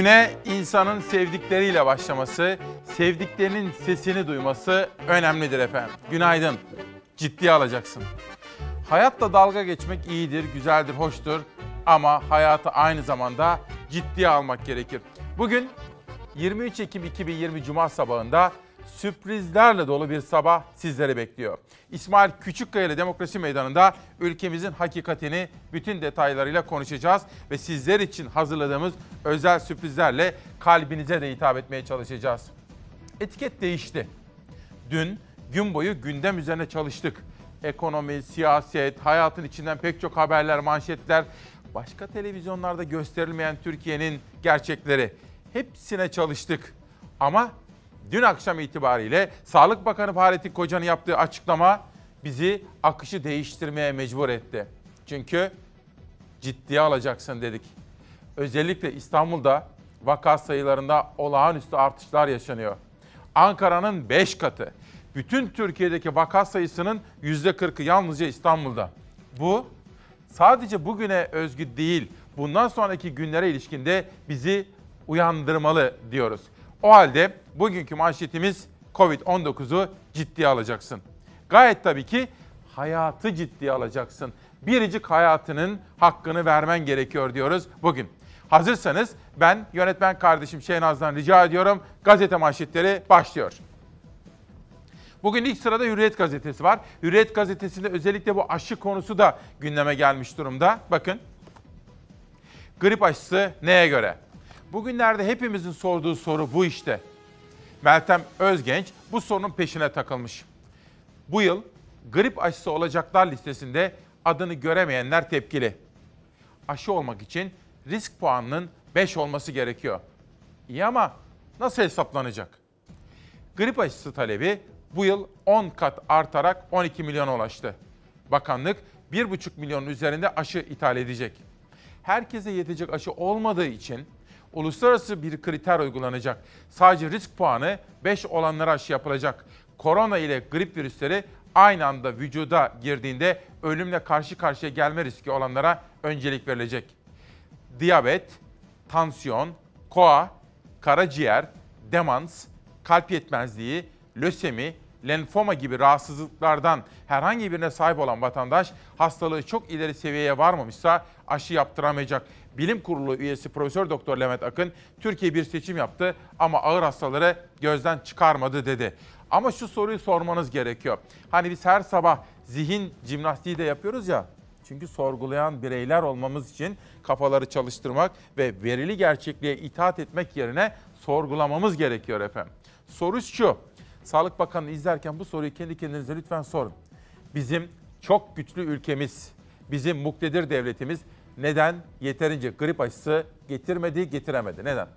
Güne insanın sevdikleriyle başlaması, sevdiklerinin sesini duyması önemlidir efendim. Günaydın. Ciddiye alacaksın. Hayatla dalga geçmek iyidir, güzeldir, hoştur ama hayatı aynı zamanda ciddiye almak gerekir. Bugün 23 Ekim 2020 Cuma sabahında sürprizlerle dolu bir sabah sizleri bekliyor. İsmail Küçükkaya ile Demokrasi Meydanı'nda ülkemizin hakikatini bütün detaylarıyla konuşacağız ve sizler için hazırladığımız özel sürprizlerle kalbinize de hitap etmeye çalışacağız. Etiket değişti. Dün gün boyu gündem üzerine çalıştık. Ekonomi, siyaset, hayatın içinden pek çok haberler, manşetler, başka televizyonlarda gösterilmeyen Türkiye'nin gerçekleri. Hepsine çalıştık. Ama dün akşam itibariyle Sağlık Bakanı Fahrettin Koca'nın yaptığı açıklama bizi akışı değiştirmeye mecbur etti. Çünkü ciddiye alacaksın dedik. Özellikle İstanbul'da vaka sayılarında olağanüstü artışlar yaşanıyor. Ankara'nın 5 katı. Bütün Türkiye'deki vaka sayısının %40'ı yalnızca İstanbul'da. Bu sadece bugüne özgü değil, bundan sonraki günlere ilişkinde bizi uyandırmalı diyoruz. O halde bugünkü manşetimiz Covid-19'u ciddiye alacaksın. Gayet tabii ki hayatı ciddiye alacaksın. Biricik hayatının hakkını vermen gerekiyor diyoruz bugün. Hazırsanız ben yönetmen kardeşim Şehnaz'dan rica ediyorum. Gazete manşetleri başlıyor. Bugün ilk sırada Hürriyet gazetesi var. Hürriyet gazetesinde özellikle bu aşı konusu da gündeme gelmiş durumda. Bakın. Grip aşısı neye göre? Bugünlerde hepimizin sorduğu soru bu işte. Meltem Özgenç bu sorunun peşine takılmış. Bu yıl grip aşısı olacaklar listesinde adını göremeyenler tepkili. Aşı olmak için risk puanının 5 olması gerekiyor. İyi ama nasıl hesaplanacak? Grip aşısı talebi bu yıl 10 kat artarak 12 milyona ulaştı. Bakanlık 1,5 milyonun üzerinde aşı ithal edecek. Herkese yetecek aşı olmadığı için uluslararası bir kriter uygulanacak. Sadece risk puanı 5 olanlara aşı yapılacak. Korona ile grip virüsleri aynı anda vücuda girdiğinde ölümle karşı karşıya gelme riski olanlara öncelik verilecek. Diyabet, tansiyon, koa, karaciğer, demans, kalp yetmezliği, lösemi, lenfoma gibi rahatsızlıklardan herhangi birine sahip olan vatandaş hastalığı çok ileri seviyeye varmamışsa aşı yaptıramayacak. Bilim Kurulu üyesi Profesör Doktor Levent Akın Türkiye bir seçim yaptı ama ağır hastaları gözden çıkarmadı dedi. Ama şu soruyu sormanız gerekiyor. Hani biz her sabah zihin jimnastiği de yapıyoruz ya. Çünkü sorgulayan bireyler olmamız için kafaları çalıştırmak ve verili gerçekliğe itaat etmek yerine sorgulamamız gerekiyor efendim. Soru şu. Sağlık Bakanı izlerken bu soruyu kendi kendinize lütfen sorun. Bizim çok güçlü ülkemiz, bizim muktedir devletimiz neden yeterince grip aşısı getirmedi, getiremedi? Neden?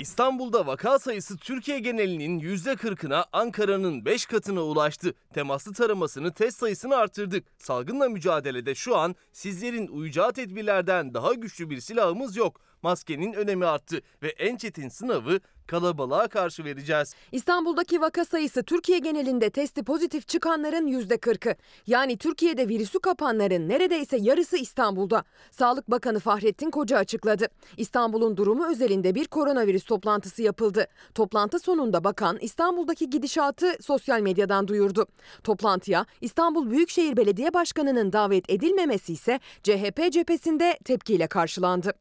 İstanbul'da vaka sayısı Türkiye genelinin %40'ına, Ankara'nın 5 katına ulaştı. Temaslı taramasını, test sayısını artırdık. Salgınla mücadelede şu an sizlerin uyacağı tedbirlerden daha güçlü bir silahımız yok. Maskenin önemi arttı ve en çetin sınavı kalabalığa karşı vereceğiz. İstanbul'daki vaka sayısı Türkiye genelinde testi pozitif çıkanların %40'ı. Yani Türkiye'de virüsü kapanların neredeyse yarısı İstanbul'da. Sağlık Bakanı Fahrettin Koca açıkladı. İstanbul'un durumu özelinde bir koronavirüs toplantısı yapıldı. Toplantı sonunda bakan İstanbul'daki gidişatı sosyal medyadan duyurdu. Toplantıya İstanbul Büyükşehir Belediye Başkanı'nın davet edilmemesi ise CHP cephesinde tepkiyle karşılandı.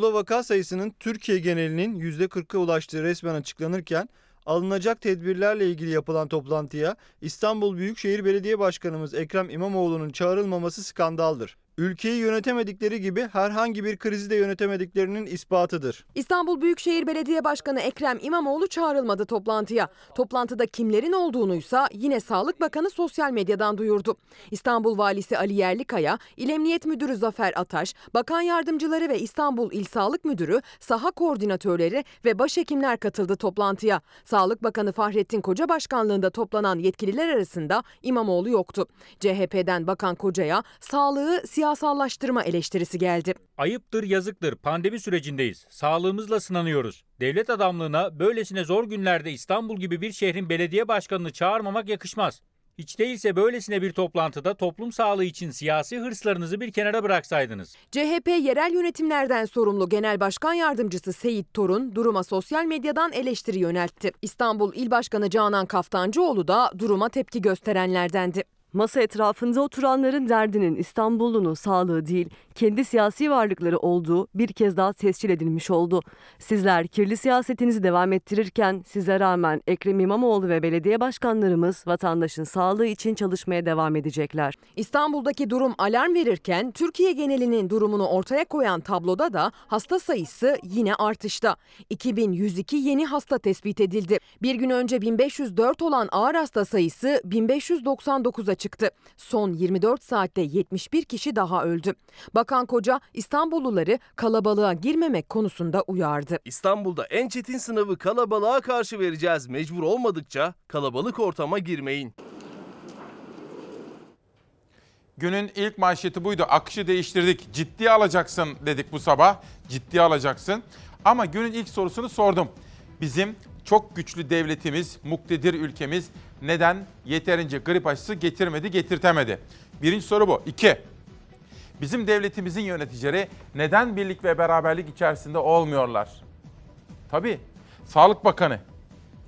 İstanbul'da vaka sayısının Türkiye genelinin %40'a ulaştığı resmen açıklanırken alınacak tedbirlerle ilgili yapılan toplantıya İstanbul Büyükşehir Belediye Başkanımız Ekrem İmamoğlu'nun çağrılmaması skandaldır. Ülkeyi yönetemedikleri gibi herhangi bir krizi de yönetemediklerinin ispatıdır. İstanbul Büyükşehir Belediye Başkanı Ekrem İmamoğlu çağrılmadı toplantıya. Toplantıda kimlerin olduğunuysa yine Sağlık Bakanı sosyal medyadan duyurdu. İstanbul Valisi Ali Yerlikaya, İl Emniyet Müdürü Zafer Ataş, Bakan Yardımcıları ve İstanbul İl Sağlık Müdürü, saha koordinatörleri ve başhekimler katıldı toplantıya. Sağlık Bakanı Fahrettin Koca başkanlığında toplanan yetkililer arasında İmamoğlu yoktu. CHP'den Bakan Koca'ya sağlığı siyasallaştırma eleştirisi geldi. Ayıptır, yazıktır. Pandemi sürecindeyiz. Sağlığımızla sınanıyoruz. Devlet adamlığına böylesine zor günlerde İstanbul gibi bir şehrin belediye başkanını çağırmamak yakışmaz. Hiç değilse böylesine bir toplantıda toplum sağlığı için siyasi hırslarınızı bir kenara bıraksaydınız. CHP yerel yönetimlerden sorumlu Genel Başkan Yardımcısı Seyit Torun duruma sosyal medyadan eleştiri yöneltti. İstanbul İl Başkanı Canan Kaftancıoğlu da duruma tepki gösterenlerdendi. Masa etrafında oturanların derdinin İstanbullunun sağlığı değil, kendi siyasi varlıkları olduğu bir kez daha tescil edilmiş oldu. Sizler kirli siyasetinizi devam ettirirken size rağmen Ekrem İmamoğlu ve belediye başkanlarımız vatandaşın sağlığı için çalışmaya devam edecekler. İstanbul'daki durum alarm verirken Türkiye genelinin durumunu ortaya koyan tabloda da hasta sayısı yine artışta. 2102 yeni hasta tespit edildi. Bir gün önce 1504 olan ağır hasta sayısı 1599'a çıktı. Son 24 saatte 71 kişi daha öldü. Bakan Koca İstanbulluları kalabalığa girmemek konusunda uyardı. İstanbul'da en çetin sınavı kalabalığa karşı vereceğiz. Mecbur olmadıkça kalabalık ortama girmeyin. Günün ilk manşeti buydu. Akışı değiştirdik. Ciddiye alacaksın dedik bu sabah. Ciddiye alacaksın. Ama günün ilk sorusunu sordum. Bizim çok güçlü devletimiz, muktedir ülkemiz neden yeterince grip aşısı getirmedi, getirtemedi? Birinci soru bu. İki, bizim devletimizin yöneticileri neden birlik ve beraberlik içerisinde olmuyorlar? Tabii, Sağlık Bakanı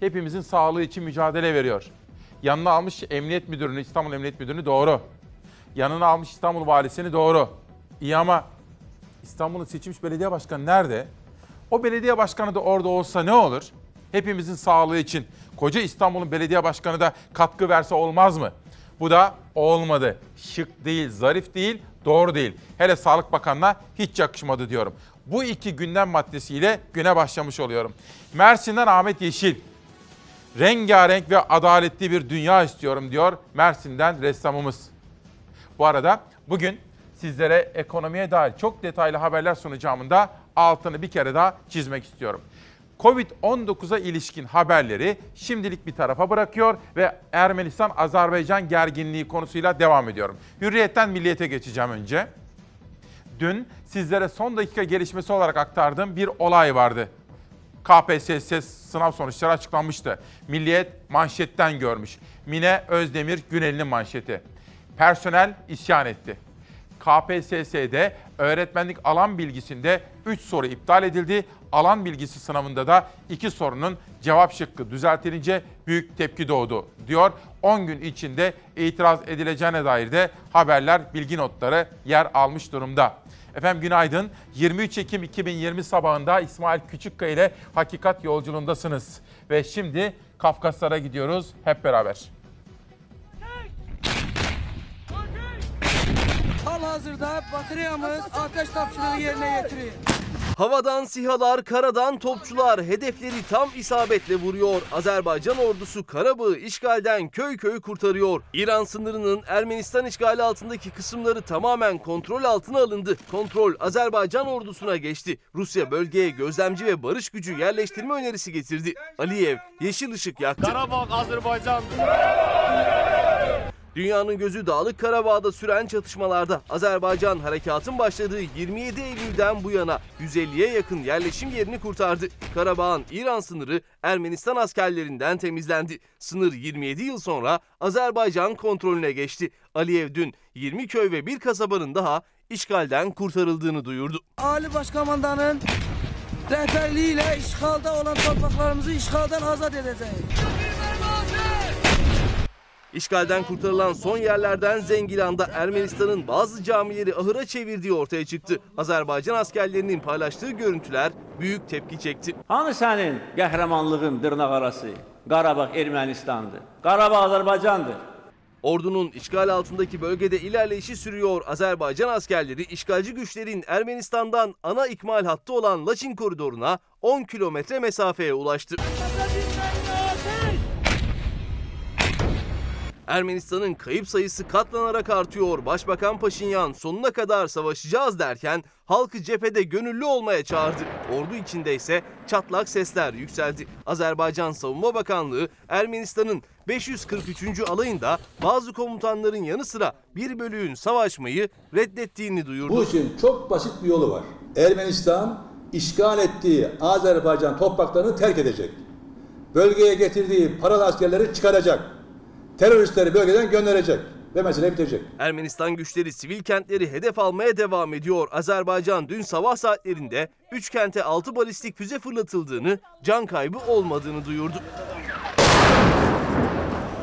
hepimizin sağlığı için mücadele veriyor. Yanına almış Emniyet Müdürünü, İstanbul Emniyet Müdürünü doğru. Yanına almış İstanbul Valisi'ni doğru. İyi ama İstanbul'un seçilmiş belediye başkanı nerede? O belediye başkanı da orada olsa ne olur? Hepimizin sağlığı için koca İstanbul'un belediye başkanı da katkı verse olmaz mı? Bu da olmadı. Şık değil, zarif değil, doğru değil. Hele Sağlık Bakanı'na hiç yakışmadı diyorum. Bu iki gündem maddesiyle güne başlamış oluyorum. Mersin'den Ahmet Yeşil. Rengarenk ve adaletli bir dünya istiyorum diyor Mersin'den ressamımız. Bu arada bugün sizlere ekonomiye dair çok detaylı haberler sunacağımın da altını bir kere daha çizmek istiyorum. Covid-19'a ilişkin haberleri şimdilik bir tarafa bırakıyor ve Ermenistan-Azerbaycan gerginliği konusuyla devam ediyorum. Hürriyetten milliyete geçeceğim önce. Dün sizlere son dakika gelişmesi olarak aktardığım bir olay vardı. KPSS sınav sonuçları açıklanmıştı. Milliyet manşetten görmüş. Mine Özdemir Günel'in manşeti. Personel isyan etti. KPSS'de öğretmenlik alan bilgisinde 3 soru iptal edildi. Alan bilgisi sınavında da 2 sorunun cevap şıkkı düzeltilince büyük tepki doğdu diyor. 10 gün içinde itiraz edileceğine dair de haberler, bilgi notları yer almış durumda. Efendim günaydın. 23 Ekim 2020 sabahında İsmail Küçükkaya ile Hakikat Yolculuğundasınız. Ve şimdi Kafkaslara gidiyoruz hep beraber. Halihazırda bataryamız ateş tapşırığı yerine getiriyor. Havadan sihalar, karadan topçular hedefleri tam isabetle vuruyor. Azerbaycan ordusu Karabağ'ı işgalden köy köy kurtarıyor. İran sınırının Ermenistan işgali altındaki kısımları tamamen kontrol altına alındı. Kontrol Azerbaycan ordusuna geçti. Rusya bölgeye gözlemci ve barış gücü yerleştirme önerisi getirdi. Aliyev yeşil ışık yaktı. Karabağ Azerbaycan'dır. Dünyanın gözü Dağlık Karabağ'da süren çatışmalarda Azerbaycan harekatın başladığı 27 Eylül'den bu yana 150'ye yakın yerleşim yerini kurtardı. Karabağ'ın İran sınırı Ermenistan askerlerinden temizlendi. Sınır 27 yıl sonra Azerbaycan kontrolüne geçti. Aliyev dün 20 köy ve bir kasabanın daha işgalden kurtarıldığını duyurdu. Ali Başkomandanın rehberliğiyle işgalda olan topraklarımızı işgalden azat edeceğiz. İşgalden kurtarılan son yerlerden Zengilan'da Ermenistan'ın bazı camileri ahıra çevirdiği ortaya çıktı. Azerbaycan askerlerinin paylaştığı görüntüler büyük tepki çekti. Hanı sənin qəhrəmanlığın dırnaq arası? Qarabağ Ermənistandır. Qarabağ Azərbaycandır. Ordunun işgal altındaki bölgede ilerleyişi sürüyor. Azerbaycan askerleri işgalci güçlerin Ermenistan'dan ana ikmal hattı olan Laçin koridoruna 10 kilometre mesafeye ulaştı. Ermenistan'ın kayıp sayısı katlanarak artıyor. Başbakan Paşinyan sonuna kadar savaşacağız derken halkı cephede gönüllü olmaya çağırdı. Ordu içinde ise çatlak sesler yükseldi. Azerbaycan Savunma Bakanlığı Ermenistan'ın 543. alayında bazı komutanların yanı sıra bir bölüğün savaşmayı reddettiğini duyurdu. Bu için çok basit bir yolu var. Ermenistan işgal ettiği Azerbaycan topraklarını terk edecek. Bölgeye getirdiği paralı askerleri çıkaracak. Teröristleri bölgeden gönderecek ve mesele bitecek. Ermenistan güçleri sivil kentleri hedef almaya devam ediyor. Azerbaycan dün sabah saatlerinde 3 kente 6 balistik füze fırlatıldığını, can kaybı olmadığını duyurdu.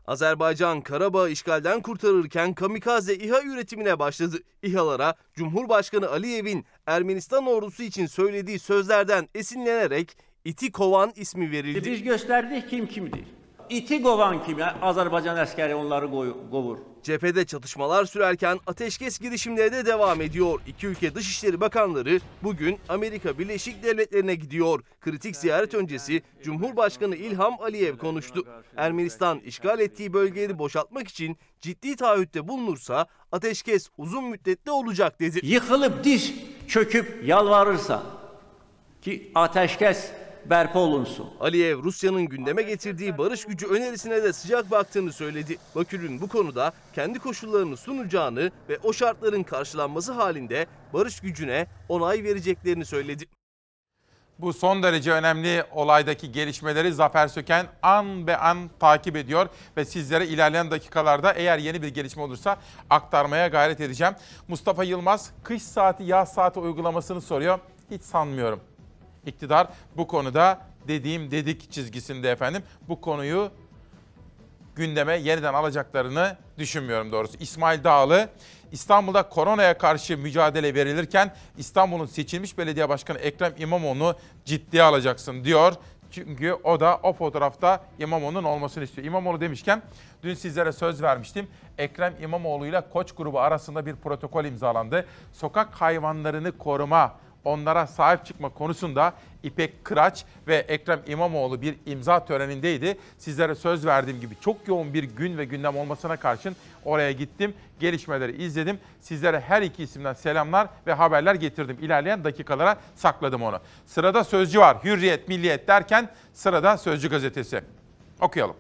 Azerbaycan Karabağ işgalden kurtarırken kamikaze İHA üretimine başladı. İHA'lara Cumhurbaşkanı Aliyev'in Ermenistan ordusu için söylediği sözlerden esinlenerek İti Kovan ismi verildi. Biz göstərdik kim kimdir. İti qovan kimi Azərbaycan əskəri onları qoy- qovur. Cephede çatışmalar sürerken ateşkes girişimleri de devam ediyor. İki ülke Dışişleri Bakanları bugün Amerika Birleşik Devletleri'ne gidiyor. Kritik ziyaret öncesi Cumhurbaşkanı İlham Aliyev konuştu. Ermenistan işgal ettiği bölgeleri boşaltmak için ciddi taahhütte bulunursa ateşkes uzun müddetli olacak dedi. Yıxılıb diz çöküb yalvarırsa ki ateşkəs bərpa olunsun. Aliyev Rusya'nın gündeme getirdiği barış gücü önerisine de sıcak baktığını söyledi. Bakü'nün bu konuda kendi koşullarını sunacağını ve o şartların karşılanması halinde barış gücüne onay vereceklerini söyledi. Bu son derece önemli olaydaki gelişmeleri Zafer Söken an be an takip ediyor ve sizlere ilerleyen dakikalarda eğer yeni bir gelişme olursa aktarmaya gayret edeceğim. Mustafa Yılmaz kış saati yaz saati uygulamasını soruyor. Hiç sanmıyorum. İktidar bu konuda dediğim dedik çizgisinde efendim bu konuyu gündeme yeniden alacaklarını düşünmüyorum doğrusu. İsmail Dağlı, İstanbul'da koronaya karşı mücadele verilirken İstanbul'un seçilmiş belediye başkanı Ekrem İmamoğlu'nu ciddiye alacaksın diyor. Çünkü o da o fotoğrafta İmamoğlu'nun olmasını istiyor. İmamoğlu demişken dün sizlere söz vermiştim. Ekrem İmamoğlu ile Koç grubu arasında bir protokol imzalandı. Sokak hayvanlarını koruma, onlara sahip çıkma konusunda İpek Kıraç ve Ekrem İmamoğlu bir imza törenindeydi. Sizlere söz verdiğim gibi çok yoğun bir gün ve gündem olmasına karşın oraya gittim. Gelişmeleri izledim. Sizlere her iki isimden selamlar ve haberler getirdim. İlerleyen dakikalara sakladım onu. Sırada Sözcü var. Hürriyet, Milliyet derken sırada Sözcü gazetesi. Okuyalım.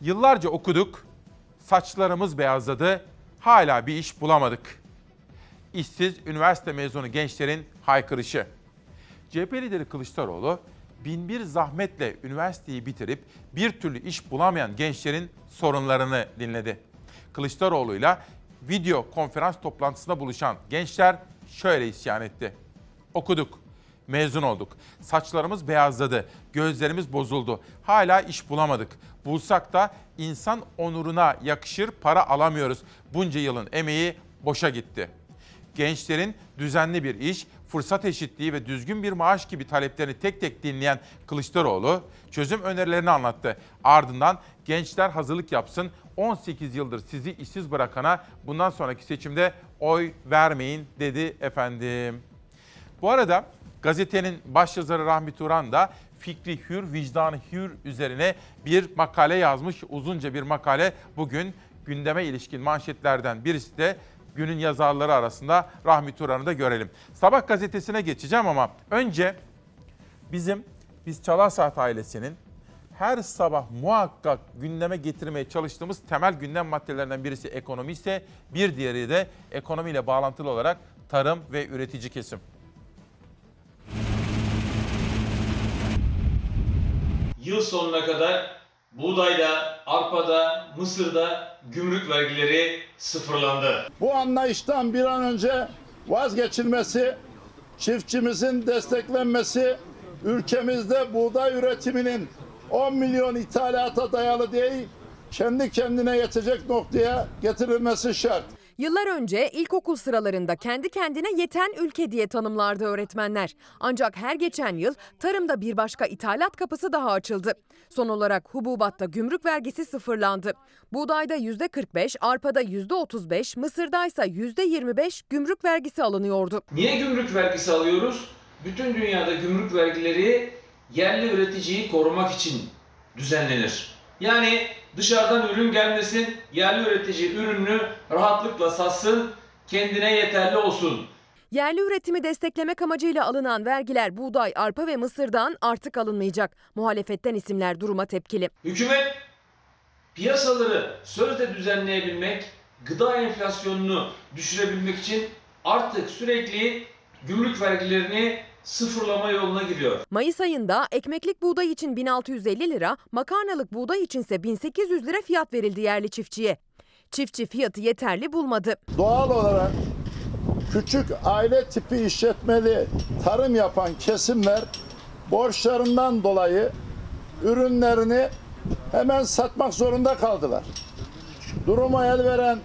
Yıllarca okuduk, saçlarımız beyazladı, hala bir iş bulamadık. İşsiz üniversite mezunu gençlerin haykırışı. CHP lideri Kılıçdaroğlu binbir zahmetle üniversiteyi bitirip bir türlü iş bulamayan gençlerin sorunlarını dinledi. Kılıçdaroğlu'yla video konferans toplantısında buluşan gençler şöyle isyan etti. Okuduk, mezun olduk. Saçlarımız beyazladı, gözlerimiz bozuldu. Hala iş bulamadık. Bulsak da insan onuruna yakışır para alamıyoruz. Bunca yılın emeği boşa gitti.'' Gençlerin düzenli bir iş, fırsat eşitliği ve düzgün bir maaş gibi taleplerini tek tek dinleyen Kılıçdaroğlu çözüm önerilerini anlattı. Ardından gençler hazırlık yapsın, 18 yıldır sizi işsiz bırakana bundan sonraki seçimde oy vermeyin dedi efendim. Bu arada gazetenin başyazarı Rahmi Turan da fikri hür, vicdanı hür üzerine bir makale yazmış. Uzunca bir makale bugün gündeme ilişkin manşetlerden birisi de günün yazarları arasında Rahmi Turan'ı da görelim. Sabah gazetesine geçeceğim ama önce bizim biz Çalar Saat ailesinin her sabah muhakkak gündeme getirmeye çalıştığımız temel gündem maddelerinden birisi ekonomi ise bir diğeri de ekonomiyle bağlantılı olarak tarım ve üretici kesim. Yıl sonuna kadar buğdayda, arpada, mısırda gümrük vergileri sıfırlandı. Bu anlayıştan bir an önce vazgeçilmesi, çiftçimizin desteklenmesi, ülkemizde buğday üretiminin 10 milyon ithalata dayalı değil, kendi kendine yetecek noktaya getirilmesi şart. Yıllar önce ilkokul sıralarında kendi kendine yeten ülke diye tanımlardı öğretmenler. Ancak her geçen yıl tarımda bir başka ithalat kapısı daha açıldı. Son olarak hububatta gümrük vergisi sıfırlandı. Buğdayda %45, arpada %35, mısırdaysa %25 gümrük vergisi alınıyordu. Niye gümrük vergisi alıyoruz? Bütün dünyada gümrük vergileri yerli üreticiyi korumak için düzenlenir. Yani dışarıdan ürün gelmesin, yerli üretici ürününü rahatlıkla satsın, kendine yeterli olsun. Yerli üretimi desteklemek amacıyla alınan vergiler buğday, arpa ve mısırdan artık alınmayacak. Muhalefetten isimler duruma tepkili. Hükümet piyasaları sözde düzenleyebilmek, gıda enflasyonunu düşürebilmek için artık sürekli gümrük vergilerini sıfırlama yoluna giriyor. Mayıs ayında ekmeklik buğday için 1650 lira, makarnalık buğday içinse 1800 lira fiyat verildi yerli çiftçiye. Çiftçi fiyatı yeterli bulmadı. Doğal olarak küçük aile tipi işletmeli tarım yapan kesimler borçlarından dolayı ürünlerini hemen satmak zorunda kaldılar. Duruma el veren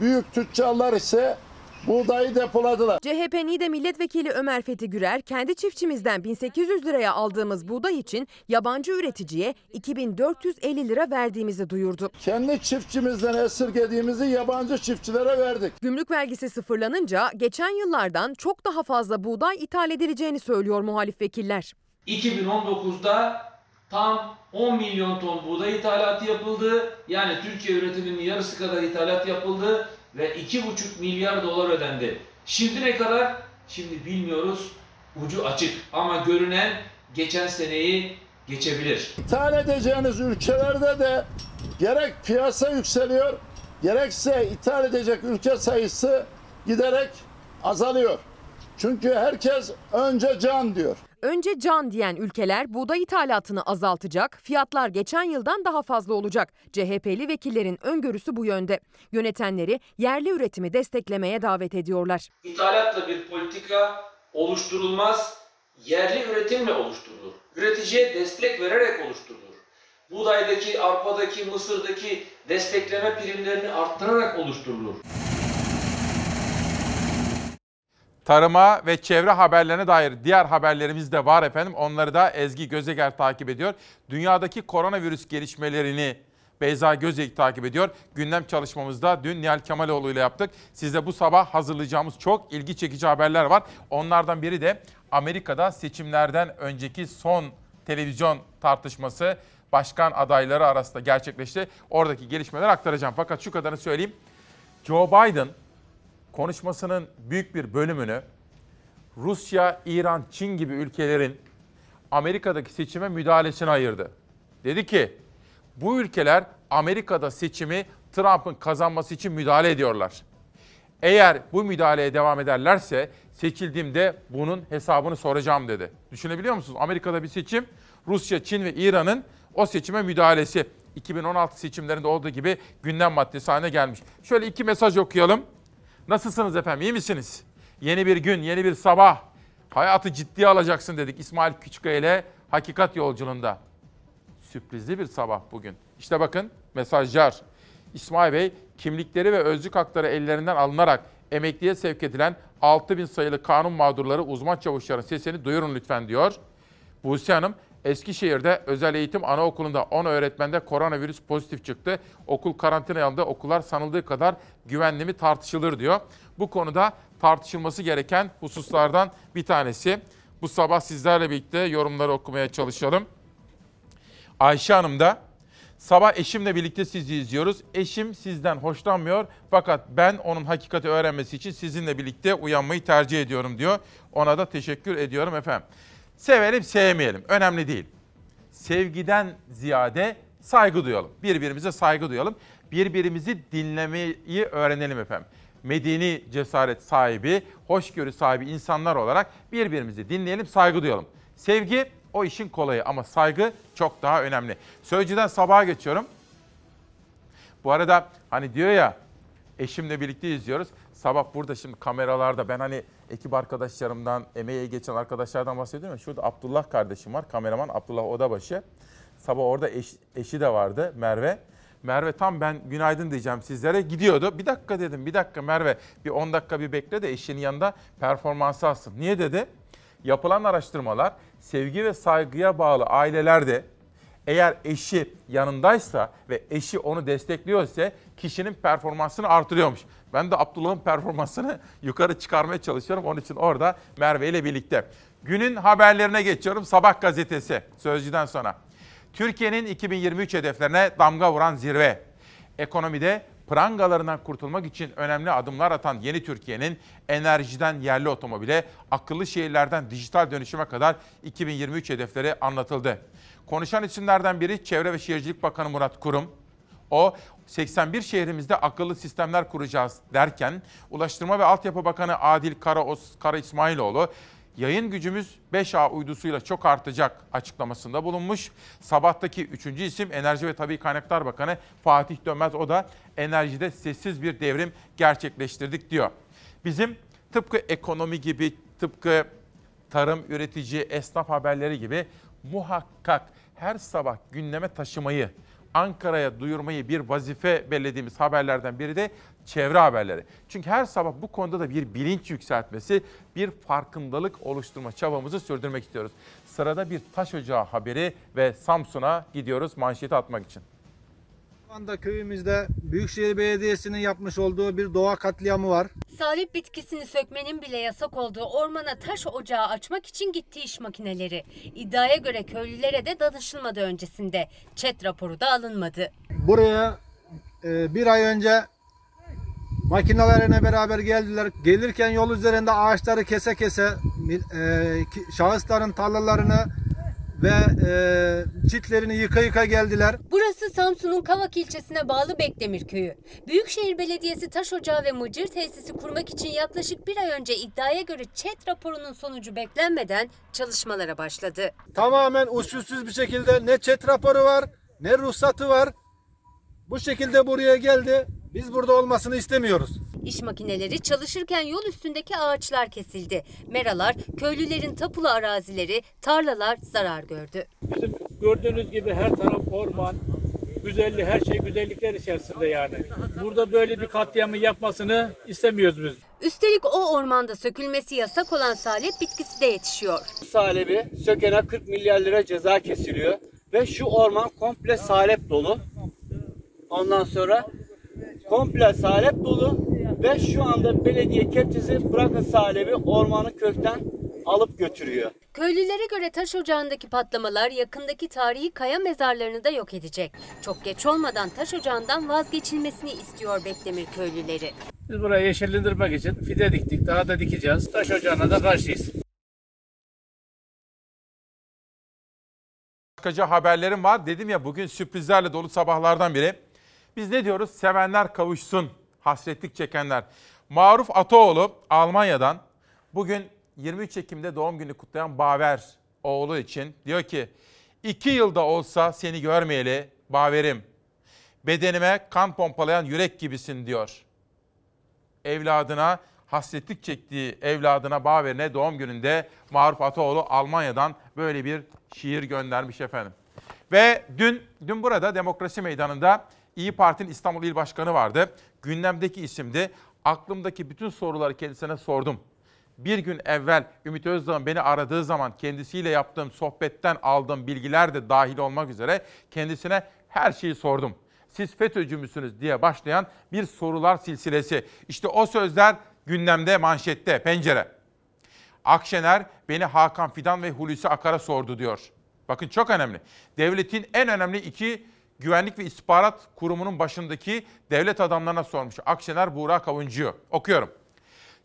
büyük tüccarlar ise buğdayı depoladılar. CHP Niğde Milletvekili Ömer Fethi Gürer, kendi çiftçimizden 1800 liraya aldığımız buğday için yabancı üreticiye 2450 lira verdiğimizi duyurdu. Kendi çiftçimizden esirgediğimizi yabancı çiftçilere verdik. Gümrük vergisi sıfırlanınca geçen yıllardan çok daha fazla buğday ithal edileceğini söylüyor muhalif vekiller. 2019'da tam 10 milyon ton buğday ithalatı yapıldı. Yani Türkiye üretiminin yarısı kadar ithalat yapıldı ve 2,5 milyar dolar ödendi. Şimdi ne kadar? Şimdi bilmiyoruz. Ucu açık ama görünen geçen seneyi geçebilir. İthal edeceğiniz ülkelerde de gerek piyasa yükseliyor, gerekse ithal edecek ülke sayısı giderek azalıyor. Çünkü herkes önce can diyor. Önce can diyen ülkeler buğday ithalatını azaltacak, fiyatlar geçen yıldan daha fazla olacak. CHP'li vekillerin öngörüsü bu yönde. Yönetenleri yerli üretimi desteklemeye davet ediyorlar. İthalatla bir politika oluşturulmaz, yerli üretimle oluşturulur. Üreticiye destek vererek oluşturulur. Buğdaydaki, arpadaki, mısırdaki destekleme primlerini arttırarak oluşturulur. Tarıma ve çevre haberlerine dair diğer haberlerimiz de var efendim. Onları da Ezgi Gözeger takip ediyor. Dünyadaki koronavirüs gelişmelerini Beyza Gözeyik takip ediyor. Gündem çalışmamızda dün Nihal Kemaloğlu ile yaptık. Size bu sabah hazırlayacağımız çok ilgi çekici haberler var. Onlardan biri de Amerika'da seçimlerden önceki son televizyon tartışması başkan adayları arasında gerçekleşti. Oradaki gelişmeleri aktaracağım. Fakat şu kadarını söyleyeyim. Joe Biden konuşmasının büyük bir bölümünü Rusya, İran, Çin gibi ülkelerin Amerika'daki seçime müdahalesine ayırdı. Dedi ki bu ülkeler Amerika'da seçimi Trump'ın kazanması için müdahale ediyorlar. Eğer bu müdahaleye devam ederlerse seçildiğimde bunun hesabını soracağım dedi. Düşünebiliyor musunuz? Amerika'da bir seçim, Rusya, Çin ve İran'ın o seçime müdahalesi 2016 seçimlerinde olduğu gibi gündem maddesi haline gelmiş. Şöyle iki mesaj okuyalım. Nasılsınız efendim? İyi misiniz? Yeni bir gün, yeni bir sabah. Hayatı ciddiye alacaksın dedik İsmail Küçükkaya ile Hakikat Yolculuğunda. Sürprizli bir sabah bugün. İşte bakın mesajlar. İsmail Bey kimlikleri ve özlük hakları ellerinden alınarak emekliye sevk edilen 6000 sayılı kanun mağdurları uzman çavuşların sesini duyurun lütfen diyor. Buse Hanım Eskişehir'de özel eğitim anaokulunda 10 öğretmende koronavirüs pozitif çıktı. Okul karantina alındı. Okullar sanıldığı kadar güvenli mi tartışılır diyor. Bu konuda tartışılması gereken hususlardan bir tanesi. Bu sabah sizlerle birlikte yorumları okumaya çalışalım. Ayşe Hanım da sabah eşimle birlikte sizi izliyoruz. Eşim sizden hoşlanmıyor fakat ben onun hakikati öğrenmesi için sizinle birlikte uyanmayı tercih ediyorum diyor. Ona da teşekkür ediyorum efendim. Sevelim sevmeyelim önemli değil. Sevgiden ziyade saygı duyalım. Birbirimize saygı duyalım. Birbirimizi dinlemeyi öğrenelim efendim. Medeni cesaret sahibi, hoşgörü sahibi insanlar olarak birbirimizi dinleyelim, saygı duyalım. Sevgi o işin kolayı ama saygı çok daha önemli. Sözcüden sabaha geçiyorum. Bu arada hani diyor ya eşimle birlikte izliyoruz. Sabah burada şimdi kameralarda ben hani ekip arkadaşlarımdan, emeğe geçen arkadaşlardan bahsediyorum. Şurada Abdullah kardeşim var, kameraman Abdullah Odabaşı. Sabah orada eş, eşi de vardı Merve. Merve tam ben günaydın diyeceğim sizlere gidiyordu. Bir dakika dedim bir dakika Merve bir 10 dakika bir bekle de eşinin yanında performansı alsın. Niye dedi? Yapılan araştırmalar sevgi ve saygıya bağlı ailelerde eğer eşi yanındaysa ve eşi onu destekliyorsa kişinin performansını artırıyormuş. Ben de Abdullah'ın performansını yukarı çıkarmaya çalışıyorum. Onun için orada Merve ile birlikte. Günün haberlerine geçiyorum. Sabah gazetesi Sözcü'den sonra. Türkiye'nin 2023 hedeflerine damga vuran zirve. Ekonomide prangalarından kurtulmak için önemli adımlar atan yeni Türkiye'nin enerjiden yerli otomobile, akıllı şehirlerden dijital dönüşüme kadar 2023 hedefleri anlatıldı. Konuşan isimlerden biri Çevre ve Şehircilik Bakanı Murat Kurum. O 81 şehrimizde akıllı sistemler kuracağız derken Ulaştırma ve Altyapı Bakanı Adil Kara, Kara İsmailoğlu Yayın gücümüz 5A uydusuyla çok artacak açıklamasında bulunmuş. Sabahtaki üçüncü isim Enerji ve Tabii Kaynaklar Bakanı Fatih Dönmez. O da enerjide sessiz bir devrim gerçekleştirdik diyor. Bizim tıpkı ekonomi gibi, tıpkı tarım, üretici, esnaf haberleri gibi muhakkak her sabah gündeme taşımayı, Ankara'ya duyurmayı bir vazife belirlediğimiz haberlerden biri de çevre haberleri. Çünkü her sabah bu konuda da bir bilinç yükseltmesi, bir farkındalık oluşturma çabamızı sürdürmek istiyoruz. Sırada bir taş ocağı haberi ve Samsun'a gidiyoruz manşeti atmak için. Şu anda köyümüzde Büyükşehir Belediyesi'nin yapmış olduğu bir doğa katliamı var. Salep bitkisini sökmenin bile yasak olduğu ormana taş ocağı açmak için gitti iş makineleri. İddiaya göre köylülere de danışılmadı öncesinde. Çet raporu da alınmadı. Buraya e, bir ay önce makinelerine beraber geldiler. Gelirken yol üzerinde ağaçları kese kese e, şahısların tarlalarını ve e, çitlerini yıka yıka geldiler. Burası Samsun'un Kavak ilçesine bağlı Bekdemir köyü. Büyükşehir Belediyesi taş ocağı ve mıcır tesisi kurmak için yaklaşık bir ay önce iddiaya göre çet raporunun sonucu beklenmeden çalışmalara başladı. Tamamen usulsüz bir şekilde ne çet raporu var ne ruhsatı var. Bu şekilde buraya geldi. Biz burada olmasını istemiyoruz. İş makineleri çalışırken yol üstündeki ağaçlar kesildi. Meralar, köylülerin tapulu arazileri, tarlalar zarar gördü. Bizim gördüğünüz gibi her taraf orman, güzellik, her şey güzellikler içerisinde yani. Burada böyle bir katliamı yapmasını istemiyoruz biz. Üstelik o ormanda sökülmesi yasak olan salep bitkisi de yetişiyor. Salebi sökene 40 milyar lira ceza kesiliyor. Ve şu orman komple salep dolu. Ondan sonra komple salep dolu ve şu anda belediye kepçesi bırakın salebi ormanı kökten alıp götürüyor. Köylülere göre taş ocağındaki patlamalar yakındaki tarihi kaya mezarlarını da yok edecek. Çok geç olmadan taş ocağından vazgeçilmesini istiyor Bekdemir köylüleri. Biz burayı yeşillendirmek için fide diktik, daha da dikeceğiz. Taş ocağına da karşıyız. Başkaca haberlerim var. Dedim ya bugün sürprizlerle dolu sabahlardan biri. Biz ne diyoruz? Sevenler kavuşsun, hasretlik çekenler. Maruf Ataoğlu Almanya'dan bugün 23 Ekim'de doğum günü kutlayan Baver oğlu için diyor ki iki yılda olsa seni görmeyeli Baver'im. Bedenime kan pompalayan yürek gibisin diyor. Evladına hasretlik çektiği evladına Baver'ine doğum gününde Maruf Ataoğlu Almanya'dan böyle bir şiir göndermiş efendim. Ve dün dün burada Demokrasi Meydanı'nda İyi Parti'nin İstanbul İl Başkanı vardı. Gündemdeki isimdi. Aklımdaki bütün soruları kendisine sordum. Bir gün evvel Ümit Özdağ'ın beni aradığı zaman kendisiyle yaptığım sohbetten aldığım bilgiler de dahil olmak üzere kendisine her şeyi sordum. Siz FETÖ'cü müsünüz diye başlayan bir sorular silsilesi. İşte o sözler gündemde, manşette, pencere. Akşener beni Hakan Fidan ve Hulusi Akar'a sordu diyor. Bakın çok önemli. Devletin en önemli iki güvenlik ve istihbarat kurumunun başındaki devlet adamlarına sormuş. Akşener Buğra Kavuncu'yu. Okuyorum.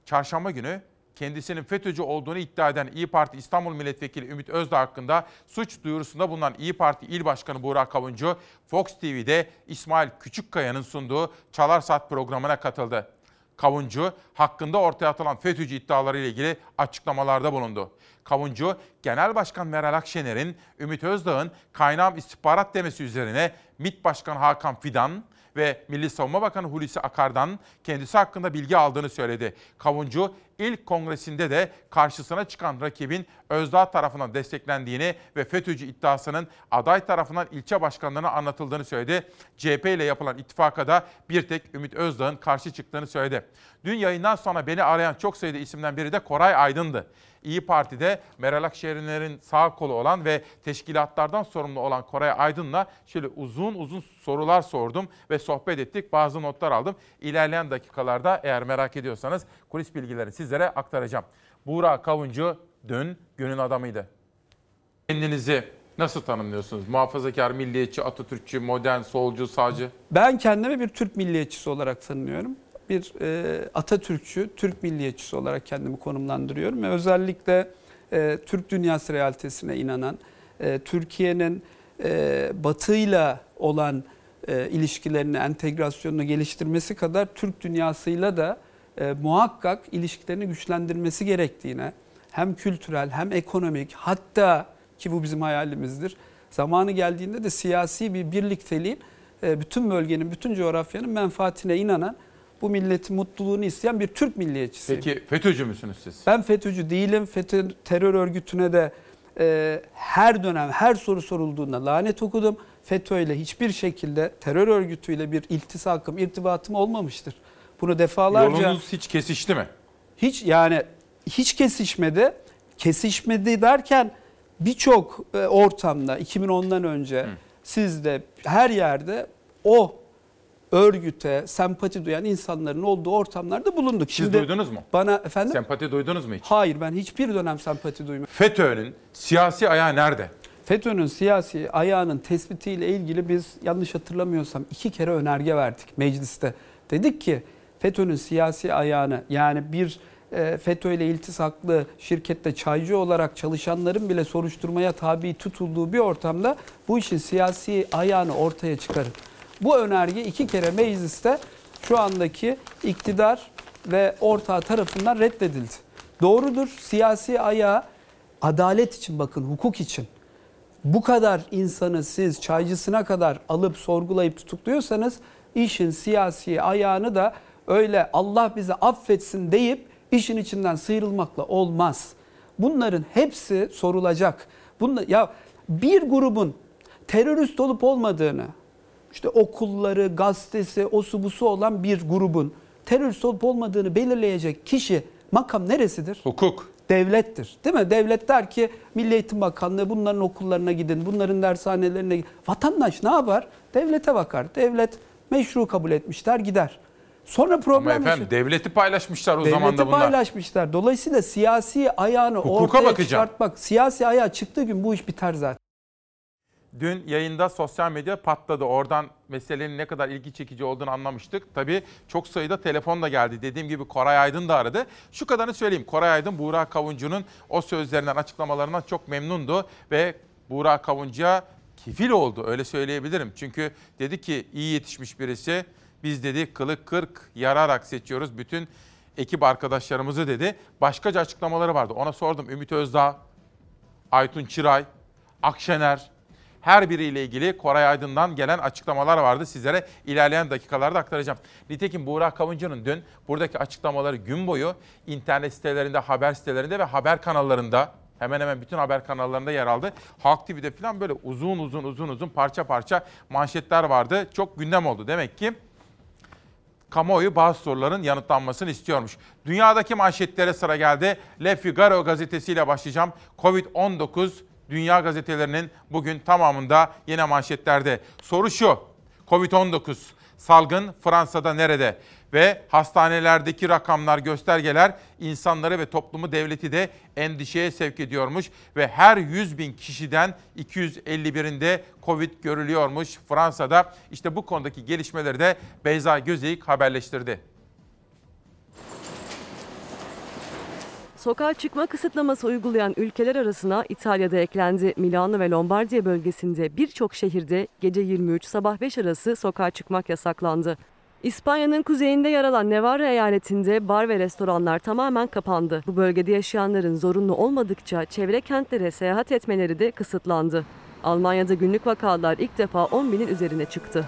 Çarşamba günü kendisinin FETÖ'cü olduğunu iddia eden İyi Parti İstanbul Milletvekili Ümit Özdağ hakkında suç duyurusunda bulunan İyi Parti İl Başkanı Buğra Kavuncu, Fox TV'de İsmail Küçükkaya'nın sunduğu Çalar Saat programına katıldı. Kavuncu hakkında ortaya atılan FETÖ'cü iddiaları ile ilgili açıklamalarda bulundu. Kavuncu, Genel Başkan Meral Akşener'in Ümit Özdağ'ın kaynağım istihbarat demesi üzerine MİT Başkanı Hakan Fidan ve Milli Savunma Bakanı Hulusi Akar'dan kendisi hakkında bilgi aldığını söyledi. Kavuncu ilk kongresinde de karşısına çıkan rakibin Özdağ tarafından desteklendiğini ve FETÖ'cü iddiasının aday tarafından ilçe başkanlarına anlatıldığını söyledi. CHP ile yapılan ittifaka da bir tek Ümit Özdağ'ın karşı çıktığını söyledi. Dün yayından sonra beni arayan çok sayıda isimden biri de Koray Aydın'dı. İyi Parti'de Meral Akşener'in sağ kolu olan ve teşkilatlardan sorumlu olan Koray Aydın'la şöyle uzun uzun sorular sordum ve sohbet ettik. Bazı notlar aldım. İlerleyen dakikalarda eğer merak ediyorsanız kulis bilgilerini sizlere aktaracağım. Buğra Kavuncu dün günün adamıydı. Kendinizi nasıl tanımlıyorsunuz? Muhafazakar, milliyetçi, Atatürkçü, modern, solcu, sağcı? Ben kendimi bir Türk milliyetçisi olarak tanımlıyorum. Bir e, Atatürkçü, Türk milliyetçisi olarak kendimi konumlandırıyorum ve özellikle e, Türk dünyası realitesine inanan, e, Türkiye'nin e, Batı'yla olan e, ilişkilerini, entegrasyonunu geliştirmesi kadar Türk dünyasıyla da e, muhakkak ilişkilerini güçlendirmesi gerektiğine, hem kültürel hem ekonomik hatta ki bu bizim hayalimizdir. Zamanı geldiğinde de siyasi bir birlikteliğin e, bütün bölgenin, bütün coğrafyanın menfaatine inanan bu milletin mutluluğunu isteyen bir Türk milliyetçisiyim. Peki FETÖ'cü müsünüz siz? Ben FETÖ'cü değilim. FETÖ terör örgütüne de e, her dönem her soru sorulduğunda lanet okudum. FETÖ ile hiçbir şekilde terör örgütüyle bir iltisakım, irtibatım olmamıştır. Bunu defalarca... Yolunuz hiç kesişti mi? Hiç yani hiç kesişmedi. Kesişmedi derken birçok e, ortamda 2010'dan önce siz de her yerde o örgüte sempati duyan insanların olduğu ortamlarda bulunduk. Siz duydunuz mu? Bana efendim? Sempati duydunuz mu hiç? Hayır ben hiçbir dönem sempati duymadım. FETÖ'nün siyasi ayağı nerede? FETÖ'nün siyasi ayağının tespitiyle ilgili biz yanlış hatırlamıyorsam iki kere önerge verdik mecliste. Dedik ki FETÖ'nün siyasi ayağını yani bir e, FETÖ ile iltisaklı şirkette çaycı olarak çalışanların bile soruşturmaya tabi tutulduğu bir ortamda bu işin siyasi ayağını ortaya çıkarın. Bu önerge iki kere mecliste şu andaki iktidar ve ortağı tarafından reddedildi. Doğrudur siyasi ayağı adalet için bakın hukuk için bu kadar insanı siz çaycısına kadar alıp sorgulayıp tutukluyorsanız işin siyasi ayağını da öyle Allah bizi affetsin deyip işin içinden sıyrılmakla olmaz. Bunların hepsi sorulacak. Bunlar, ya bir grubun terörist olup olmadığını işte okulları, gazetesi, osu busu olan bir grubun terörist olup olmadığını belirleyecek kişi makam neresidir? Hukuk. Devlettir. Değil mi? Devlet der ki Milli Eğitim Bakanlığı bunların okullarına gidin, bunların dershanelerine gidin. Vatandaş ne yapar? Devlete bakar. Devlet meşru kabul etmişler gider. Sonra problem Ama efendim devleti paylaşmışlar o zaman da Devleti bunlar. paylaşmışlar. Dolayısıyla siyasi ayağını Hukuka ortaya bakacağım. çıkartmak, siyasi ayağı çıktığı gün bu iş biter zaten. Dün yayında sosyal medya patladı. Oradan meselenin ne kadar ilgi çekici olduğunu anlamıştık. Tabii çok sayıda telefon da geldi. Dediğim gibi Koray Aydın da aradı. Şu kadarını söyleyeyim. Koray Aydın Buğra Kavuncu'nun o sözlerinden, açıklamalarından çok memnundu. Ve Buğra Kavuncu'ya kefil oldu öyle söyleyebilirim. Çünkü dedi ki iyi yetişmiş birisi. Biz dedi kılık kırk yararak seçiyoruz bütün ekip arkadaşlarımızı dedi. Başkaca açıklamaları vardı. Ona sordum Ümit Özdağ, Aytun Çıray, Akşener her biriyle ilgili Koray Aydın'dan gelen açıklamalar vardı. Sizlere ilerleyen dakikalarda aktaracağım. Nitekim Buğra Kavuncu'nun dün buradaki açıklamaları gün boyu internet sitelerinde, haber sitelerinde ve haber kanallarında hemen hemen bütün haber kanallarında yer aldı. Halk TV'de falan böyle uzun uzun uzun uzun parça parça manşetler vardı. Çok gündem oldu. Demek ki kamuoyu bazı soruların yanıtlanmasını istiyormuş. Dünyadaki manşetlere sıra geldi. Le Figaro gazetesiyle başlayacağım. Covid-19 dünya gazetelerinin bugün tamamında yine manşetlerde. Soru şu. Covid-19 salgın Fransa'da nerede? Ve hastanelerdeki rakamlar, göstergeler insanları ve toplumu devleti de endişeye sevk ediyormuş. Ve her 100 bin kişiden 251'inde Covid görülüyormuş Fransa'da. İşte bu konudaki gelişmeleri de Beyza Gözeyik haberleştirdi. Sokağa çıkma kısıtlaması uygulayan ülkeler arasına İtalya'da eklendi. Milano ve Lombardiya bölgesinde birçok şehirde gece 23 sabah 5 arası sokağa çıkmak yasaklandı. İspanya'nın kuzeyinde yer alan Navarra eyaletinde bar ve restoranlar tamamen kapandı. Bu bölgede yaşayanların zorunlu olmadıkça çevre kentlere seyahat etmeleri de kısıtlandı. Almanya'da günlük vakalar ilk defa 10 binin üzerine çıktı.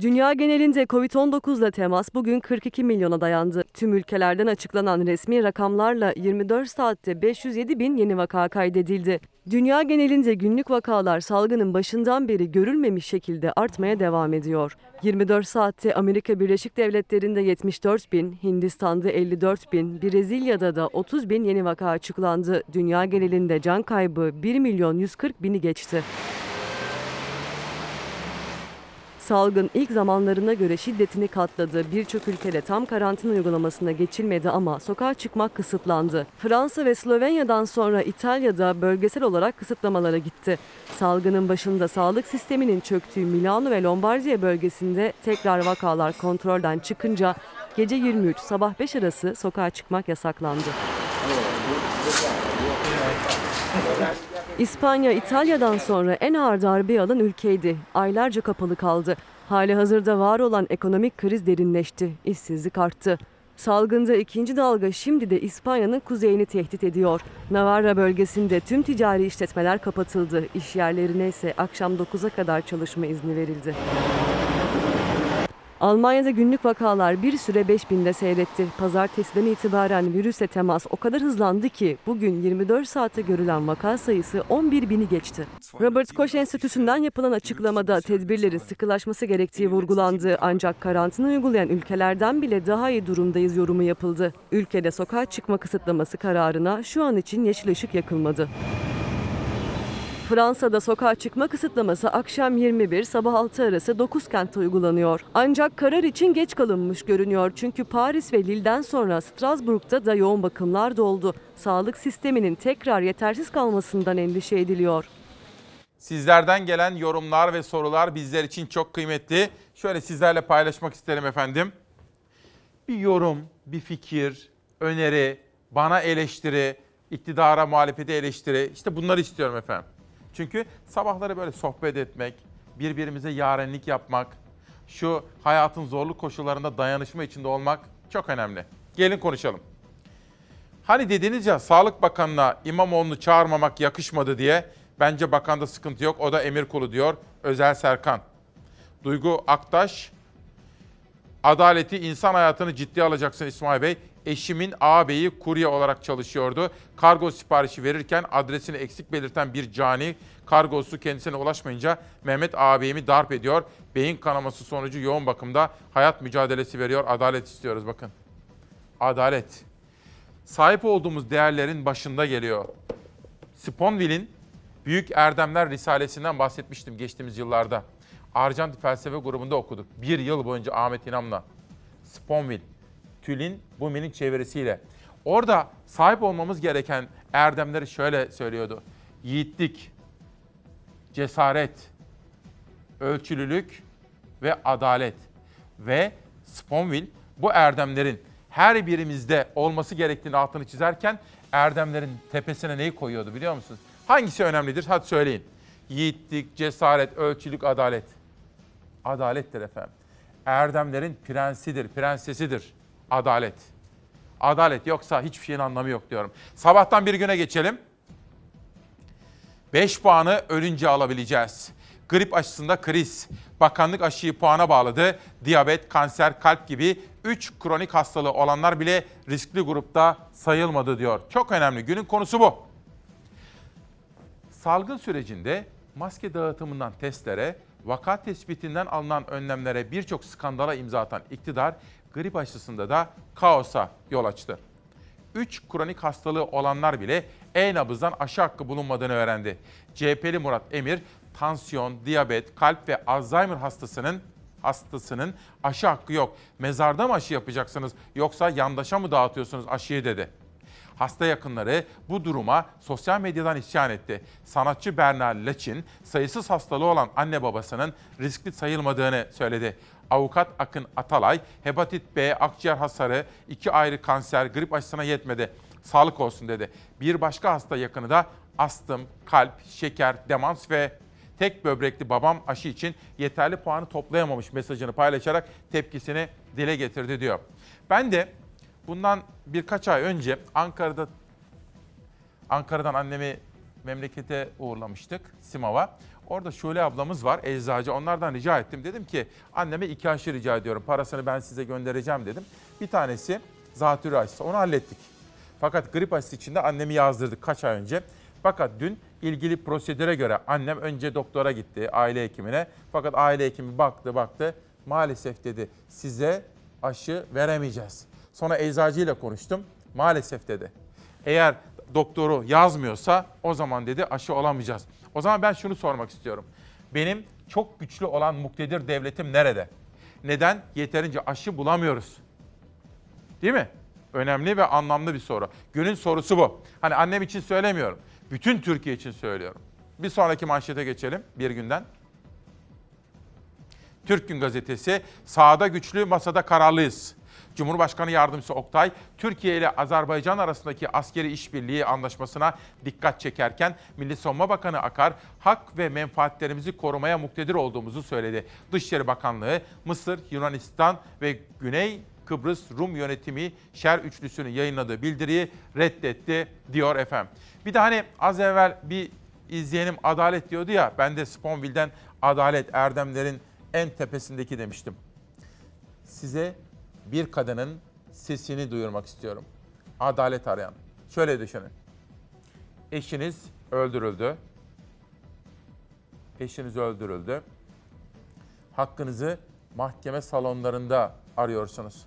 Dünya genelinde Covid-19 ile temas bugün 42 milyona dayandı. Tüm ülkelerden açıklanan resmi rakamlarla 24 saatte 507 bin yeni vaka kaydedildi. Dünya genelinde günlük vakalar salgının başından beri görülmemiş şekilde artmaya devam ediyor. 24 saatte Amerika Birleşik Devletleri'nde 74 bin, Hindistan'da 54 bin, Brezilya'da da 30 bin yeni vaka açıklandı. Dünya genelinde can kaybı 1 milyon 140 bini geçti. Salgın ilk zamanlarına göre şiddetini katladı. Birçok ülkede tam karantina uygulamasına geçilmedi ama sokağa çıkmak kısıtlandı. Fransa ve Slovenya'dan sonra İtalya'da bölgesel olarak kısıtlamalara gitti. Salgının başında sağlık sisteminin çöktüğü Milano ve Lombardiya bölgesinde tekrar vakalar kontrolden çıkınca gece 23 sabah 5 arası sokağa çıkmak yasaklandı. İspanya, İtalya'dan sonra en ağır darbe alan ülkeydi. Aylarca kapalı kaldı. Hali hazırda var olan ekonomik kriz derinleşti. İşsizlik arttı. Salgında ikinci dalga şimdi de İspanya'nın kuzeyini tehdit ediyor. Navarra bölgesinde tüm ticari işletmeler kapatıldı. İş yerlerine ise akşam 9'a kadar çalışma izni verildi. Almanya'da günlük vakalar bir süre 5000'de seyretti. Pazartesiden itibaren virüse temas o kadar hızlandı ki bugün 24 saate görülen vaka sayısı 11 bini geçti. Robert Koch Enstitüsü'nden yapılan açıklamada tedbirlerin sıkılaşması gerektiği vurgulandı. Ancak karantina uygulayan ülkelerden bile daha iyi durumdayız yorumu yapıldı. Ülkede sokağa çıkma kısıtlaması kararına şu an için yeşil ışık yakılmadı. Fransa'da sokağa çıkma kısıtlaması akşam 21 sabah 6 arası 9 kentte uygulanıyor. Ancak karar için geç kalınmış görünüyor çünkü Paris ve Lille'den sonra Strasbourg'da da yoğun bakımlar doldu. Sağlık sisteminin tekrar yetersiz kalmasından endişe ediliyor. Sizlerden gelen yorumlar ve sorular bizler için çok kıymetli. Şöyle sizlerle paylaşmak isterim efendim. Bir yorum, bir fikir, öneri, bana eleştiri, iktidara muhalefete eleştiri. İşte bunları istiyorum efendim. Çünkü sabahları böyle sohbet etmek, birbirimize yarenlik yapmak, şu hayatın zorlu koşullarında dayanışma içinde olmak çok önemli. Gelin konuşalım. Hani dediniz ya Sağlık Bakanı'na İmamoğlu'nu çağırmamak yakışmadı diye. Bence bakanda sıkıntı yok. O da emir kulu diyor Özel Serkan. Duygu Aktaş, adaleti, insan hayatını ciddiye alacaksın İsmail Bey. Eşimin ağabeyi kurye olarak çalışıyordu. Kargo siparişi verirken adresini eksik belirten bir cani kargosu kendisine ulaşmayınca Mehmet ağabeyimi darp ediyor. Beyin kanaması sonucu yoğun bakımda hayat mücadelesi veriyor. Adalet istiyoruz bakın. Adalet. Sahip olduğumuz değerlerin başında geliyor. Sponville'in Büyük Erdemler Risalesi'nden bahsetmiştim geçtiğimiz yıllarda. Arjantin Felsefe grubunda okuduk. Bir yıl boyunca Ahmet İnam'la. Sponville, Tülin, Bumi'nin çevirisiyle. Orada sahip olmamız gereken erdemleri şöyle söylüyordu. Yiğitlik, cesaret, ölçülülük ve adalet. Ve Sponville bu erdemlerin her birimizde olması gerektiğini altını çizerken erdemlerin tepesine neyi koyuyordu biliyor musunuz? Hangisi önemlidir? Hadi söyleyin. Yiğitlik, cesaret, ölçülük, adalet. Adalettir efendim. Erdemlerin prensidir, prensesidir. Adalet. Adalet yoksa hiçbir şeyin anlamı yok diyorum. Sabahtan bir güne geçelim. 5 puanı ölünce alabileceğiz. Grip aşısında kriz. Bakanlık aşıyı puana bağladı. Diyabet, kanser, kalp gibi 3 kronik hastalığı olanlar bile riskli grupta sayılmadı diyor. Çok önemli. Günün konusu bu. Salgın sürecinde maske dağıtımından testlere, vaka tespitinden alınan önlemlere birçok skandala imza atan iktidar, grip aşısında da kaosa yol açtı. 3 kronik hastalığı olanlar bile e-nabızdan aşı hakkı bulunmadığını öğrendi. CHP'li Murat Emir, tansiyon, diyabet, kalp ve Alzheimer hastasının hastasının aşı hakkı yok. Mezarda mı aşı yapacaksınız yoksa yandaşa mı dağıtıyorsunuz aşıyı dedi. Hasta yakınları bu duruma sosyal medyadan isyan etti. Sanatçı Berna Laçin sayısız hastalığı olan anne babasının riskli sayılmadığını söyledi. Avukat Akın Atalay, hepatit B, akciğer hasarı, iki ayrı kanser, grip aşısına yetmedi. Sağlık olsun dedi. Bir başka hasta yakını da astım, kalp, şeker, demans ve tek böbrekli babam aşı için yeterli puanı toplayamamış mesajını paylaşarak tepkisini dile getirdi diyor. Ben de bundan birkaç ay önce Ankara'da Ankara'dan annemi memlekete uğurlamıştık Simav'a. Orada Şule ablamız var eczacı. Onlardan rica ettim. Dedim ki anneme iki aşı rica ediyorum. Parasını ben size göndereceğim dedim. Bir tanesi zatürre aşısı. Onu hallettik. Fakat grip aşısı için de annemi yazdırdık kaç ay önce. Fakat dün ilgili prosedüre göre annem önce doktora gitti, aile hekimine. Fakat aile hekimi baktı baktı. Maalesef dedi size aşı veremeyeceğiz. Sonra eczacıyla konuştum. Maalesef dedi. Eğer doktoru yazmıyorsa o zaman dedi aşı olamayacağız. O zaman ben şunu sormak istiyorum. Benim çok güçlü olan muktedir devletim nerede? Neden yeterince aşı bulamıyoruz? Değil mi? Önemli ve anlamlı bir soru. Günün sorusu bu. Hani annem için söylemiyorum. Bütün Türkiye için söylüyorum. Bir sonraki manşete geçelim bir günden. Türk Gün Gazetesi, sağda güçlü, masada kararlıyız. Cumhurbaşkanı Yardımcısı Oktay, Türkiye ile Azerbaycan arasındaki askeri işbirliği anlaşmasına dikkat çekerken Milli Savunma Bakanı Akar, hak ve menfaatlerimizi korumaya muktedir olduğumuzu söyledi. Dışişleri Bakanlığı, Mısır, Yunanistan ve Güney Kıbrıs Rum yönetimi Şer üçlüsünün yayınladığı bildiriyi reddetti diyor efendim. Bir de hani az evvel bir izleyenim adalet diyordu ya ben de Sponville'den adalet erdemlerin en tepesindeki demiştim. Size bir kadının sesini duyurmak istiyorum. Adalet arayan. Şöyle düşünün. Eşiniz öldürüldü. Eşiniz öldürüldü. Hakkınızı mahkeme salonlarında arıyorsunuz.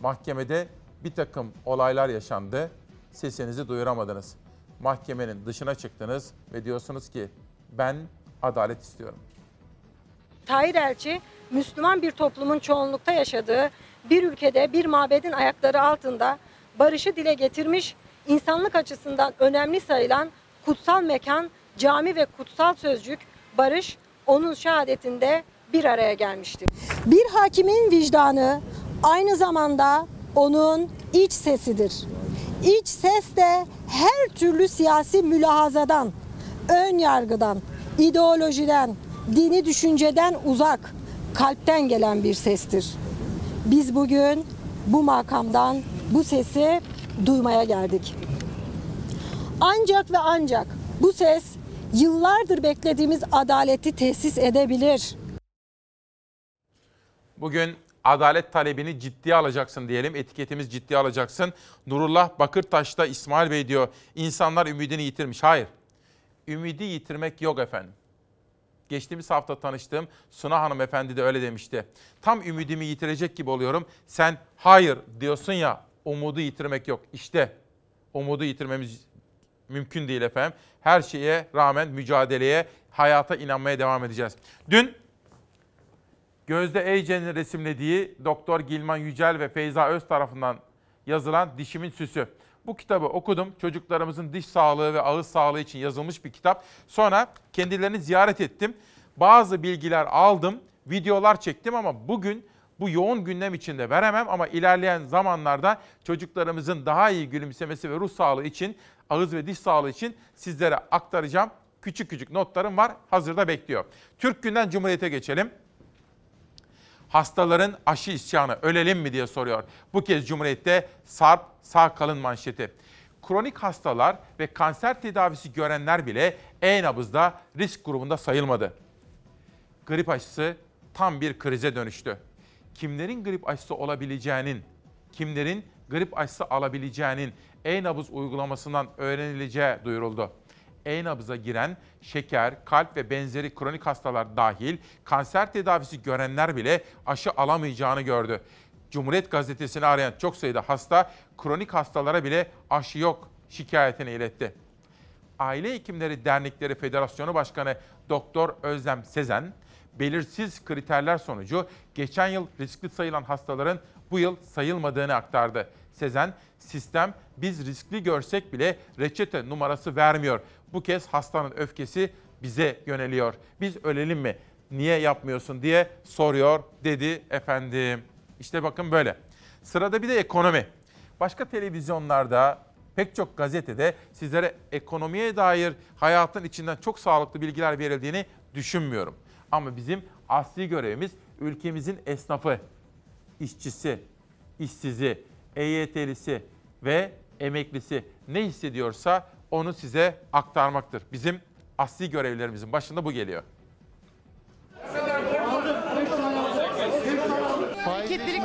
Mahkemede bir takım olaylar yaşandı. Sesinizi duyuramadınız. Mahkemenin dışına çıktınız ve diyorsunuz ki ben adalet istiyorum. Tahir Elçi, Müslüman bir toplumun çoğunlukta yaşadığı bir ülkede bir mabedin ayakları altında barışı dile getirmiş, insanlık açısından önemli sayılan kutsal mekan, cami ve kutsal sözcük barış onun şehadetinde bir araya gelmiştir. Bir hakimin vicdanı aynı zamanda onun iç sesidir. İç ses de her türlü siyasi mülahazadan, ön yargıdan, ideolojiden, dini düşünceden uzak, kalpten gelen bir sestir. Biz bugün bu makamdan bu sesi duymaya geldik. Ancak ve ancak bu ses yıllardır beklediğimiz adaleti tesis edebilir. Bugün adalet talebini ciddiye alacaksın diyelim. Etiketimiz ciddiye alacaksın. Nurullah Bakırtaş'ta İsmail Bey diyor. İnsanlar ümidini yitirmiş. Hayır. Ümidi yitirmek yok efendim. Geçtiğimiz hafta tanıştığım Suna hanımefendi de öyle demişti. Tam ümidimi yitirecek gibi oluyorum. Sen hayır diyorsun ya umudu yitirmek yok. İşte umudu yitirmemiz mümkün değil efendim. Her şeye rağmen mücadeleye, hayata inanmaya devam edeceğiz. Dün Gözde Eycen'in resimlediği Doktor Gilman Yücel ve Feyza Öz tarafından yazılan Dişimin Süsü. Bu kitabı okudum. Çocuklarımızın diş sağlığı ve ağız sağlığı için yazılmış bir kitap. Sonra kendilerini ziyaret ettim. Bazı bilgiler aldım, videolar çektim ama bugün bu yoğun gündem içinde veremem ama ilerleyen zamanlarda çocuklarımızın daha iyi gülümsemesi ve ruh sağlığı için, ağız ve diş sağlığı için sizlere aktaracağım. Küçük küçük notlarım var, hazırda bekliyor. Türk Günden Cumhuriyet'e geçelim. Hastaların aşı isyanı ölelim mi diye soruyor. Bu kez Cumhuriyet'te Sarp sağ kalın manşeti. Kronik hastalar ve kanser tedavisi görenler bile e-nabızda risk grubunda sayılmadı. Grip aşısı tam bir krize dönüştü. Kimlerin grip aşısı olabileceğinin, kimlerin grip aşısı alabileceğinin e-nabız uygulamasından öğrenileceği duyuruldu e-nabıza giren şeker, kalp ve benzeri kronik hastalar dahil kanser tedavisi görenler bile aşı alamayacağını gördü. Cumhuriyet Gazetesi'ni arayan çok sayıda hasta kronik hastalara bile aşı yok şikayetini iletti. Aile Hekimleri Dernekleri Federasyonu Başkanı Doktor Özlem Sezen, belirsiz kriterler sonucu geçen yıl riskli sayılan hastaların bu yıl sayılmadığını aktardı. Sezen, sistem biz riskli görsek bile reçete numarası vermiyor. Bu kez hastanın öfkesi bize yöneliyor. Biz ölelim mi? Niye yapmıyorsun diye soruyor dedi efendim. İşte bakın böyle. Sırada bir de ekonomi. Başka televizyonlarda, pek çok gazetede sizlere ekonomiye dair hayatın içinden çok sağlıklı bilgiler verildiğini düşünmüyorum. Ama bizim asli görevimiz ülkemizin esnafı, işçisi, işsizi, EYT'lisi ve emeklisi ne hissediyorsa onu size aktarmaktır. Bizim asli görevlerimizin başında bu geliyor.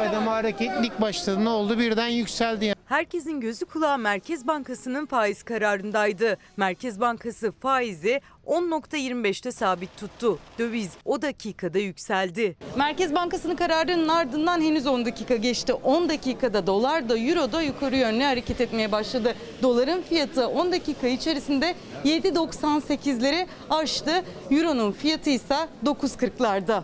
Hareketlilik hareketlilik başladı. Ne oldu? Birden yükseldi. Herkesin gözü kulağı Merkez Bankası'nın faiz kararındaydı. Merkez Bankası faizi 10.25'te sabit tuttu. Döviz o dakikada yükseldi. Merkez Bankası'nın kararının ardından henüz 10 dakika geçti. 10 dakikada dolar da euro da yukarı yönlü hareket etmeye başladı. Doların fiyatı 10 dakika içerisinde 7.98'leri aştı. Euro'nun fiyatı ise 9.40'larda.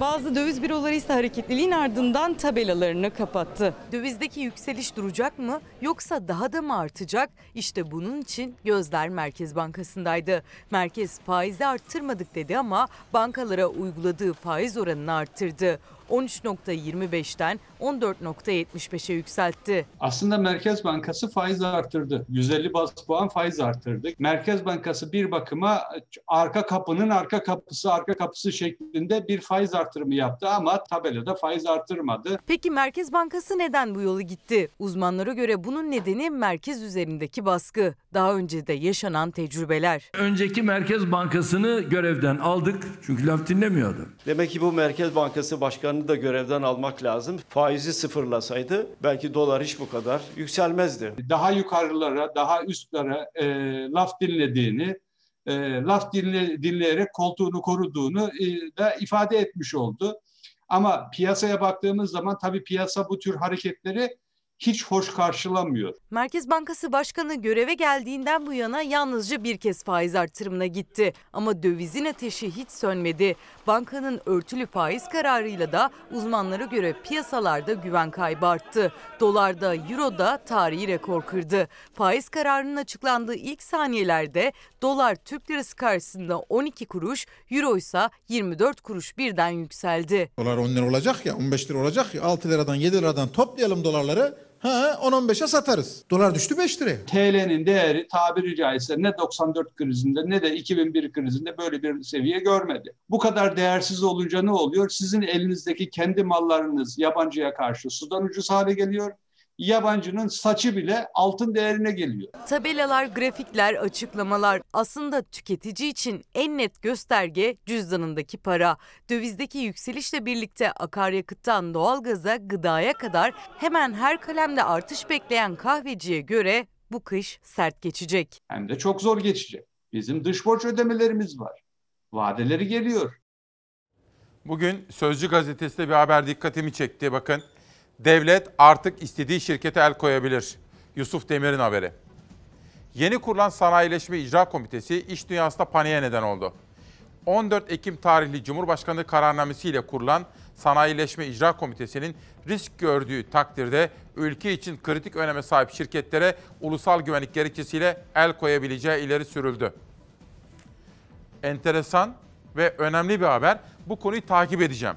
Bazı döviz büroları ise hareketliliğin ardından tabelalarını kapattı. Dövizdeki yükseliş duracak mı yoksa daha da mı artacak? İşte bunun için gözler Merkez Bankası'ndaydı. Merkez faizi arttırmadık dedi ama bankalara uyguladığı faiz oranını arttırdı. 13.25'ten 14.75'e yükseltti. Aslında Merkez Bankası faiz arttırdı. 150 bas puan faiz arttırdı. Merkez Bankası bir bakıma arka kapının arka kapısı arka kapısı şeklinde bir faiz artırımı yaptı ama tabelada faiz artırmadı. Peki Merkez Bankası neden bu yolu gitti? Uzmanlara göre bunun nedeni merkez üzerindeki baskı. Daha önce de yaşanan tecrübeler. Önceki Merkez Bankası'nı görevden aldık çünkü laf dinlemiyordu. Demek ki bu Merkez Bankası Başkanı'nı da görevden almak lazım. Faizi sıfırlasaydı belki dolar hiç bu kadar yükselmezdi. Daha yukarılara, daha üstlere e, laf dinlediğini, e, laf dinle, dinleyerek koltuğunu koruduğunu e, da ifade etmiş oldu. Ama piyasaya baktığımız zaman tabii piyasa bu tür hareketleri hiç hoş karşılamıyor. Merkez Bankası Başkanı göreve geldiğinden bu yana yalnızca bir kez faiz artırımına gitti. Ama dövizin ateşi hiç sönmedi. Bankanın örtülü faiz kararıyla da uzmanlara göre piyasalarda güven kaybı arttı. Dolarda, Euro'da tarihi rekor kırdı. Faiz kararının açıklandığı ilk saniyelerde dolar Türk lirası karşısında 12 kuruş, Euro ise 24 kuruş birden yükseldi. Dolar 10 lira olacak ya 15 lira olacak ya 6 liradan 7 liradan toplayalım dolarları. Ha 10-15'e satarız. Dolar düştü 5 liraya. TL'nin değeri tabiri caizse ne 94 krizinde ne de 2001 krizinde böyle bir seviye görmedi. Bu kadar değersiz olunca ne oluyor? Sizin elinizdeki kendi mallarınız yabancıya karşı sudan ucuz hale geliyor. Yabancının saçı bile altın değerine geliyor. Tabelalar, grafikler, açıklamalar aslında tüketici için en net gösterge cüzdanındaki para. Dövizdeki yükselişle birlikte akaryakıttan doğalgaza, gıdaya kadar hemen her kalemde artış bekleyen kahveciye göre bu kış sert geçecek. Hem de çok zor geçecek. Bizim dış borç ödemelerimiz var. Vadeleri geliyor. Bugün Sözcü gazetesinde bir haber dikkatimi çekti. Bakın devlet artık istediği şirkete el koyabilir. Yusuf Demir'in haberi. Yeni kurulan Sanayileşme İcra Komitesi iş dünyasında paniğe neden oldu. 14 Ekim tarihli Cumhurbaşkanı kararnamesiyle kurulan Sanayileşme İcra Komitesi'nin risk gördüğü takdirde ülke için kritik öneme sahip şirketlere ulusal güvenlik gerekçesiyle el koyabileceği ileri sürüldü. Enteresan ve önemli bir haber. Bu konuyu takip edeceğim.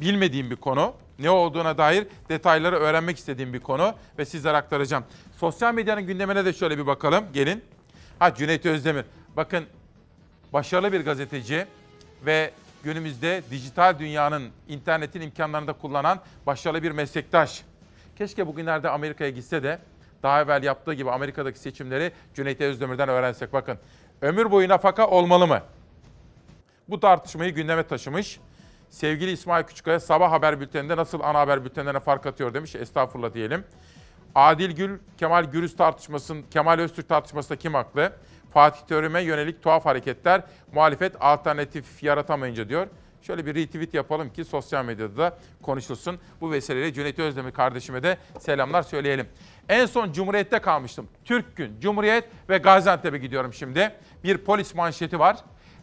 Bilmediğim bir konu ne olduğuna dair detayları öğrenmek istediğim bir konu ve sizlere aktaracağım. Sosyal medyanın gündemine de şöyle bir bakalım. Gelin. Ha Cüneyt Özdemir. Bakın başarılı bir gazeteci ve günümüzde dijital dünyanın, internetin imkanlarını da kullanan başarılı bir meslektaş. Keşke bugünlerde Amerika'ya gitse de daha evvel yaptığı gibi Amerika'daki seçimleri Cüneyt Özdemir'den öğrensek. Bakın ömür boyu nafaka olmalı mı? Bu tartışmayı gündeme taşımış. Sevgili İsmail Küçükkaya sabah haber bülteninde nasıl ana haber bültenlerine fark atıyor demiş. Estağfurullah diyelim. Adil Gül, Kemal Gürüz tartışmasının, Kemal Öztürk tartışmasında kim haklı? Fatih Terim'e yönelik tuhaf hareketler, muhalefet alternatif yaratamayınca diyor. Şöyle bir retweet yapalım ki sosyal medyada da konuşulsun. Bu vesileyle Cüneyt Özdemir kardeşime de selamlar söyleyelim. En son Cumhuriyet'te kalmıştım. Türk Gün, Cumhuriyet ve Gaziantep'e gidiyorum şimdi. Bir polis manşeti var.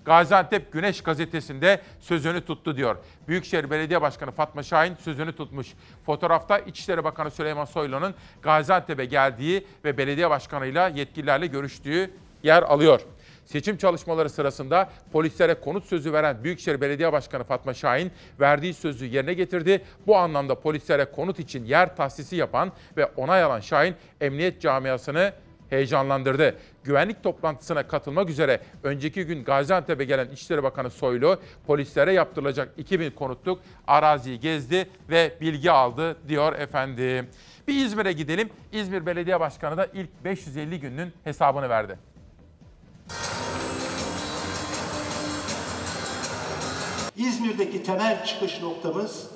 Gaziantep Güneş gazetesinde sözünü tuttu diyor. Büyükşehir Belediye Başkanı Fatma Şahin sözünü tutmuş. Fotoğrafta İçişleri Bakanı Süleyman Soylu'nun Gaziantep'e geldiği ve belediye başkanıyla yetkililerle görüştüğü yer alıyor. Seçim çalışmaları sırasında polislere konut sözü veren Büyükşehir Belediye Başkanı Fatma Şahin verdiği sözü yerine getirdi. Bu anlamda polislere konut için yer tahsisi yapan ve onay alan Şahin emniyet camiasını heyecanlandırdı. Güvenlik toplantısına katılmak üzere önceki gün Gaziantep'e gelen İçişleri Bakanı Soylu polislere yaptırılacak 2000 konutluk araziyi gezdi ve bilgi aldı diyor efendim. Bir İzmir'e gidelim. İzmir Belediye Başkanı da ilk 550 günün hesabını verdi. İzmir'deki temel çıkış noktamız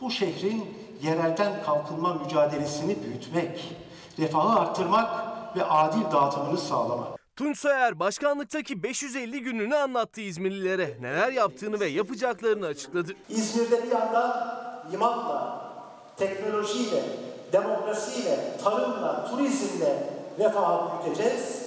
bu şehrin yerelden kalkınma mücadelesini büyütmek, refahı arttırmak ve adil dağıtımını sağlamak. Tunç Soyer başkanlıktaki 550 gününü anlattı İzmirlilere. Neler yaptığını ve yapacaklarını açıkladı. İzmir'de bir yandan limanla, teknolojiyle, demokrasiyle, tarımla, turizmle refahı büyüteceğiz.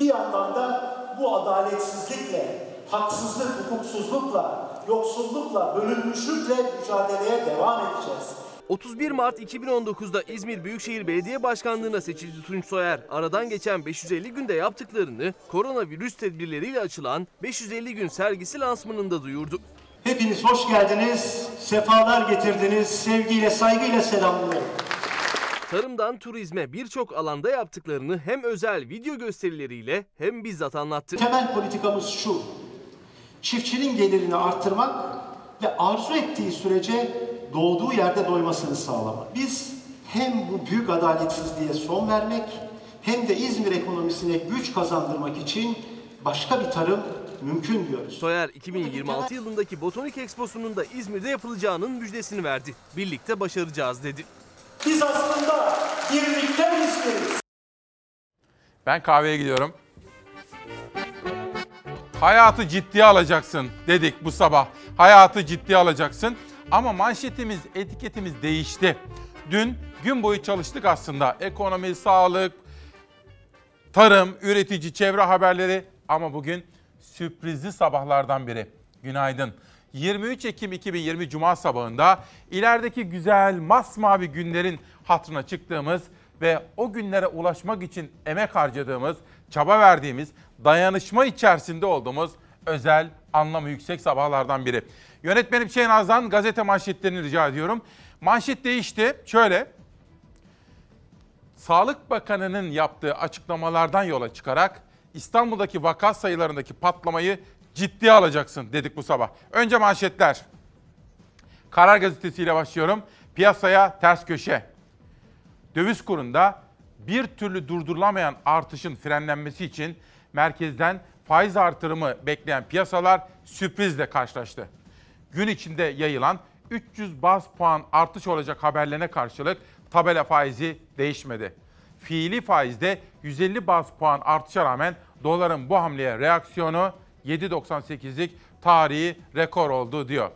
Bir yandan da bu adaletsizlikle, haksızlık, hukuksuzlukla, yoksullukla, bölünmüşlükle mücadeleye devam edeceğiz. 31 Mart 2019'da İzmir Büyükşehir Belediye Başkanlığı'na seçildi Tunç Soyer. Aradan geçen 550 günde yaptıklarını koronavirüs tedbirleriyle açılan 550 gün sergisi lansmanında duyurdu. Hepiniz hoş geldiniz, sefalar getirdiniz. Sevgiyle, saygıyla selamlıyorum. Tarımdan turizme birçok alanda yaptıklarını hem özel video gösterileriyle hem bizzat anlattı. Temel politikamız şu. Çiftçinin gelirini arttırmak ve arzu ettiği sürece doğduğu yerde doymasını sağlamak. Biz hem bu büyük adaletsizliğe son vermek hem de İzmir ekonomisine güç kazandırmak için başka bir tarım mümkün diyoruz. Soyer 2026 yılındaki Botanik Exposu'nun da İzmir'de yapılacağının müjdesini verdi. Birlikte başaracağız dedi. Biz aslında birlikte İzmir'iz. Ben kahveye gidiyorum. Hayatı ciddiye alacaksın dedik bu sabah. Hayatı ciddiye alacaksın. Ama manşetimiz, etiketimiz değişti. Dün gün boyu çalıştık aslında. Ekonomi, sağlık, tarım, üretici, çevre haberleri. Ama bugün sürprizli sabahlardan biri. Günaydın. 23 Ekim 2020 Cuma sabahında ilerideki güzel masmavi günlerin hatırına çıktığımız ve o günlere ulaşmak için emek harcadığımız, çaba verdiğimiz, dayanışma içerisinde olduğumuz özel, anlamı yüksek sabahlardan biri. Yönetmenim Şehnaz'dan gazete manşetlerini rica ediyorum. Manşet değişti. Şöyle, Sağlık Bakanı'nın yaptığı açıklamalardan yola çıkarak İstanbul'daki vaka sayılarındaki patlamayı ciddiye alacaksın dedik bu sabah. Önce manşetler. Karar Gazetesi ile başlıyorum. Piyasaya ters köşe. Döviz kurunda bir türlü durdurulamayan artışın frenlenmesi için merkezden faiz artırımı bekleyen piyasalar sürprizle karşılaştı. Gün içinde yayılan 300 baz puan artış olacak haberlerine karşılık tabela faizi değişmedi. Fiili faizde 150 baz puan artışa rağmen doların bu hamleye reaksiyonu 7.98'lik tarihi rekor oldu diyor.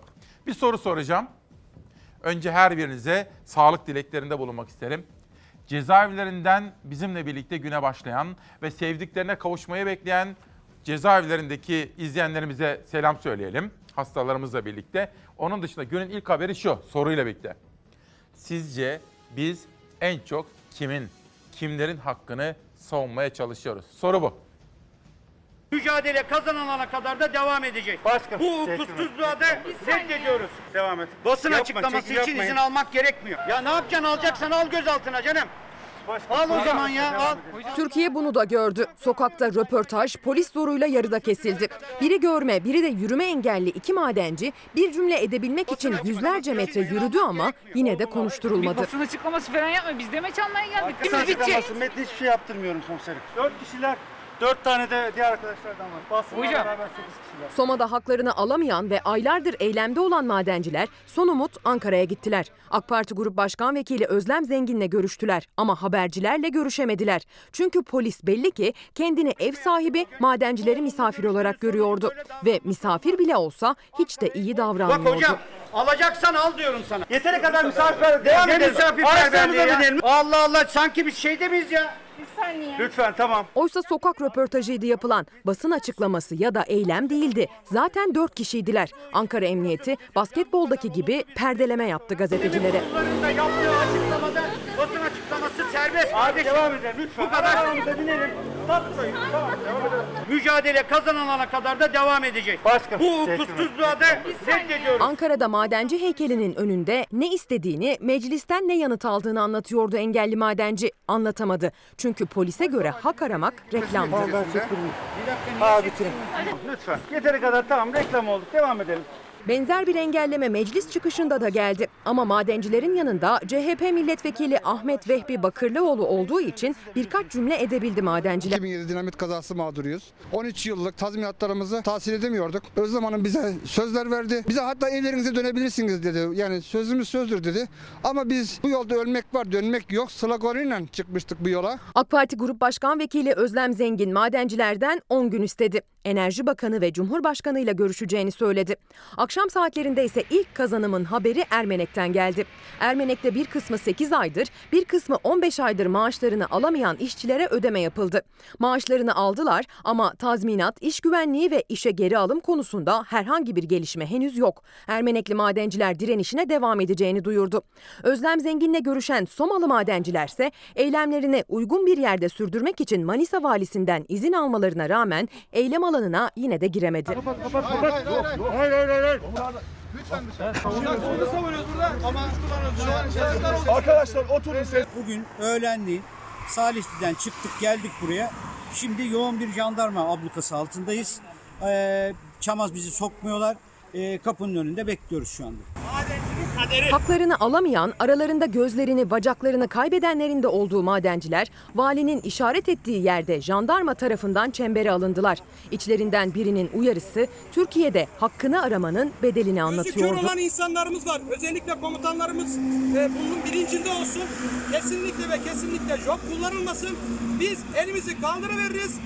Bir soru soracağım. Önce her birinize sağlık dileklerinde bulunmak isterim. Cezaevlerinden bizimle birlikte güne başlayan ve sevdiklerine kavuşmayı bekleyen cezaevlerindeki izleyenlerimize selam söyleyelim. Hastalarımızla birlikte. Onun dışında günün ilk haberi şu soruyla birlikte. Sizce biz en çok kimin, kimlerin hakkını savunmaya çalışıyoruz? Soru bu. Mücadele kazanılana kadar da devam edecek. Başka. Bu hukuksuzluğa da reddediyoruz. Devam et. Basın Yapma, açıklaması için yapmayın. izin almak gerekmiyor. Ya ne yapacaksın alacaksan al gözaltına canım. Al o zaman ya al. Türkiye bunu da gördü. Sokakta röportaj polis zoruyla yarıda kesildi. Biri görme, biri de yürüme engelli iki madenci bir cümle edebilmek için yüzlerce metre yürüdü ama yine de konuşturulmadı. Basın açıklaması falan yapma. Biz demeç almaya geldik. Basın Biz bitecek. açıklaması metni hiçbir şey yaptırmıyorum komiserim. Dört kişiler, dört tane de diğer arkadaşlardan var. Basınla Hocam. beraber sekiz kişiler. Soma'da haklarını alamayan ve aylardır eylemde olan madenciler son umut Ankara'ya gittiler. AK Parti Grup Başkan Vekili Özlem Zengin'le görüştüler ama habercilerle görüşemediler. Çünkü polis belli ki kendini ev sahibi madencileri misafir olarak görüyordu ve misafir bile olsa hiç de iyi Bak davranmıyordu. hocam alacaksan al diyorum sana. Yeteri kadar misafir devam Ne edelim. binelim. Allah Allah sanki biz şeyde miyiz ya? Saniye. Lütfen tamam. Oysa sokak röportajıydı yapılan. Basın açıklaması ya da eylem değildi. Zaten dört kişiydiler. Ankara Emniyeti basketboldaki gibi perdeleme yaptı gazetecilere. Bunların yaptığı açıklamada basın açıklaması serbest. Hadi devam edelim lütfen. Bu kadar. Arabamıza binelim. Tatlayın. Tamam devam edelim. Mücadele kazanılana kadar da devam edecek. Başka. Bu hukuksuzluğa da reddediyoruz. Ankara'da madenci heykelinin önünde ne istediğini, meclisten ne yanıt aldığını anlatıyordu engelli madenci. Anlatamadı. Çünkü polise göre hak aramak reklamdı. Ha bitirin. Lütfen. Yeteri kadar tamam reklam olduk. Devam edelim. Benzer bir engelleme meclis çıkışında da geldi. Ama madencilerin yanında CHP milletvekili Ahmet Vehbi Bakırlıoğlu olduğu için birkaç cümle edebildi madenciler. 2007 dinamit kazası mağduruyuz. 13 yıllık tazminatlarımızı tahsil edemiyorduk. Özlem bize sözler verdi. Bize hatta evlerinize dönebilirsiniz dedi. Yani sözümüz sözdür dedi. Ama biz bu yolda ölmek var dönmek yok sloganıyla çıkmıştık bu yola. AK Parti Grup Başkan Vekili Özlem Zengin madencilerden 10 gün istedi. Enerji Bakanı ve Cumhurbaşkanı ile görüşeceğini söyledi. Akşam saatlerinde ise ilk kazanımın haberi Ermenek'ten geldi. Ermenek'te bir kısmı 8 aydır, bir kısmı 15 aydır maaşlarını alamayan işçilere ödeme yapıldı. Maaşlarını aldılar ama tazminat, iş güvenliği ve işe geri alım konusunda herhangi bir gelişme henüz yok. Ermenekli madenciler direnişine devam edeceğini duyurdu. Özlem Zengin'le görüşen Somalı madencilerse eylemlerini uygun bir yerde sürdürmek için Manisa valisinden izin almalarına rağmen eylem alanına yine de giremedi. Kapat kapat kapat. Hayır hayır hayır. Lütfen dışarı. Ama Arkadaşlar oturun siz. Bugün öğlenleyin Salihli'den çıktık geldik buraya. Şimdi yoğun bir jandarma ablukası altındayız. Ee, Çamaz bizi sokmuyorlar. Ee, kapının önünde bekliyoruz şu anda. Haklarını alamayan, aralarında gözlerini, bacaklarını kaybedenlerin de olduğu madenciler, valinin işaret ettiği yerde jandarma tarafından çembere alındılar. İçlerinden birinin uyarısı, Türkiye'de hakkını aramanın bedelini Kör anlatıyordu. olan insanlarımız var. Özellikle komutanlarımız e, bunun bilincinde olsun. Kesinlikle ve kesinlikle job kullanılmasın. Biz elimizi kaldırıveririz.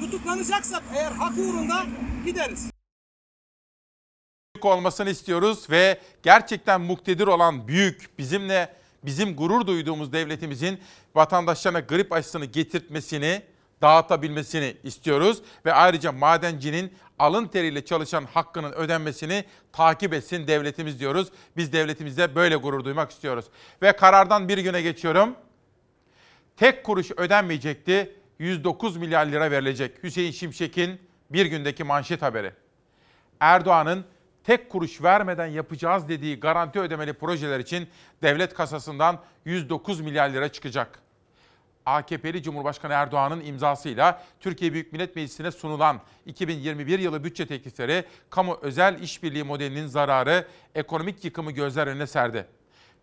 Tutuklanacaksak eğer hak uğrunda gideriz. Büyük olmasını istiyoruz ve gerçekten muktedir olan büyük bizimle bizim gurur duyduğumuz devletimizin vatandaşlarına grip aşısını getirtmesini, dağıtabilmesini istiyoruz ve ayrıca madencinin alın teriyle çalışan hakkının ödenmesini takip etsin devletimiz diyoruz. Biz devletimizde böyle gurur duymak istiyoruz. Ve karardan bir güne geçiyorum. Tek kuruş ödenmeyecekti. 109 milyar lira verilecek. Hüseyin Şimşek'in bir gündeki manşet haberi. Erdoğan'ın tek kuruş vermeden yapacağız dediği garanti ödemeli projeler için devlet kasasından 109 milyar lira çıkacak. AKP'li Cumhurbaşkanı Erdoğan'ın imzasıyla Türkiye Büyük Millet Meclisi'ne sunulan 2021 yılı bütçe teklifleri kamu özel işbirliği modelinin zararı, ekonomik yıkımı gözler önüne serdi.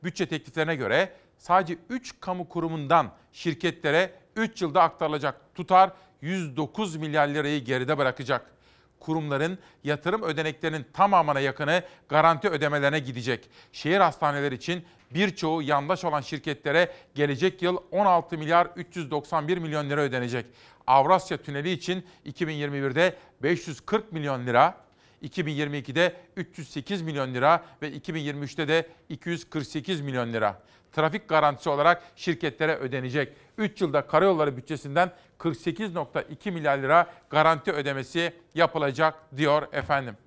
Bütçe tekliflerine göre sadece 3 kamu kurumundan şirketlere 3 yılda aktarılacak tutar 109 milyar lirayı geride bırakacak kurumların yatırım ödeneklerinin tamamına yakını garanti ödemelerine gidecek. Şehir hastaneleri için birçoğu yandaş olan şirketlere gelecek yıl 16 milyar 391 milyon lira ödenecek. Avrasya Tüneli için 2021'de 540 milyon lira, 2022'de 308 milyon lira ve 2023'te de 248 milyon lira. Trafik garantisi olarak şirketlere ödenecek. 3 yılda karayolları bütçesinden 48.2 milyar lira garanti ödemesi yapılacak diyor efendim.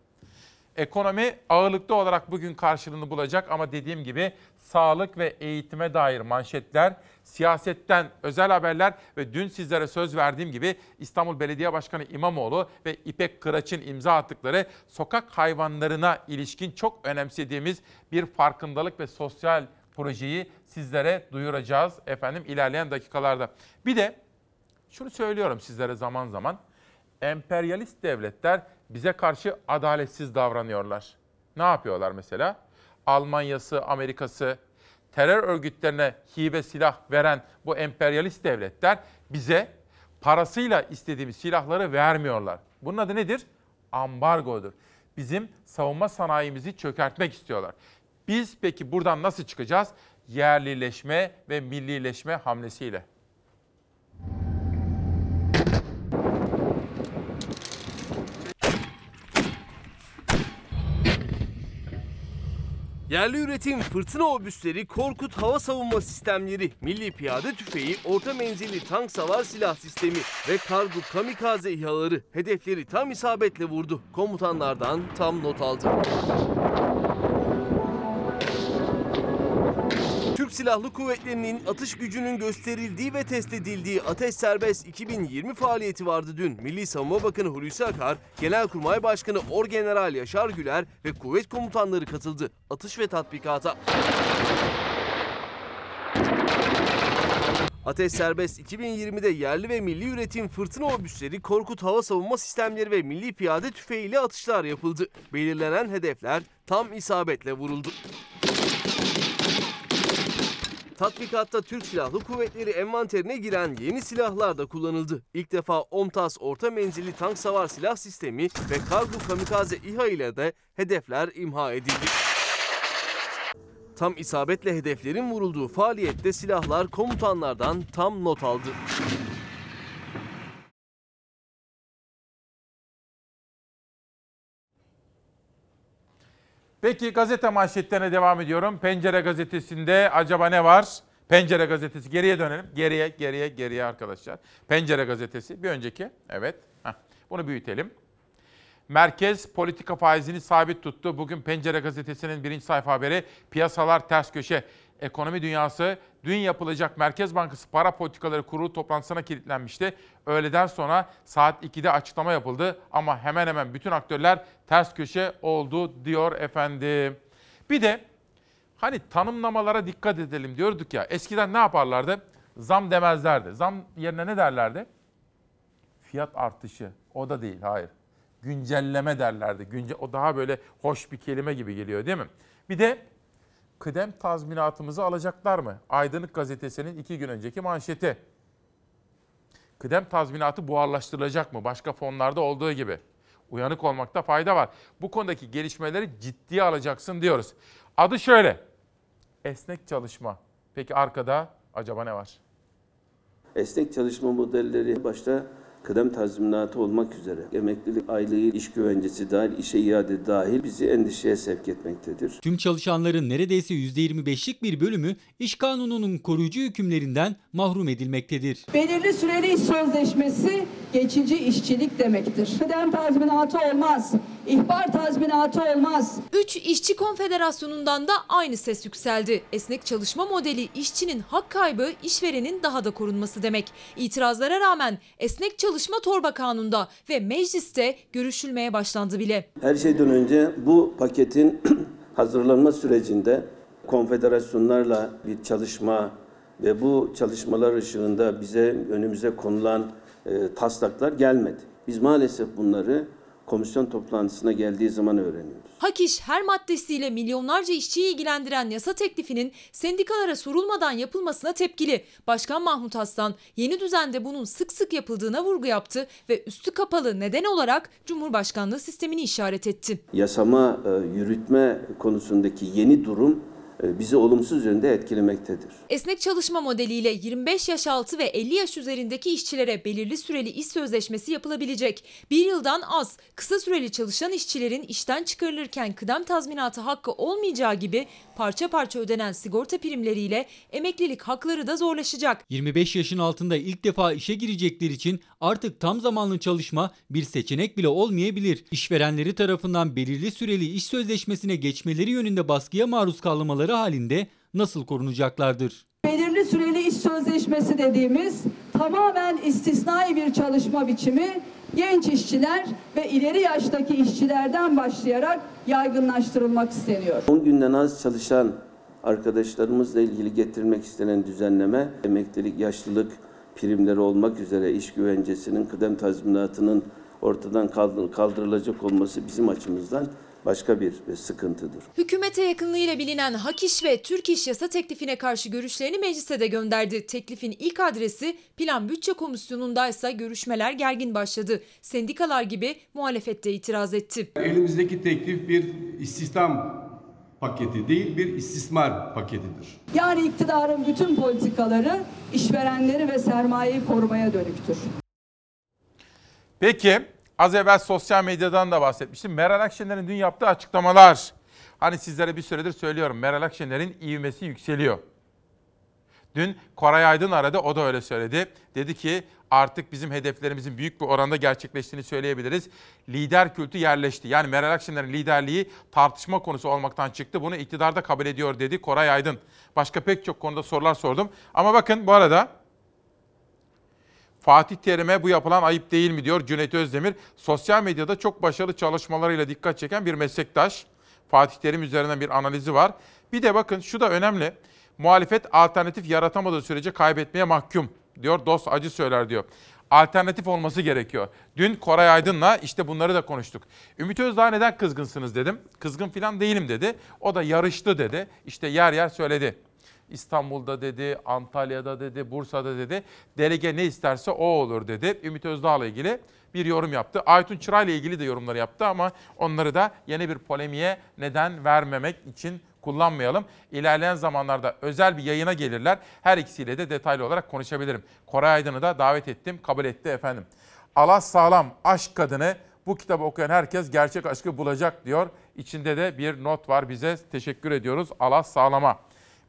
Ekonomi ağırlıklı olarak bugün karşılığını bulacak ama dediğim gibi sağlık ve eğitime dair manşetler, siyasetten özel haberler ve dün sizlere söz verdiğim gibi İstanbul Belediye Başkanı İmamoğlu ve İpek Kıraç'ın imza attıkları sokak hayvanlarına ilişkin çok önemsediğimiz bir farkındalık ve sosyal projeyi sizlere duyuracağız efendim ilerleyen dakikalarda. Bir de şunu söylüyorum sizlere zaman zaman. Emperyalist devletler bize karşı adaletsiz davranıyorlar. Ne yapıyorlar mesela? Almanya'sı, Amerika'sı, terör örgütlerine hibe silah veren bu emperyalist devletler bize parasıyla istediğimiz silahları vermiyorlar. Bunun adı nedir? Ambargodur. Bizim savunma sanayimizi çökertmek istiyorlar. Biz peki buradan nasıl çıkacağız? Yerlileşme ve millileşme hamlesiyle. Yerli üretim fırtına obüsleri, Korkut hava savunma sistemleri, milli piyade tüfeği, orta menzilli tank savar silah sistemi ve kargo kamikaze İHA'ları hedefleri tam isabetle vurdu. Komutanlardan tam not aldı. Silahlı Kuvvetleri'nin atış gücünün gösterildiği ve test edildiği Ateş Serbest 2020 faaliyeti vardı dün. Milli Savunma Bakanı Hulusi Akar, Genelkurmay Başkanı Orgeneral Yaşar Güler ve kuvvet komutanları katıldı atış ve tatbikata. Ateş Serbest 2020'de yerli ve milli üretim fırtına obüsleri, Korkut hava savunma sistemleri ve milli piyade tüfeği ile atışlar yapıldı. Belirlenen hedefler tam isabetle vuruldu. Tatbikatta Türk Silahlı Kuvvetleri envanterine giren yeni silahlar da kullanıldı. İlk defa OMTAS orta menzilli tank savar silah sistemi ve kargo kamikaze İHA ile de hedefler imha edildi. Tam isabetle hedeflerin vurulduğu faaliyette silahlar komutanlardan tam not aldı. Peki gazete manşetlerine devam ediyorum. Pencere gazetesinde acaba ne var? Pencere gazetesi geriye dönelim. Geriye, geriye, geriye arkadaşlar. Pencere gazetesi bir önceki. Evet. Heh. Bunu büyütelim. Merkez politika faizini sabit tuttu. Bugün Pencere gazetesinin birinci sayfa haberi piyasalar ters köşe. ekonomi dünyası dün yapılacak Merkez Bankası Para Politikaları Kurulu toplantısına kilitlenmişti. Öğleden sonra saat 2'de açıklama yapıldı ama hemen hemen bütün aktörler ters köşe oldu diyor efendim. Bir de hani tanımlamalara dikkat edelim diyorduk ya. Eskiden ne yaparlardı? Zam demezlerdi. Zam yerine ne derlerdi? Fiyat artışı. O da değil, hayır. Güncelleme derlerdi. Günce, o daha böyle hoş bir kelime gibi geliyor değil mi? Bir de kıdem tazminatımızı alacaklar mı? Aydınlık gazetesinin iki gün önceki manşeti. Kıdem tazminatı buharlaştırılacak mı? Başka fonlarda olduğu gibi. Uyanık olmakta fayda var. Bu konudaki gelişmeleri ciddiye alacaksın diyoruz. Adı şöyle. Esnek çalışma. Peki arkada acaba ne var? Esnek çalışma modelleri başta kıdem tazminatı olmak üzere emeklilik aylığı, iş güvencesi dahil, işe iade dahil bizi endişeye sevk etmektedir. Tüm çalışanların neredeyse %25'lik bir bölümü iş kanununun koruyucu hükümlerinden mahrum edilmektedir. Belirli süreli iş sözleşmesi geçici işçilik demektir. Kıdem tazminatı olmaz, ihbar tazminatı olmaz. 3 İşçi Konfederasyonu'ndan da aynı ses yükseldi. Esnek çalışma modeli işçinin hak kaybı, işverenin daha da korunması demek. İtirazlara rağmen esnek çalışma torba kanunda ve mecliste görüşülmeye başlandı bile. Her şeyden önce bu paketin hazırlanma sürecinde konfederasyonlarla bir çalışma ve bu çalışmalar ışığında bize önümüze konulan e, taslaklar gelmedi. Biz maalesef bunları komisyon toplantısına geldiği zaman öğreniyoruz. Hak iş her maddesiyle milyonlarca işçiyi ilgilendiren yasa teklifinin sendikalara sorulmadan yapılmasına tepkili. Başkan Mahmut Aslan yeni düzende bunun sık sık yapıldığına vurgu yaptı ve üstü kapalı neden olarak Cumhurbaşkanlığı sistemini işaret etti. Yasama, e, yürütme konusundaki yeni durum bizi olumsuz yönde etkilemektedir. Esnek çalışma modeliyle 25 yaş altı ve 50 yaş üzerindeki işçilere belirli süreli iş sözleşmesi yapılabilecek. Bir yıldan az, kısa süreli çalışan işçilerin işten çıkarılırken kıdem tazminatı hakkı olmayacağı gibi parça parça ödenen sigorta primleriyle emeklilik hakları da zorlaşacak. 25 yaşın altında ilk defa işe girecekler için artık tam zamanlı çalışma bir seçenek bile olmayabilir. İşverenleri tarafından belirli süreli iş sözleşmesine geçmeleri yönünde baskıya maruz kalmaları halinde nasıl korunacaklardır? Belirli süreli iş sözleşmesi dediğimiz tamamen istisnai bir çalışma biçimi genç işçiler ve ileri yaştaki işçilerden başlayarak yaygınlaştırılmak isteniyor. 10 günden az çalışan arkadaşlarımızla ilgili getirilmek istenen düzenleme emeklilik, yaşlılık primleri olmak üzere iş güvencesinin, kıdem tazminatının ortadan kaldırılacak olması bizim açımızdan başka bir sıkıntıdır. Hükümete yakınlığıyla bilinen Hak İş ve Türk İş yasa teklifine karşı görüşlerini meclise de gönderdi. Teklifin ilk adresi Plan Bütçe Komisyonu'nda ise görüşmeler gergin başladı. Sendikalar gibi muhalefette itiraz etti. Elimizdeki teklif bir istihdam paketi değil bir istismar paketidir. Yani iktidarın bütün politikaları işverenleri ve sermayeyi korumaya dönüktür. Peki az evvel sosyal medyadan da bahsetmiştim. Meral Akşener'in dün yaptığı açıklamalar. Hani sizlere bir süredir söylüyorum. Meral Akşener'in ivmesi yükseliyor. Dün Koray Aydın aradı, o da öyle söyledi. Dedi ki artık bizim hedeflerimizin büyük bir oranda gerçekleştiğini söyleyebiliriz. Lider kültü yerleşti. Yani Meral Akşener'in liderliği tartışma konusu olmaktan çıktı. Bunu iktidarda kabul ediyor dedi Koray Aydın. Başka pek çok konuda sorular sordum. Ama bakın bu arada Fatih Terim'e bu yapılan ayıp değil mi diyor Cüneyt Özdemir. Sosyal medyada çok başarılı çalışmalarıyla dikkat çeken bir meslektaş. Fatih Terim üzerinden bir analizi var. Bir de bakın şu da önemli. Muhalefet alternatif yaratamadığı sürece kaybetmeye mahkum diyor. Dost acı söyler diyor. Alternatif olması gerekiyor. Dün Koray Aydın'la işte bunları da konuştuk. Ümit Özdağ neden kızgınsınız dedim. Kızgın falan değilim dedi. O da yarıştı dedi. İşte yer yer söyledi. İstanbul'da dedi, Antalya'da dedi, Bursa'da dedi. Delege ne isterse o olur dedi. Ümit Özdağ'la ilgili bir yorum yaptı. Aytun Çıray ile ilgili de yorumları yaptı ama onları da yeni bir polemiğe neden vermemek için kullanmayalım. İlerleyen zamanlarda özel bir yayına gelirler. Her ikisiyle de detaylı olarak konuşabilirim. Koray Aydın'ı da davet ettim, kabul etti efendim. Alas Sağlam, Aşk Kadını bu kitabı okuyan herkes gerçek aşkı bulacak diyor. İçinde de bir not var bize. Teşekkür ediyoruz Alas Sağlam'a.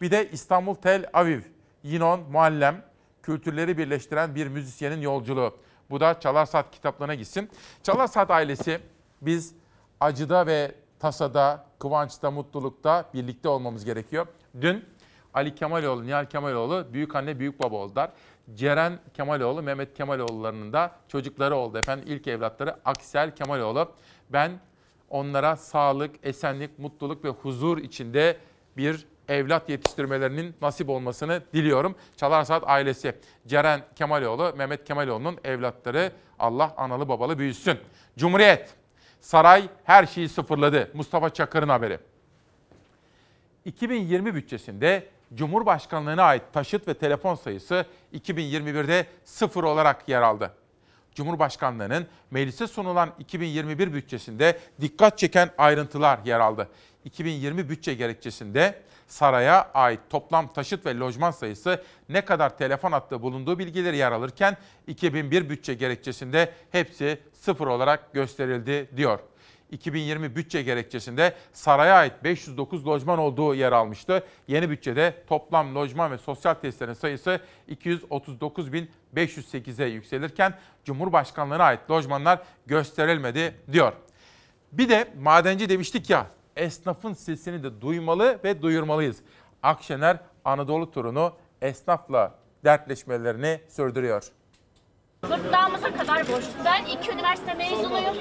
Bir de İstanbul Tel Aviv, Yinon Muallem, kültürleri birleştiren bir müzisyenin yolculuğu. Bu da Çalar Saat kitaplığına gitsin. Çalar Saat ailesi biz acıda ve tasada, kıvançta, mutlulukta birlikte olmamız gerekiyor. Dün Ali Kemaloğlu, Nihal Kemaloğlu büyük anne büyük baba oldular. Ceren Kemaloğlu, Mehmet Kemaloğullarının da çocukları oldu efendim. İlk evlatları Aksel Kemaloğlu. Ben onlara sağlık, esenlik, mutluluk ve huzur içinde bir evlat yetiştirmelerinin nasip olmasını diliyorum. Çalar Saat ailesi Ceren Kemaloğlu, Mehmet Kemaloğlu'nun evlatları Allah analı babalı büyüsün. Cumhuriyet, saray her şeyi sıfırladı. Mustafa Çakır'ın haberi. 2020 bütçesinde Cumhurbaşkanlığına ait taşıt ve telefon sayısı 2021'de sıfır olarak yer aldı. Cumhurbaşkanlığının meclise sunulan 2021 bütçesinde dikkat çeken ayrıntılar yer aldı. 2020 bütçe gerekçesinde saraya ait toplam taşıt ve lojman sayısı ne kadar telefon hattı bulunduğu bilgileri yer alırken 2001 bütçe gerekçesinde hepsi sıfır olarak gösterildi diyor. 2020 bütçe gerekçesinde saraya ait 509 lojman olduğu yer almıştı. Yeni bütçede toplam lojman ve sosyal tesislerin sayısı 239.508'e yükselirken Cumhurbaşkanlığına ait lojmanlar gösterilmedi diyor. Bir de madenci demiştik ya esnafın sesini de duymalı ve duyurmalıyız. Akşener Anadolu turunu esnafla dertleşmelerini sürdürüyor. Gırtlağımıza kadar borçluyuz. Ben iki üniversite mezunuyum.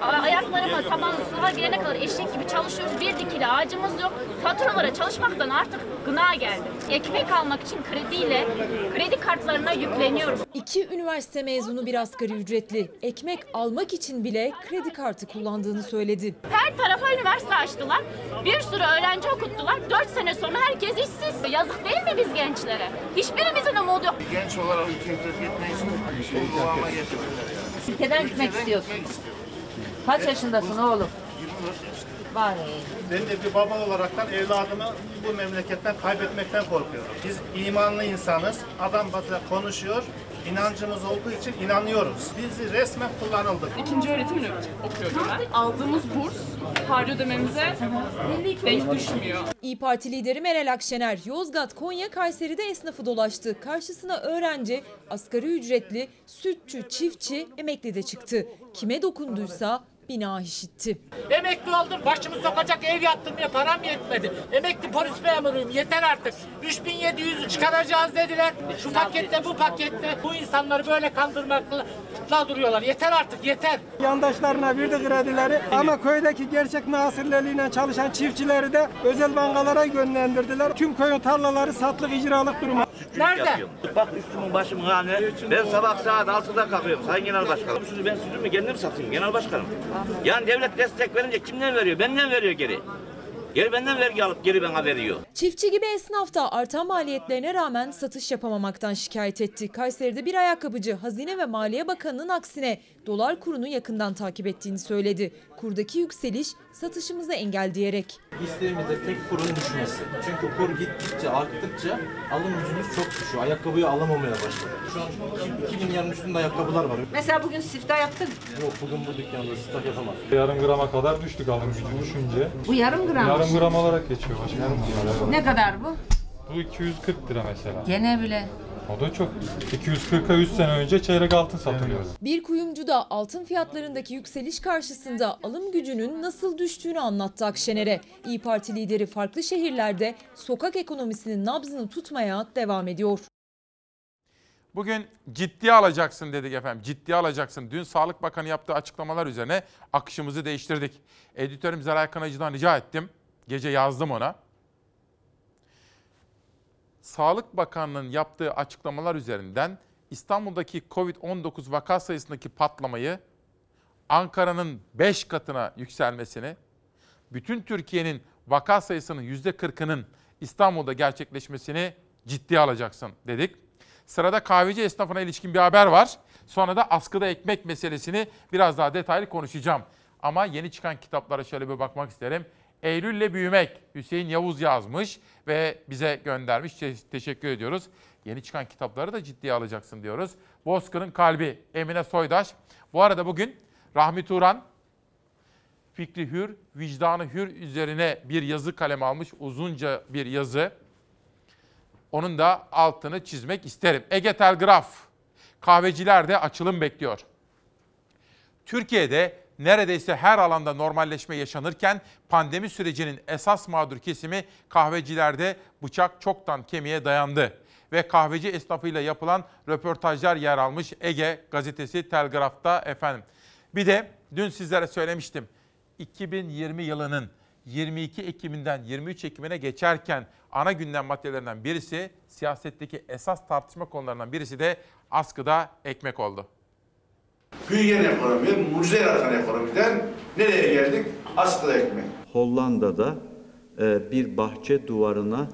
Ayaklarıma taban sınava girene kadar eşek gibi çalışıyoruz. Bir dikili ağacımız yok. Faturalara çalışmaktan artık gına geldi. Ekmek almak için krediyle kredi kartlarına yükleniyoruz. İki üniversite mezunu bir asgari ücretli ekmek almak için bile kredi kartı kullandığını söyledi. Her tarafa üniversite açtılar. Bir sürü öğrenci okuttular. Dört sene sonra herkes işsiz. Yazık değil mi biz gençlere? Hiçbirimizin umudu yok. Genç olarak ülkeyi terk getirdiler. Ülkeden gitmek istiyorsun. Kaç yaşındasın oğlum? 24 yaşında. Var Ben de bir baba olaraktan evladımı bu memleketten kaybetmekten korkuyorum. Biz imanlı insanız. Adam batıda konuşuyor. İnancımız olduğu için inanıyoruz. Bizi resmen kullanıldık. İkinci öğretim okuyorum ben. Aldığımız burs harcı ödememize denk düşmüyor. İyi Parti lideri Meral Akşener, Yozgat, Konya, Kayseri'de esnafı dolaştı. Karşısına öğrenci, asgari ücretli, sütçü, çiftçi, emekli de çıktı. Kime dokunduysa bina işitti. Emekli oldum başımı sokacak ev yaptırmaya param yetmedi. Emekli polis memuruyum yeter artık. 3700'ü çıkaracağız dediler. Şu pakette bu pakette bu insanları böyle kandırmakla duruyorlar. Yeter artık yeter. Yandaşlarına verdi kredileri ama köydeki gerçek nasırlarıyla çalışan çiftçileri de özel bankalara yönlendirdiler. Tüm köyün tarlaları satlık icralık duruma. Nerede? Bak üstümün başımın hane. Ben sabah saat 6'da kalkıyorum Sayın Genel Başkanım. Sütü ben sütümü kendim satayım Genel Başkanım. Yani devlet destek verince kimden veriyor? Benden veriyor geri. Geri benden vergi alıp geri bana veriyor. Çiftçi gibi esnaf da artan maliyetlerine rağmen satış yapamamaktan şikayet etti. Kayseri'de bir ayakkabıcı Hazine ve Maliye Bakanı'nın aksine dolar kurunu yakından takip ettiğini söyledi. Kurdaki yükseliş satışımıza engel diyerek. İsteğimizde tek kurun düşmesi. Çünkü kur gittikçe arttıkça alım gücümüz çok düşüyor. Ayakkabıyı alamamaya başladık. Şu an 2000 liranın üstünde ayakkabılar var. Mesela bugün siftah yaptın. Yok bugün bu dükkanda stok yapamaz. Yarım grama kadar düştük alım gücü düşünce. Bu yarım gram. Yarım gram olarak geçiyor başkanım. Ne kadar bu? Bu 240 lira mesela. Gene bile. O da çok. 240'a 100 sene önce çeyrek altın satılıyordu. Bir kuyumcu da altın fiyatlarındaki yükseliş karşısında alım gücünün nasıl düştüğünü anlattı Akşener'e. İyi Parti lideri farklı şehirlerde sokak ekonomisinin nabzını tutmaya devam ediyor. Bugün ciddiye alacaksın dedik efendim. Ciddiye alacaksın. Dün Sağlık Bakanı yaptığı açıklamalar üzerine akışımızı değiştirdik. Editörüm Zeray Kanacı'dan rica ettim. Gece yazdım ona. Sağlık Bakanlığı'nın yaptığı açıklamalar üzerinden İstanbul'daki Covid-19 vaka sayısındaki patlamayı Ankara'nın 5 katına yükselmesini, bütün Türkiye'nin vaka sayısının %40'ının İstanbul'da gerçekleşmesini ciddiye alacaksın dedik. Sırada kahveci esnafına ilişkin bir haber var. Sonra da askıda ekmek meselesini biraz daha detaylı konuşacağım. Ama yeni çıkan kitaplara şöyle bir bakmak isterim. Eylül'le Büyümek Hüseyin Yavuz yazmış ve bize göndermiş. Te- teşekkür ediyoruz. Yeni çıkan kitapları da ciddiye alacaksın diyoruz. Bozkır'ın Kalbi Emine Soydaş. Bu arada bugün Rahmi Turan fikri hür, vicdanı hür üzerine bir yazı kaleme almış. Uzunca bir yazı. Onun da altını çizmek isterim. Ege Telgraf. Kahveciler de açılım bekliyor. Türkiye'de Neredeyse her alanda normalleşme yaşanırken pandemi sürecinin esas mağdur kesimi kahvecilerde bıçak çoktan kemiğe dayandı ve kahveci esnafıyla yapılan röportajlar yer almış Ege gazetesi Telgraf'ta efendim. Bir de dün sizlere söylemiştim. 2020 yılının 22 Ekim'inden 23 Ekim'ine geçerken ana gündem maddelerinden birisi siyasetteki esas tartışma konularından birisi de askıda ekmek oldu. Büyüyen ekonomi, mucize yaratan ekonomiden nereye geldik? Askıda ekmek. Hollanda'da e, bir bahçe duvarına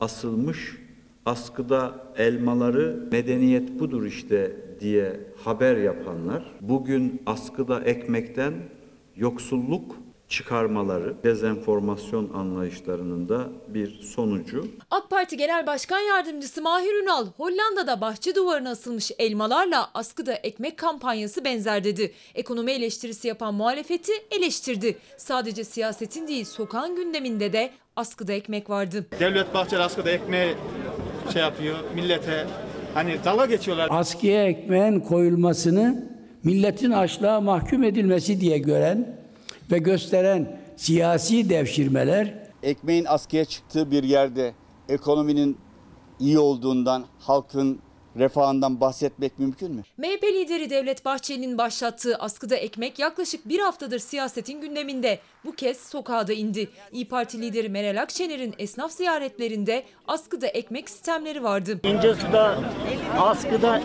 asılmış askıda elmaları medeniyet budur işte diye haber yapanlar bugün askıda ekmekten yoksulluk çıkarmaları dezenformasyon anlayışlarının da bir sonucu. AK Parti Genel Başkan Yardımcısı Mahir Ünal, Hollanda'da bahçe duvarına asılmış elmalarla askıda ekmek kampanyası benzer dedi. Ekonomi eleştirisi yapan muhalefeti eleştirdi. Sadece siyasetin değil sokağın gündeminde de askıda ekmek vardı. Devlet Bahçeli askıda ekmeği şey yapıyor millete hani dalga geçiyorlar. Askıya ekmeğin koyulmasını milletin açlığa mahkum edilmesi diye gören ve gösteren siyasi devşirmeler ekmeğin askıya çıktığı bir yerde ekonominin iyi olduğundan, halkın refahından bahsetmek mümkün mü? MHP lideri Devlet Bahçeli'nin başlattığı askıda ekmek yaklaşık bir haftadır siyasetin gündeminde. Bu kez sokağa da indi. İyi Parti lideri Meral Akşener'in esnaf ziyaretlerinde askıda ekmek sistemleri vardı. İncesu'da askıda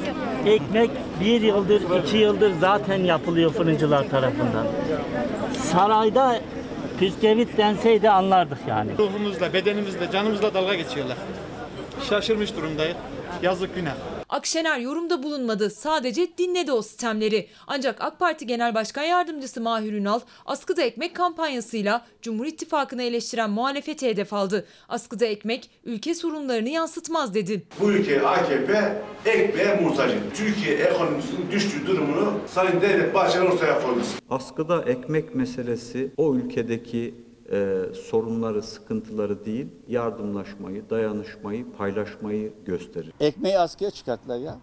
ekmek bir yıldır, iki yıldır zaten yapılıyor fırıncılar tarafından. Sarayda püskevit denseydi anlardık yani. Ruhumuzla, bedenimizle, canımızla dalga geçiyorlar. Şaşırmış durumdayız. Yazık günah. Akşener yorumda bulunmadı. Sadece dinledi o sistemleri. Ancak AK Parti Genel Başkan Yardımcısı Mahir Ünal askıda ekmek kampanyasıyla Cumhur İttifakı'nı eleştiren muhalefeti hedef aldı. Askıda ekmek ülke sorunlarını yansıtmaz dedi. Bu ülke AKP ekmeğe muhtaç. Türkiye ekonomisinin düştüğü durumunu Sayın Devlet Bahçeli ortaya koydu. Askıda ekmek meselesi o ülkedeki e, sorunları, sıkıntıları değil, yardımlaşmayı, dayanışmayı, paylaşmayı gösterir. Ekmeği askıya çıkarttılar ya.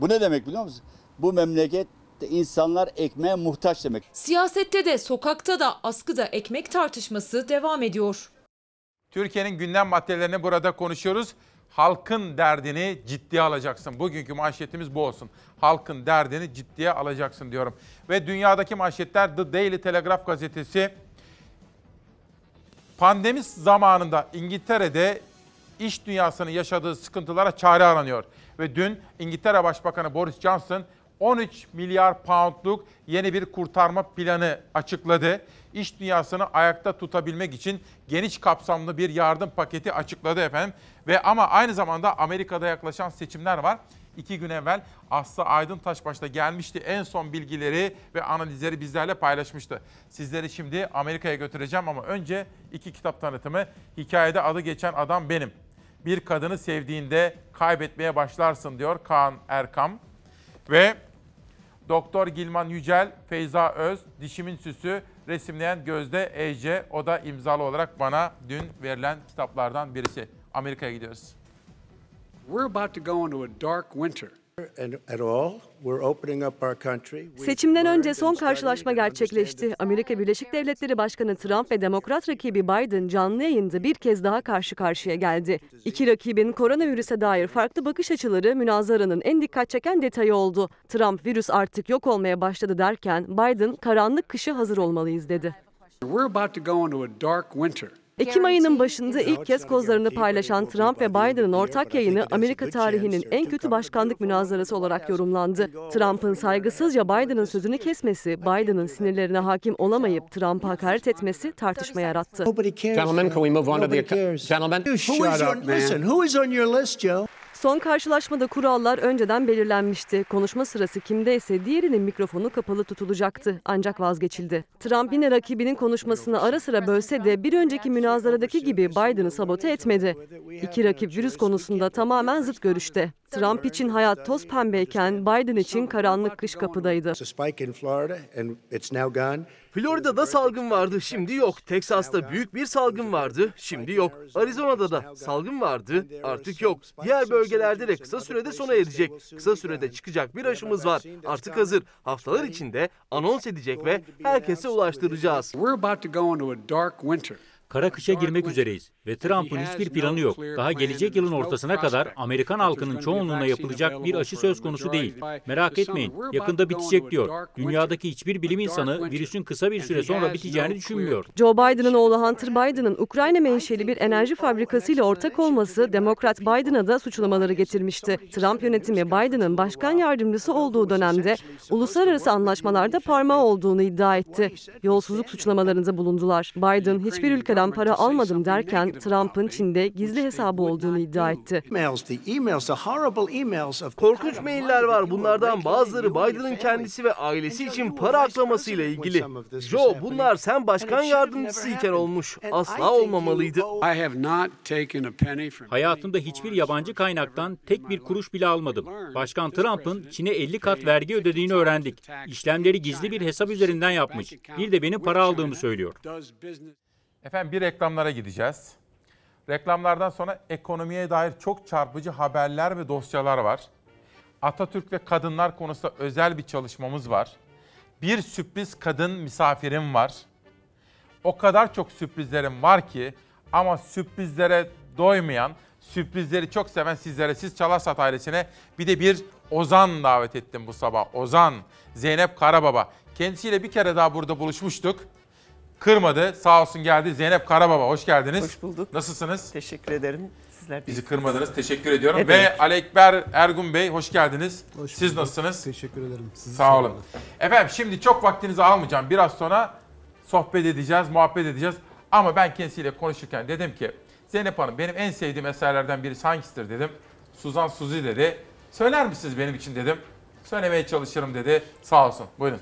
Bu ne demek biliyor musun? Bu memlekette insanlar ekmeğe muhtaç demek. Siyasette de sokakta da askıda ekmek tartışması devam ediyor. Türkiye'nin gündem maddelerini burada konuşuyoruz. Halkın derdini ciddiye alacaksın. Bugünkü manşetimiz bu olsun. Halkın derdini ciddiye alacaksın diyorum. Ve dünyadaki manşetler The Daily Telegraph gazetesi Pandemi zamanında İngiltere'de iş dünyasının yaşadığı sıkıntılara çare aranıyor. Ve dün İngiltere Başbakanı Boris Johnson 13 milyar poundluk yeni bir kurtarma planı açıkladı. İş dünyasını ayakta tutabilmek için geniş kapsamlı bir yardım paketi açıkladı efendim. Ve ama aynı zamanda Amerika'da yaklaşan seçimler var. İki gün evvel Aslı Aydın Taşbaş'ta gelmişti. En son bilgileri ve analizleri bizlerle paylaşmıştı. Sizleri şimdi Amerika'ya götüreceğim ama önce iki kitap tanıtımı. Hikayede adı geçen adam benim. Bir kadını sevdiğinde kaybetmeye başlarsın diyor Kaan Erkam. Ve Doktor Gilman Yücel, Feyza Öz, Dişimin Süsü, resimleyen Gözde Ece. O da imzalı olarak bana dün verilen kitaplardan birisi. Amerika'ya gidiyoruz. Seçimden önce son karşılaşma gerçekleşti. Amerika Birleşik Devletleri Başkanı Trump ve Demokrat rakibi Biden canlı yayında bir kez daha karşı karşıya geldi. İki rakibin koronavirüse dair farklı bakış açıları münazaranın en dikkat çeken detayı oldu. Trump virüs artık yok olmaya başladı derken Biden karanlık kışı hazır olmalıyız dedi. We're about to go into a dark winter. Ekim ayının başında ilk kez kozlarını paylaşan Trump ve Biden'ın ortak yayını Amerika tarihinin en kötü başkanlık münazarası olarak yorumlandı. Trump'ın saygısızca Biden'ın sözünü kesmesi, Biden'ın sinirlerine hakim olamayıp Trump'a hakaret etmesi tartışma yarattı. Gentlemen, can we move on to the gentlemen? Who is on your list, Joe? Son karşılaşmada kurallar önceden belirlenmişti. Konuşma sırası kimdeyse diğerinin mikrofonu kapalı tutulacaktı. Ancak vazgeçildi. Trump yine rakibinin konuşmasını ara sıra bölse de bir önceki münazaradaki gibi Biden'ı sabote etmedi. İki rakip virüs konusunda tamamen zıt görüşte. Trump için hayat toz pembeyken Biden için karanlık kış kapıdaydı. Florida'da salgın vardı, şimdi yok. Teksas'ta büyük bir salgın vardı, şimdi yok. Arizona'da da salgın vardı, artık yok. Diğer bölgelerde de kısa sürede sona erecek. Kısa sürede çıkacak bir aşımız var. Artık hazır. Haftalar içinde anons edecek ve herkese ulaştıracağız. Kara kışa girmek üzereyiz ve Trump'ın hiçbir planı yok. Daha gelecek yılın ortasına kadar Amerikan halkının çoğunluğuna yapılacak bir aşı söz konusu değil. Merak etmeyin, yakında bitecek diyor. Dünyadaki hiçbir bilim insanı virüsün kısa bir süre sonra biteceğini düşünmüyor. Joe Biden'ın oğlu Hunter Biden'ın Ukrayna menşeli bir enerji fabrikasıyla ortak olması Demokrat Biden'a da suçlamaları getirmişti. Trump yönetimi Biden'ın başkan yardımcısı olduğu dönemde uluslararası anlaşmalarda parmağı olduğunu iddia etti. Yolsuzluk suçlamalarında bulundular. Biden hiçbir ülkeden para almadım derken Trump'ın Çin'de gizli hesabı olduğunu iddia etti. Korkunç mailler var. Bunlardan bazıları Biden'ın kendisi ve ailesi için para aklamasıyla ilgili. Joe bunlar sen başkan yardımcısıyken olmuş. Asla olmamalıydı. I have not taken a penny from Hayatımda hiçbir yabancı kaynaktan tek bir kuruş bile almadım. Başkan Trump'ın Çin'e 50 kat vergi ödediğini öğrendik. İşlemleri gizli bir hesap üzerinden yapmış. Bir de benim para aldığımı söylüyor. Efendim bir reklamlara gideceğiz. Reklamlardan sonra ekonomiye dair çok çarpıcı haberler ve dosyalar var. Atatürk ve kadınlar konusunda özel bir çalışmamız var. Bir sürpriz kadın misafirim var. O kadar çok sürprizlerim var ki ama sürprizlere doymayan, sürprizleri çok seven sizlere, siz Çalarsat ailesine bir de bir Ozan davet ettim bu sabah. Ozan, Zeynep Karababa. Kendisiyle bir kere daha burada buluşmuştuk. Kırmadı. Sağ olsun geldi. Zeynep Karababa hoş geldiniz. Hoş bulduk. Nasılsınız? Teşekkür ederim. Sizler Bizi kırmadınız. Teşekkür ediyorum. Ne Ve demek? Alekber Ergun Bey hoş geldiniz. Siz nasılsınız? Teşekkür ederim. Sizi Sağ olun. Efendim şimdi çok vaktinizi almayacağım. Biraz sonra sohbet edeceğiz, muhabbet edeceğiz. Ama ben kendisiyle konuşurken dedim ki Zeynep Hanım benim en sevdiğim eserlerden birisi hangisidir dedim. Suzan Suzi dedi. Söyler misiniz benim için dedim. Söylemeye çalışırım dedi. Sağ olsun. Buyurun.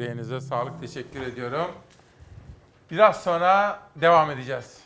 Elinize sağlık. Teşekkür ediyorum. Biraz sonra devam edeceğiz.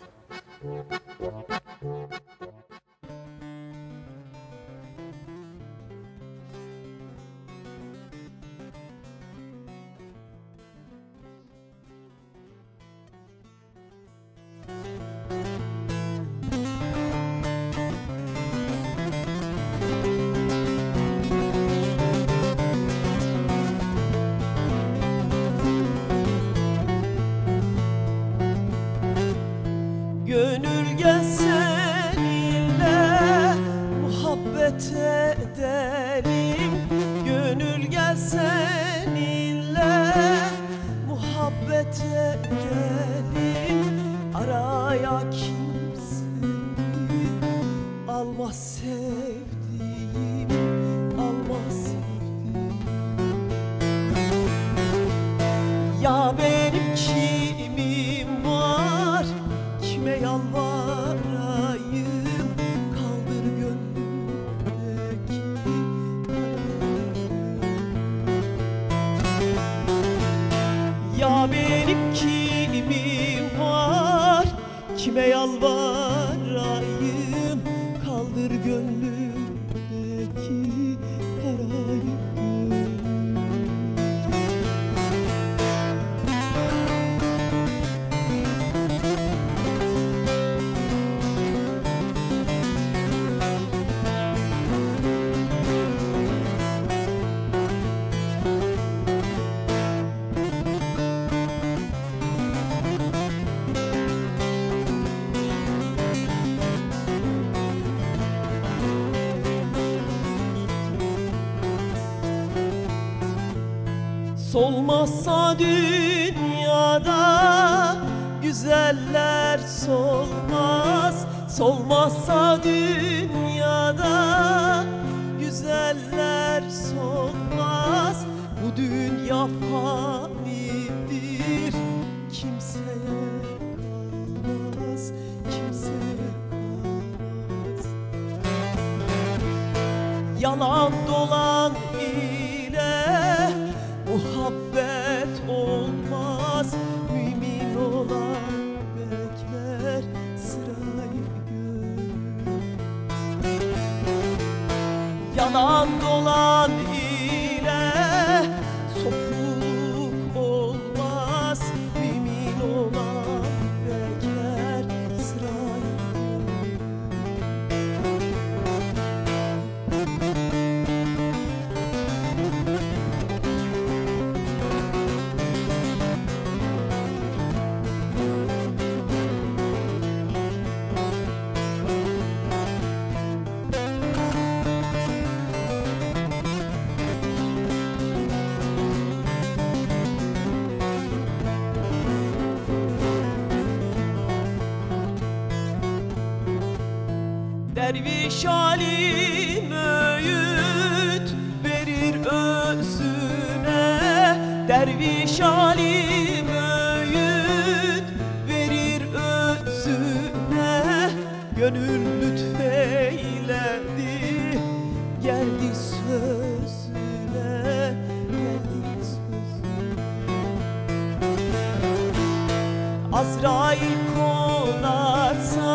Azrail konarsa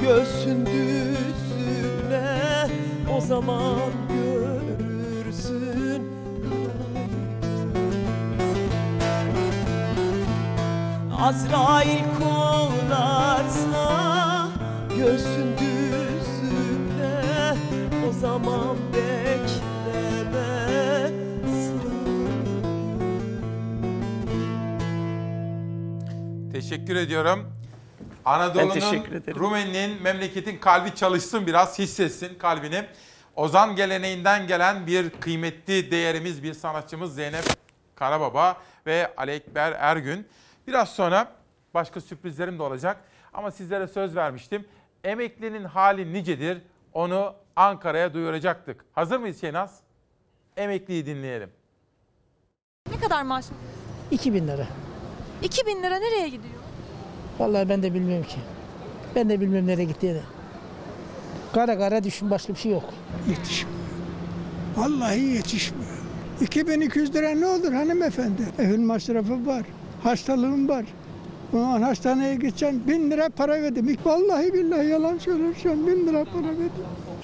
göğsün düzüne O zaman görürsün. Azrail konarsa göğsün düzüne O zaman Teşekkür ediyorum. Anadolu'nun. Rumeli'nin, memleketin kalbi çalışsın biraz, hissetsin kalbini. Ozan geleneğinden gelen bir kıymetli değerimiz, bir sanatçımız Zeynep Karababa ve Ali Ekber Ergün. Biraz sonra başka sürprizlerim de olacak. Ama sizlere söz vermiştim. Emeklinin hali nicedir, onu Ankara'ya duyuracaktık. Hazır mıyız Şenaz? Emekliyi dinleyelim. Ne kadar maaş? 2000 lira. 2000 lira nereye gidiyor? Vallahi ben de bilmiyorum ki. Ben de bilmiyorum nereye gittiğini. Kara kara düşün başka bir şey yok. Yetişmiyor. Vallahi yetişmiyor. 2200 lira ne olur hanımefendi? Evin masrafı var, hastalığım var. Ulan hastaneye gideceğim, bin lira para verdim. Vallahi billahi yalan söylüyorsam bin lira para verdim.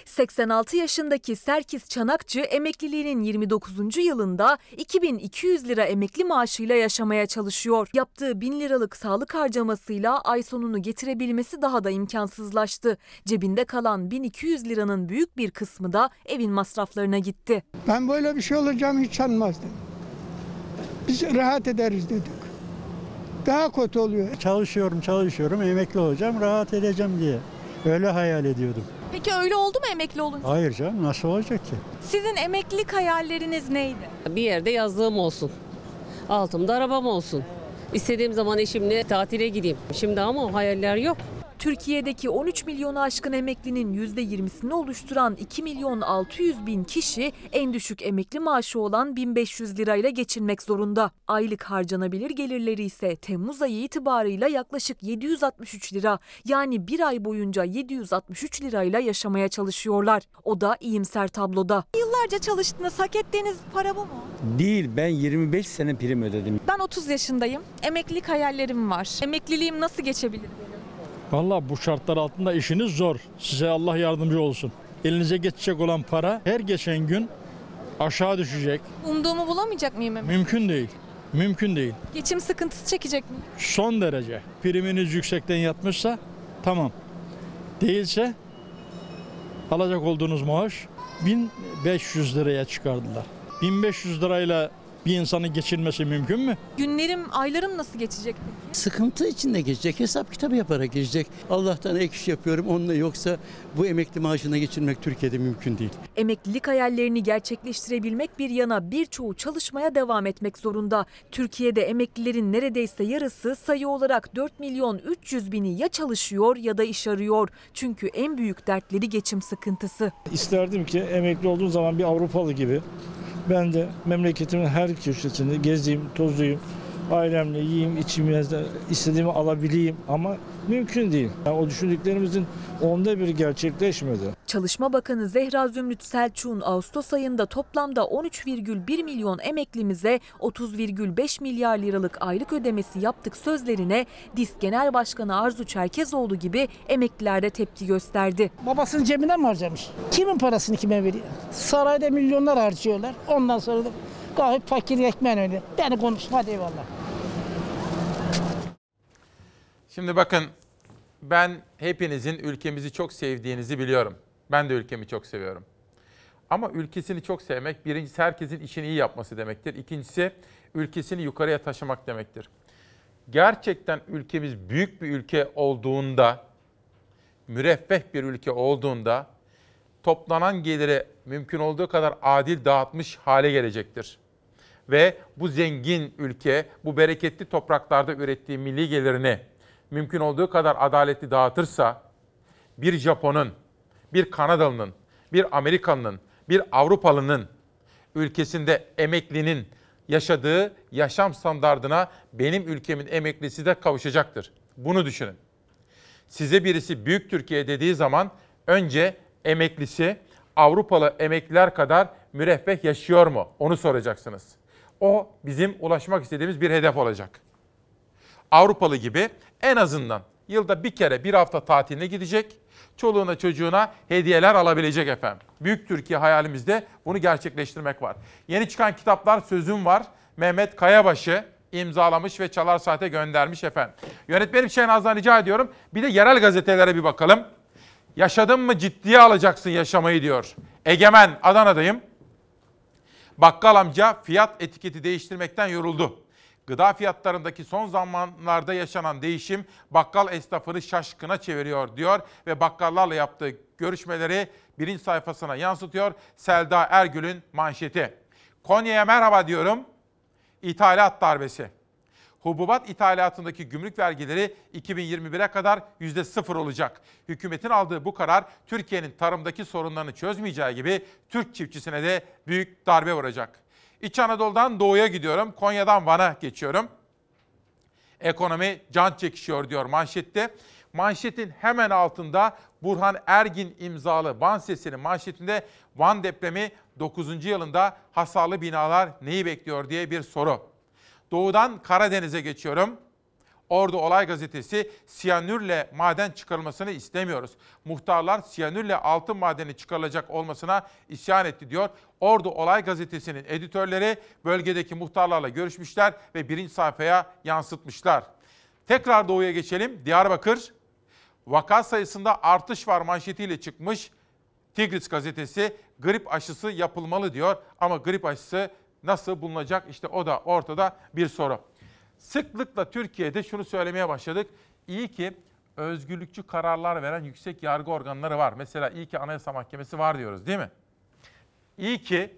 86 yaşındaki Serkis Çanakçı emekliliğinin 29. yılında 2200 lira emekli maaşıyla yaşamaya çalışıyor. Yaptığı 1000 liralık sağlık harcamasıyla ay sonunu getirebilmesi daha da imkansızlaştı. Cebinde kalan 1200 liranın büyük bir kısmı da evin masraflarına gitti. Ben böyle bir şey olacağımı hiç sanmazdım. Biz rahat ederiz dedik. Daha kötü oluyor. Çalışıyorum, çalışıyorum, emekli olacağım, rahat edeceğim diye. Öyle hayal ediyordum. Peki öyle oldu mu emekli olunca? Hayır canım, nasıl olacak ki? Sizin emeklilik hayalleriniz neydi? Bir yerde yazlığım olsun. Altımda arabam olsun. İstediğim zaman eşimle tatile gideyim. Şimdi ama o hayaller yok. Türkiye'deki 13 milyonu aşkın emeklinin %20'sini oluşturan 2 milyon 600 bin kişi en düşük emekli maaşı olan 1500 lirayla geçinmek zorunda. Aylık harcanabilir gelirleri ise Temmuz ayı itibarıyla yaklaşık 763 lira. Yani bir ay boyunca 763 lirayla yaşamaya çalışıyorlar. O da iyimser tabloda. Yıllarca çalıştınız, hak ettiğiniz para bu mu? Değil ben 25 sene prim ödedim. Ben 30 yaşındayım. Emeklilik hayallerim var. Emekliliğim nasıl geçebilir benim? Valla bu şartlar altında işiniz zor. Size Allah yardımcı olsun. Elinize geçecek olan para her geçen gün aşağı düşecek. Umduğumu bulamayacak mıyım emekli? Mümkün değil. Mümkün değil. Geçim sıkıntısı çekecek miyim? Son derece. Priminiz yüksekten yatmışsa tamam. Değilse alacak olduğunuz maaş 1500 liraya çıkardılar. 1500 lirayla bir insanın geçinmesi mümkün mü? Günlerim, aylarım nasıl geçecek peki? Sıkıntı içinde geçecek, hesap kitabı yaparak geçecek. Allah'tan ek iş yapıyorum, onunla yoksa bu emekli maaşına geçirmek Türkiye'de mümkün değil. Emeklilik hayallerini gerçekleştirebilmek bir yana birçoğu çalışmaya devam etmek zorunda. Türkiye'de emeklilerin neredeyse yarısı sayı olarak 4 milyon 300 bini ya çalışıyor ya da iş arıyor. Çünkü en büyük dertleri geçim sıkıntısı. İsterdim ki emekli olduğum zaman bir Avrupalı gibi ben de memleketimin her köşesini gezeyim, tozuyum, ailemle yiyeyim, içeyim, istediğimi alabileyim ama mümkün değil. Yani o düşündüklerimizin onda biri gerçekleşmedi. Çalışma Bakanı Zehra Zümrüt Selçuk'un Ağustos ayında toplamda 13,1 milyon emeklimize 30,5 milyar liralık aylık ödemesi yaptık sözlerine DİSK Genel Başkanı Arzu Çerkezoğlu gibi emekliler de tepki gösterdi. Babasının cebinden mi harcamış? Kimin parasını kime veriyor? Sarayda milyonlar harcıyorlar. Ondan sonra da gayet fakir ekmeğin öyle. Beni konuşma hadi eyvallah. Şimdi bakın ben hepinizin ülkemizi çok sevdiğinizi biliyorum. Ben de ülkemi çok seviyorum. Ama ülkesini çok sevmek birincisi herkesin işini iyi yapması demektir. İkincisi ülkesini yukarıya taşımak demektir. Gerçekten ülkemiz büyük bir ülke olduğunda, müreffeh bir ülke olduğunda toplanan geliri mümkün olduğu kadar adil dağıtmış hale gelecektir. Ve bu zengin ülke, bu bereketli topraklarda ürettiği milli gelirini mümkün olduğu kadar adaletli dağıtırsa bir Japon'un, bir Kanadalı'nın, bir Amerikalı'nın, bir Avrupalı'nın ülkesinde emeklinin yaşadığı yaşam standardına benim ülkemin emeklisi de kavuşacaktır. Bunu düşünün. Size birisi büyük Türkiye dediği zaman önce emeklisi Avrupalı emekliler kadar müreffeh yaşıyor mu? Onu soracaksınız. O bizim ulaşmak istediğimiz bir hedef olacak. Avrupalı gibi en azından yılda bir kere bir hafta tatiline gidecek, çoluğuna çocuğuna hediyeler alabilecek efendim. Büyük Türkiye hayalimizde bunu gerçekleştirmek var. Yeni çıkan kitaplar Sözüm Var, Mehmet Kayabaşı imzalamış ve Çalar Saat'e göndermiş efendim. Yönetmenim Şehnaz'dan rica ediyorum bir de yerel gazetelere bir bakalım. Yaşadın mı ciddiye alacaksın yaşamayı diyor. Egemen Adana'dayım. Bakkal amca fiyat etiketi değiştirmekten yoruldu. Gıda fiyatlarındaki son zamanlarda yaşanan değişim bakkal esnafını şaşkına çeviriyor diyor ve bakkallarla yaptığı görüşmeleri birinci sayfasına yansıtıyor. Selda Ergül'ün manşeti. Konya'ya merhaba diyorum. İthalat darbesi. Hububat ithalatındaki gümrük vergileri 2021'e kadar %0 olacak. Hükümetin aldığı bu karar Türkiye'nin tarımdaki sorunlarını çözmeyeceği gibi Türk çiftçisine de büyük darbe vuracak. İç Anadolu'dan doğuya gidiyorum. Konya'dan Van'a geçiyorum. Ekonomi can çekişiyor diyor manşette. Manşetin hemen altında Burhan Ergin imzalı Van sesinin manşetinde Van depremi 9. yılında hasarlı binalar neyi bekliyor diye bir soru. Doğudan Karadeniz'e geçiyorum. Ordu Olay Gazetesi siyanürle maden çıkarılmasını istemiyoruz. Muhtarlar siyanürle altın madeni çıkarılacak olmasına isyan etti diyor. Ordu Olay Gazetesi'nin editörleri bölgedeki muhtarlarla görüşmüşler ve birinci sayfaya yansıtmışlar. Tekrar doğuya geçelim. Diyarbakır vaka sayısında artış var manşetiyle çıkmış. Tigris gazetesi grip aşısı yapılmalı diyor ama grip aşısı nasıl bulunacak işte o da ortada bir soru. Sıklıkla Türkiye'de şunu söylemeye başladık. İyi ki özgürlükçü kararlar veren yüksek yargı organları var. Mesela iyi ki Anayasa Mahkemesi var diyoruz değil mi? İyi ki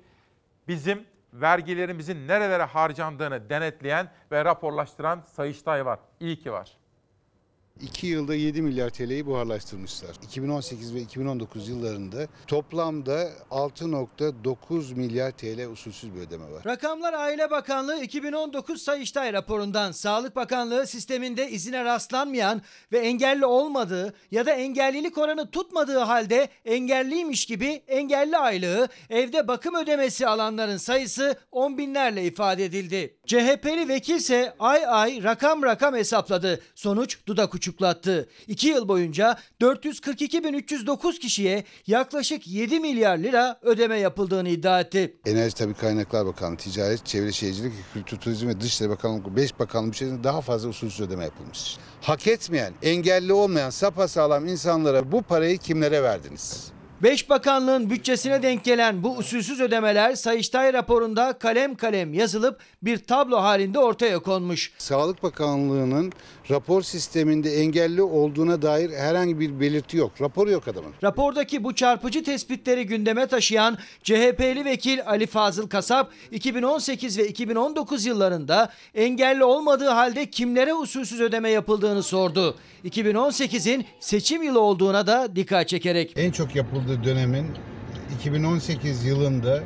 bizim vergilerimizin nerelere harcandığını denetleyen ve raporlaştıran Sayıştay var. İyi ki var. 2 yılda 7 milyar TL'yi buharlaştırmışlar. 2018 ve 2019 yıllarında toplamda 6.9 milyar TL usulsüz bir ödeme var. Rakamlar Aile Bakanlığı 2019 Sayıştay raporundan Sağlık Bakanlığı sisteminde izine rastlanmayan ve engelli olmadığı ya da engellilik oranı tutmadığı halde engelliymiş gibi engelli aylığı evde bakım ödemesi alanların sayısı on binlerle ifade edildi. CHP'li vekilse ay ay rakam rakam hesapladı. Sonuç dudak uçuklattı. 2 yıl boyunca 442.309 kişiye yaklaşık 7 milyar lira ödeme yapıldığını iddia etti. Enerji Tabii Kaynaklar Bakanlığı, Ticaret, Çevre Şehircilik, Kültür Turizm ve Dışişleri Bakanlığı 5 bakanlık içerisinde daha fazla usulsüz ödeme yapılmış. Hak etmeyen, engelli olmayan sapasağlam insanlara bu parayı kimlere verdiniz? Beş bakanlığın bütçesine denk gelen bu usulsüz ödemeler Sayıştay raporunda kalem kalem yazılıp bir tablo halinde ortaya konmuş. Sağlık Bakanlığı'nın rapor sisteminde engelli olduğuna dair herhangi bir belirti yok. Raporu yok adamın. Rapordaki bu çarpıcı tespitleri gündeme taşıyan CHP'li vekil Ali Fazıl Kasap 2018 ve 2019 yıllarında engelli olmadığı halde kimlere usulsüz ödeme yapıldığını sordu. 2018'in seçim yılı olduğuna da dikkat çekerek. En çok yapıldığı dönemin 2018 yılında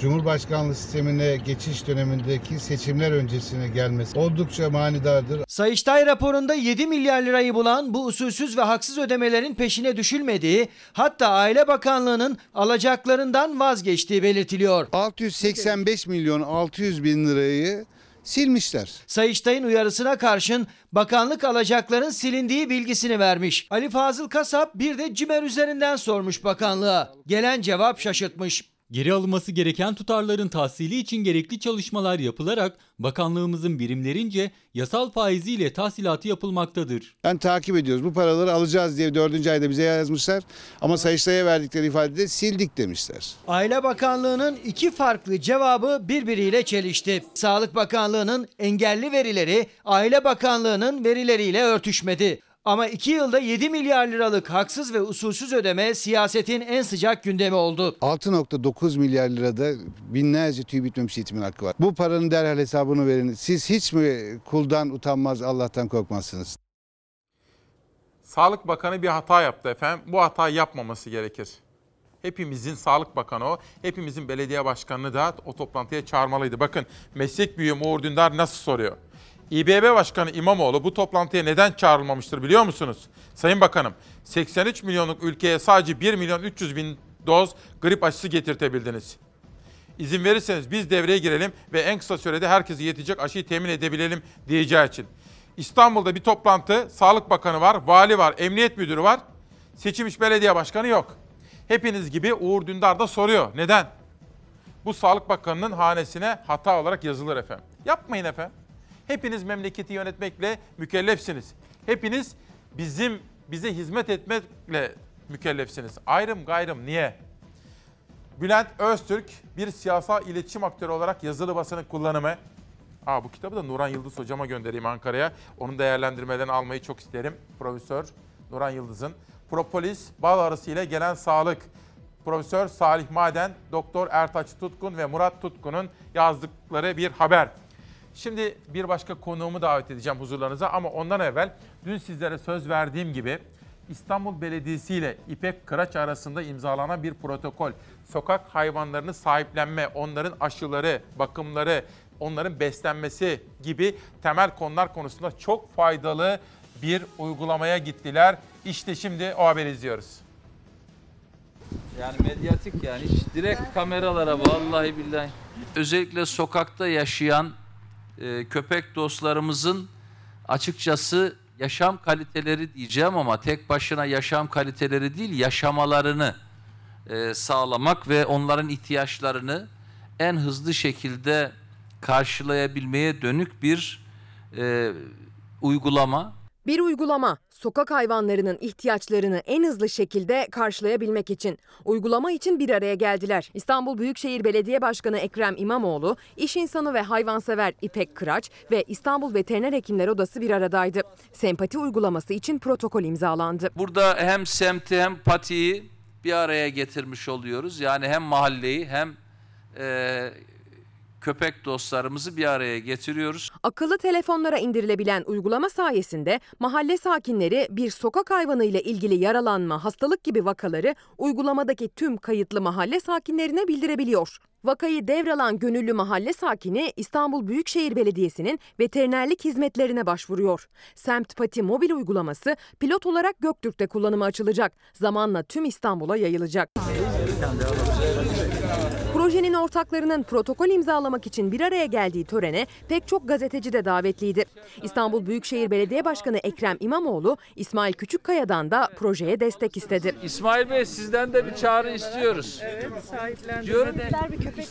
Cumhurbaşkanlığı sistemine geçiş dönemindeki seçimler öncesine gelmesi oldukça manidardır. Sayıştay raporunda 7 milyar lirayı bulan bu usulsüz ve haksız ödemelerin peşine düşülmediği, hatta Aile Bakanlığı'nın alacaklarından vazgeçtiği belirtiliyor. 685 milyon 600 bin lirayı silmişler. Sayıştay'ın uyarısına karşın bakanlık alacakların silindiği bilgisini vermiş. Ali Fazıl Kasap bir de CİMER üzerinden sormuş bakanlığa. Gelen cevap şaşırtmış. Geri alınması gereken tutarların tahsili için gerekli çalışmalar yapılarak bakanlığımızın birimlerince yasal faiziyle tahsilatı yapılmaktadır. Ben takip ediyoruz. Bu paraları alacağız diye dördüncü ayda bize yazmışlar. Ama Sayıştay'a verdikleri ifadede sildik demişler. Aile Bakanlığı'nın iki farklı cevabı birbiriyle çelişti. Sağlık Bakanlığı'nın engelli verileri Aile Bakanlığı'nın verileriyle örtüşmedi. Ama 2 yılda 7 milyar liralık haksız ve usulsüz ödeme siyasetin en sıcak gündemi oldu. 6.9 milyar lirada binlerce tüy bitmemiş yetimin hakkı var. Bu paranın derhal hesabını verin. Siz hiç mi kuldan utanmaz, Allah'tan korkmazsınız? Sağlık Bakanı bir hata yaptı efendim. Bu hatayı yapmaması gerekir. Hepimizin Sağlık Bakanı o. Hepimizin belediye başkanını da o toplantıya çağırmalıydı. Bakın meslek büyüğü Uğur Dündar nasıl soruyor? İBB Başkanı İmamoğlu bu toplantıya neden çağrılmamıştır biliyor musunuz? Sayın Bakanım, 83 milyonluk ülkeye sadece 1 milyon 300 bin doz grip aşısı getirtebildiniz. İzin verirseniz biz devreye girelim ve en kısa sürede herkese yetecek aşıyı temin edebilelim diyeceği için. İstanbul'da bir toplantı, Sağlık Bakanı var, vali var, emniyet müdürü var. Seçilmiş belediye başkanı yok. Hepiniz gibi Uğur Dündar da soruyor. Neden? Bu Sağlık Bakanı'nın hanesine hata olarak yazılır efendim. Yapmayın efendim. Hepiniz memleketi yönetmekle mükellefsiniz. Hepiniz bizim bize hizmet etmekle mükellefsiniz. Ayrım gayrım niye? Bülent Öztürk bir siyasal iletişim aktörü olarak yazılı basının kullanımı. Aa, bu kitabı da Nuran Yıldız hocama göndereyim Ankara'ya. Onun değerlendirmelerini almayı çok isterim. Profesör Nuran Yıldız'ın. Propolis, bal arısı ile gelen sağlık. Profesör Salih Maden, Doktor Ertaç Tutkun ve Murat Tutkun'un yazdıkları bir haber. Şimdi bir başka konuğumu davet edeceğim huzurlarınıza ama ondan evvel dün sizlere söz verdiğim gibi İstanbul Belediyesi ile İpek Kıraç arasında imzalanan bir protokol. Sokak hayvanlarını sahiplenme, onların aşıları, bakımları, onların beslenmesi gibi temel konular konusunda çok faydalı bir uygulamaya gittiler. İşte şimdi o haberi izliyoruz. Yani medyatik yani hiç direkt kameralara vallahi billahi. Özellikle sokakta yaşayan e, köpek dostlarımızın açıkçası yaşam kaliteleri diyeceğim ama tek başına yaşam kaliteleri değil yaşamalarını e, sağlamak ve onların ihtiyaçlarını en hızlı şekilde karşılayabilmeye dönük bir e, uygulama. Bir uygulama sokak hayvanlarının ihtiyaçlarını en hızlı şekilde karşılayabilmek için. Uygulama için bir araya geldiler. İstanbul Büyükşehir Belediye Başkanı Ekrem İmamoğlu, iş insanı ve hayvansever İpek Kıraç ve İstanbul Veteriner Hekimler Odası bir aradaydı. Sempati uygulaması için protokol imzalandı. Burada hem semti hem patiyi bir araya getirmiş oluyoruz. Yani hem mahalleyi hem e, köpek dostlarımızı bir araya getiriyoruz. Akıllı telefonlara indirilebilen uygulama sayesinde mahalle sakinleri bir sokak hayvanı ile ilgili yaralanma, hastalık gibi vakaları uygulamadaki tüm kayıtlı mahalle sakinlerine bildirebiliyor. Vakayı devralan gönüllü mahalle sakini İstanbul Büyükşehir Belediyesi'nin veterinerlik hizmetlerine başvuruyor. Semt Pati mobil uygulaması pilot olarak Göktürk'te kullanıma açılacak. Zamanla tüm İstanbul'a yayılacak. Projenin ortaklarının protokol imzalamak için bir araya geldiği törene pek çok gazeteci de davetliydi. İstanbul Büyükşehir Belediye Başkanı Ekrem İmamoğlu, İsmail Küçükkaya'dan da projeye destek istedi. İsmail Bey sizden de bir çağrı istiyoruz. Diyorum bir köpek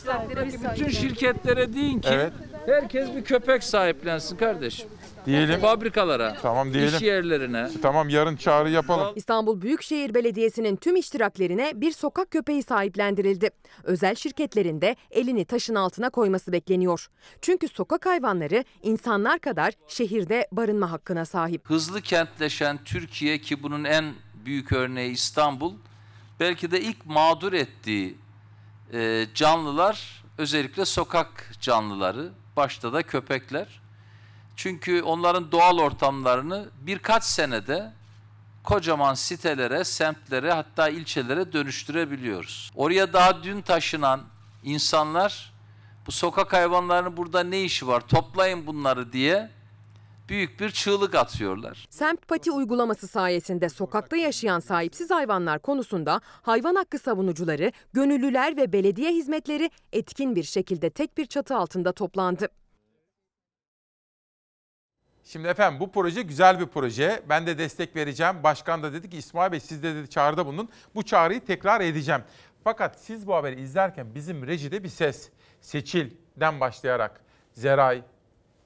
bütün şirketlere deyin ki Evet. herkes bir köpek sahiplensin kardeşim. Diyelim. Fabrikalara, Tamam diyelim. iş yerlerine. Tamam yarın çağrı yapalım. İstanbul Büyükşehir Belediyesi'nin tüm iştiraklerine bir sokak köpeği sahiplendirildi. Özel şirketlerinde elini taşın altına koyması bekleniyor. Çünkü sokak hayvanları insanlar kadar şehirde barınma hakkına sahip. Hızlı kentleşen Türkiye ki bunun en büyük örneği İstanbul. Belki de ilk mağdur ettiği e, canlılar özellikle sokak canlıları, başta da köpekler. Çünkü onların doğal ortamlarını birkaç senede kocaman sitelere, semtlere hatta ilçelere dönüştürebiliyoruz. Oraya daha dün taşınan insanlar bu sokak hayvanlarının burada ne işi var toplayın bunları diye büyük bir çığlık atıyorlar. Semt Pati uygulaması sayesinde sokakta yaşayan sahipsiz hayvanlar konusunda hayvan hakkı savunucuları, gönüllüler ve belediye hizmetleri etkin bir şekilde tek bir çatı altında toplandı. Şimdi efendim bu proje güzel bir proje. Ben de destek vereceğim. Başkan da dedi ki İsmail Bey siz de dedi çağrıda bulunun. Bu çağrıyı tekrar edeceğim. Fakat siz bu haberi izlerken bizim rejide bir ses. Seçil'den başlayarak Zeray,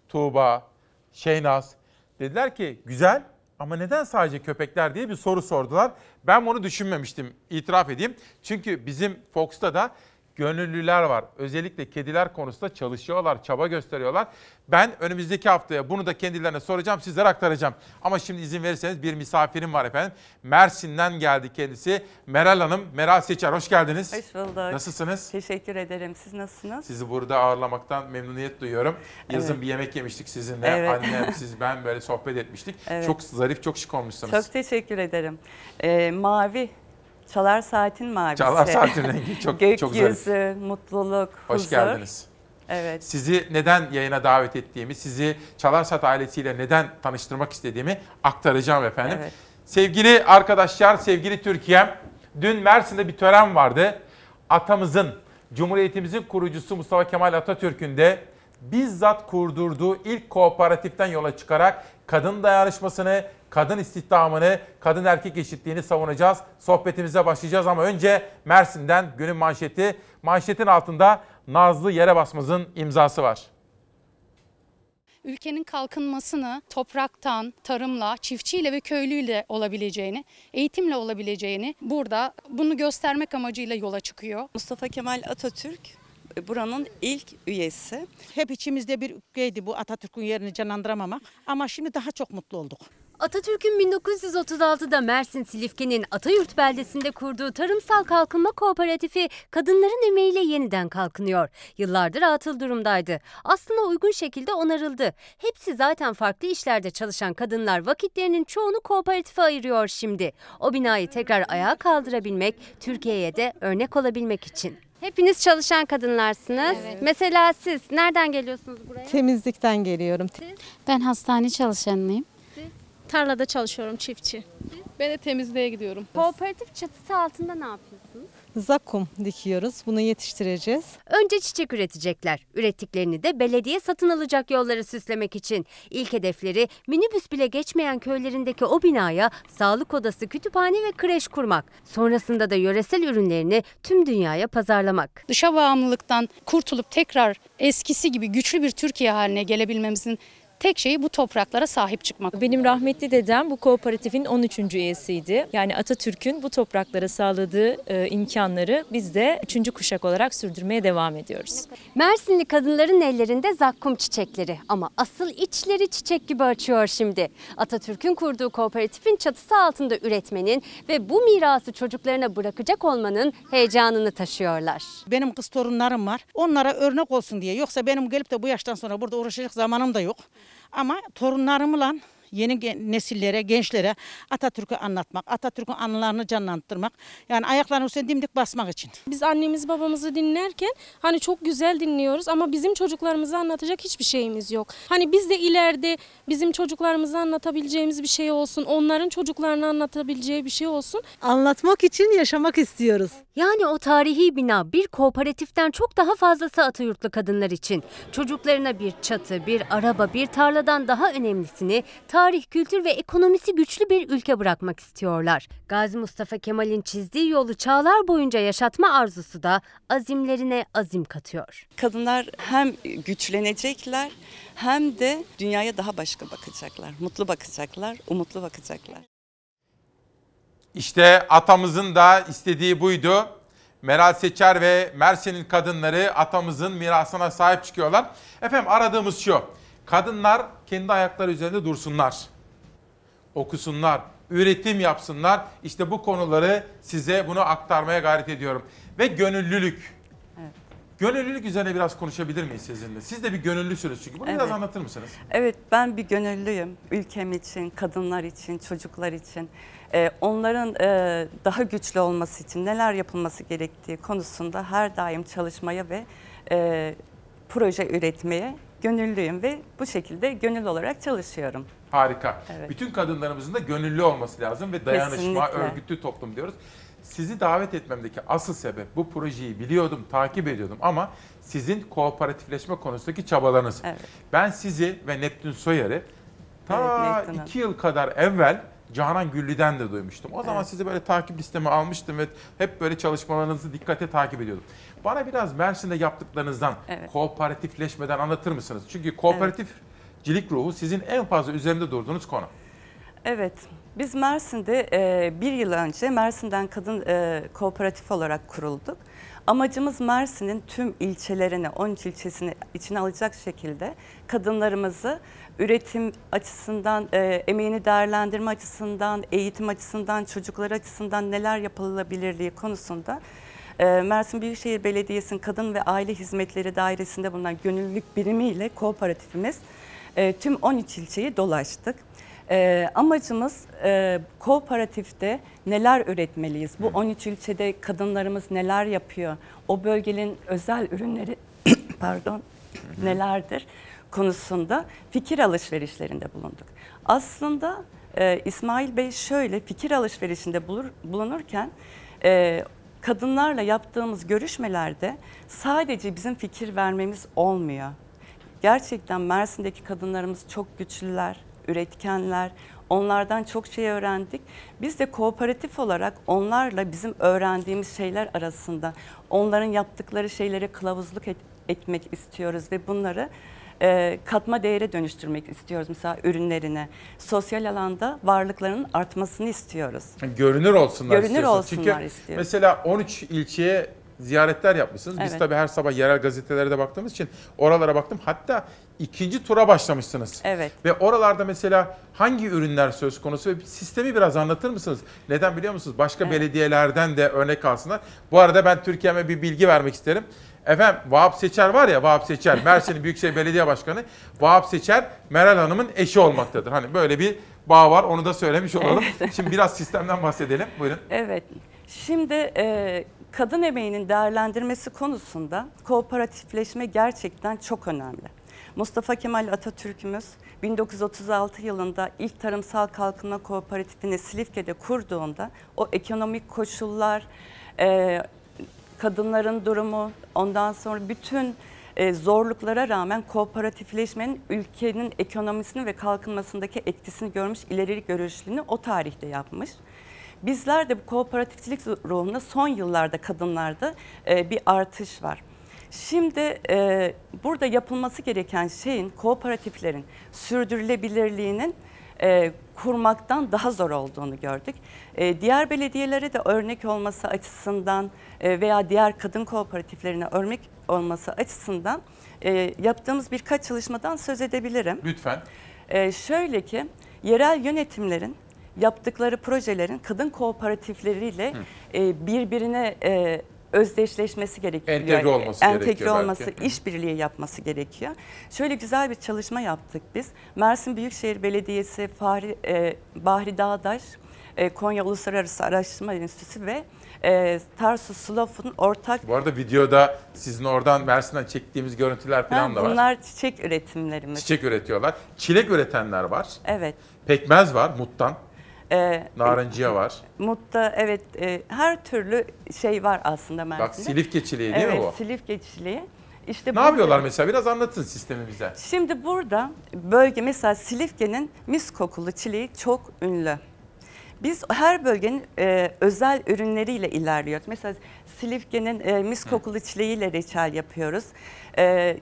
Tuğba, Şeynaz dediler ki güzel ama neden sadece köpekler diye bir soru sordular. Ben bunu düşünmemiştim itiraf edeyim. Çünkü bizim Fox'ta da gönüllüler var. Özellikle kediler konusunda çalışıyorlar, çaba gösteriyorlar. Ben önümüzdeki haftaya bunu da kendilerine soracağım, sizlere aktaracağım. Ama şimdi izin verirseniz bir misafirim var efendim. Mersin'den geldi kendisi. Meral Hanım, Meral Seçer hoş geldiniz. Hoş bulduk. Nasılsınız? Teşekkür ederim. Siz nasılsınız? Sizi burada ağırlamaktan memnuniyet duyuyorum. Yazın Evet. bir yemek yemiştik sizinle. Evet. Annem, siz, ben böyle sohbet etmiştik. Evet. Çok zarif, çok şık olmuşsunuz. Çok teşekkür ederim. Ee, mavi, çalar saatin mavisi. Çalar Saatin rengi çok- çok Gökyüzü, mutluluk, Hoş huzur. geldiniz. Evet. Sizi neden yayına davet ettiğimi, sizi Çalarsat ailesiyle neden tanıştırmak istediğimi aktaracağım efendim. Evet. Sevgili arkadaşlar, sevgili Türkiye'm, dün Mersin'de bir tören vardı. Atamızın, Cumhuriyetimizin kurucusu Mustafa Kemal Atatürk'ün de bizzat kurdurduğu ilk kooperatiften yola çıkarak kadın dayanışmasını, kadın istihdamını, kadın erkek eşitliğini savunacağız. Sohbetimize başlayacağız ama önce Mersin'den günün manşeti. Manşetin altında Nazlı Yere Basmaz'ın imzası var. ülkenin kalkınmasını topraktan, tarımla, çiftçiyle ve köylüyle olabileceğini, eğitimle olabileceğini burada bunu göstermek amacıyla yola çıkıyor. Mustafa Kemal Atatürk buranın ilk üyesi. Hep içimizde bir öfkeydi bu Atatürk'ün yerini canlandıramamak ama şimdi daha çok mutlu olduk. Atatürk'ün 1936'da Mersin Silifke'nin Atayurt beldesinde kurduğu Tarımsal Kalkınma Kooperatifi kadınların emeğiyle yeniden kalkınıyor. Yıllardır atıl durumdaydı. Aslında uygun şekilde onarıldı. Hepsi zaten farklı işlerde çalışan kadınlar vakitlerinin çoğunu kooperatife ayırıyor şimdi. O binayı tekrar ayağa kaldırabilmek, Türkiye'ye de örnek olabilmek için. Hepiniz çalışan kadınlarsınız. Mesela siz nereden geliyorsunuz buraya? Temizlikten geliyorum. Ben hastane çalışanıyım. Tarlada çalışıyorum çiftçi. Ben de temizliğe gidiyorum. Kooperatif çatısı altında ne yapıyorsunuz? Zakkum dikiyoruz. Bunu yetiştireceğiz. Önce çiçek üretecekler. Ürettiklerini de belediye satın alacak yolları süslemek için. İlk hedefleri minibüs bile geçmeyen köylerindeki o binaya sağlık odası, kütüphane ve kreş kurmak. Sonrasında da yöresel ürünlerini tüm dünyaya pazarlamak. Dışa bağımlılıktan kurtulup tekrar eskisi gibi güçlü bir Türkiye haline gelebilmemizin tek şeyi bu topraklara sahip çıkmak. Benim rahmetli dedem bu kooperatifin 13. üyesiydi. Yani Atatürk'ün bu topraklara sağladığı e, imkanları biz de 3. kuşak olarak sürdürmeye devam ediyoruz. Mersinli kadınların ellerinde zakkum çiçekleri ama asıl içleri çiçek gibi açıyor şimdi. Atatürk'ün kurduğu kooperatifin çatısı altında üretmenin ve bu mirası çocuklarına bırakacak olmanın heyecanını taşıyorlar. Benim kız torunlarım var. Onlara örnek olsun diye. Yoksa benim gelip de bu yaştan sonra burada uğraşacak zamanım da yok. Ama torunlarımla yeni gen- nesillere, gençlere Atatürk'ü anlatmak, Atatürk'ün anılarını canlandırmak. Yani ayaklarını üstüne dimdik basmak için. Biz annemiz babamızı dinlerken hani çok güzel dinliyoruz ama bizim çocuklarımıza anlatacak hiçbir şeyimiz yok. Hani biz de ileride bizim çocuklarımıza anlatabileceğimiz bir şey olsun, onların çocuklarına anlatabileceği bir şey olsun. Anlatmak için yaşamak istiyoruz. Yani o tarihi bina bir kooperatiften çok daha fazlası Atayurtlu kadınlar için. Çocuklarına bir çatı, bir araba, bir tarladan daha önemlisini tarih, kültür ve ekonomisi güçlü bir ülke bırakmak istiyorlar. Gazi Mustafa Kemal'in çizdiği yolu çağlar boyunca yaşatma arzusu da azimlerine azim katıyor. Kadınlar hem güçlenecekler hem de dünyaya daha başka bakacaklar. Mutlu bakacaklar, umutlu bakacaklar. İşte atamızın da istediği buydu. Meral Seçer ve Mersin'in kadınları atamızın mirasına sahip çıkıyorlar. Efendim aradığımız şu. Kadınlar kendi ayakları üzerinde dursunlar. Okusunlar, üretim yapsınlar. İşte bu konuları size bunu aktarmaya gayret ediyorum. Ve gönüllülük. Gönüllülük üzerine biraz konuşabilir miyiz sizinle? Siz de bir gönüllüsünüz çünkü. Bunu biraz Evet. anlatır mısınız? Evet ben bir gönüllüyüm. Ülkem için, kadınlar için, çocuklar için. Ee, onların e, daha güçlü olması için neler yapılması gerektiği konusunda her daim çalışmaya ve e, proje üretmeye gönüllüyüm ve bu şekilde gönüllü olarak çalışıyorum. Harika. Evet. Bütün kadınlarımızın da gönüllü olması lazım ve dayanışma, Kesinlikle. örgütlü toplum diyoruz. Sizi davet etmemdeki asıl sebep bu projeyi biliyordum, takip ediyordum ama sizin kooperatifleşme konusundaki çabalarınız. Evet. Ben sizi ve Neptün Soyer'i ta Evet, iki yıl kadar evvel Canan Güllü'den de duymuştum. O zaman Evet. sizi böyle takip listeme almıştım ve hep böyle çalışmalarınızı dikkate takip ediyordum. Bana biraz Mersin'de yaptıklarınızdan, Evet. kooperatifleşmeden anlatır mısınız? Çünkü kooperatifcilik ruhu sizin en fazla üzerinde durduğunuz konu. Evet, biz Mersin'de e, bir yıl önce Mersin'den Kadın e, Kooperatif olarak kurulduk. Amacımız Mersin'in tüm ilçelerini, 13 ilçesini içine alacak şekilde kadınlarımızı üretim açısından, e, emeğini değerlendirme açısından, eğitim açısından, çocuklar açısından neler yapılabilirliği konusunda e, Mersin Büyükşehir Belediyesi'nin Kadın ve Aile Hizmetleri Dairesi'nde bulunan gönüllülük birimiyle kooperatifimiz e, tüm 13 ilçeyi dolaştık. E, amacımız e, kooperatifte neler üretmeliyiz? Bu 13 ilçede kadınlarımız neler yapıyor? O bölgenin özel ürünleri pardon nelerdir konusunda fikir alışverişlerinde bulunduk. Aslında e, İsmail Bey şöyle fikir alışverişinde bulur, bulunurken e, kadınlarla yaptığımız görüşmelerde sadece bizim fikir vermemiz olmuyor. Gerçekten Mersin'deki kadınlarımız çok güçlüler, üretkenler. Onlardan çok şey öğrendik. Biz de kooperatif olarak onlarla bizim öğrendiğimiz şeyler arasında onların yaptıkları şeylere kılavuzluk et- etmek istiyoruz ve bunları e, katma değere dönüştürmek istiyoruz mesela ürünlerine. Sosyal alanda varlıklarının artmasını istiyoruz. Görünür olsunlar Görünür olsunlar Çünkü istiyoruz. mesela 13 ilçeye ziyaretler yapmışsınız. Biz Evet. tabii her sabah yerel gazetelere de baktığımız için oralara baktım. Hatta ikinci tura başlamışsınız. Evet. Ve oralarda mesela hangi ürünler söz konusu ve sistemi biraz anlatır mısınız? Neden biliyor musunuz? Başka belediyelerden de örnek alsınlar. Bu arada ben Türkiye'me bir bilgi vermek isterim. Efendim Vahap Seçer var ya Vahap Seçer, Mersin'in Büyükşehir Belediye Başkanı. Vahap Seçer Meral Hanım'ın eşi olmaktadır. Hani böyle bir bağ var onu da söylemiş olalım. Şimdi biraz sistemden bahsedelim. Buyurun. Evet. Şimdi e, kadın emeğinin değerlendirmesi konusunda kooperatifleşme gerçekten çok önemli. Mustafa Kemal Atatürk'ümüz 1936 yılında ilk tarımsal kalkınma kooperatifini Silifke'de kurduğunda o ekonomik koşullar, e, kadınların durumu, ondan sonra bütün e, zorluklara rağmen kooperatifleşmenin ülkenin ekonomisini ve kalkınmasındaki etkisini görmüş, ileri görüşlülüğünü o tarihte yapmış. Bizler de bu kooperatifçilik ruhunda son yıllarda kadınlarda e, bir artış var. Şimdi e, burada yapılması gereken şeyin kooperatiflerin sürdürülebilirliğinin e, kurmaktan daha zor olduğunu gördük. E, diğer belediyelere de örnek olması açısından e, veya diğer kadın kooperatiflerine örnek olması açısından e, yaptığımız birkaç çalışmadan söz edebilirim. Lütfen. E, şöyle ki yerel yönetimlerin yaptıkları projelerin kadın kooperatifleriyle e, birbirine e, özdeşleşmesi gerekiyor. Entegre olması Entegre gerekiyor olması, belki. işbirliği yapması gerekiyor. Şöyle güzel bir çalışma yaptık biz. Mersin Büyükşehir Belediyesi, Fahri, e, Bahri Dağdaş, e, Konya Uluslararası Araştırma Enstitüsü ve e, Tarsus Slof'un ortak Bu arada videoda sizin oradan Mersin'den çektiğimiz görüntüler falan Ha, da var. bunlar çiçek üretimlerimiz. Çiçek üretiyorlar. Çilek üretenler var. Evet. Pekmez var muttan. E, Narenciye var. Mutta evet e, her türlü şey var aslında Mersin'de. Bak Silifke çileği değil evet, mi bu? Silifke çileği. İşte Ne burada- yapıyorlar mesela? Biraz anlatın sistemi bize. Şimdi burada bölge mesela Silifke'nin mis kokulu çileği çok ünlü. Biz her bölgenin e, özel ürünleriyle ilerliyoruz. Mesela Silifke'nin e, mis kokulu çileğiyle reçel yapıyoruz. E,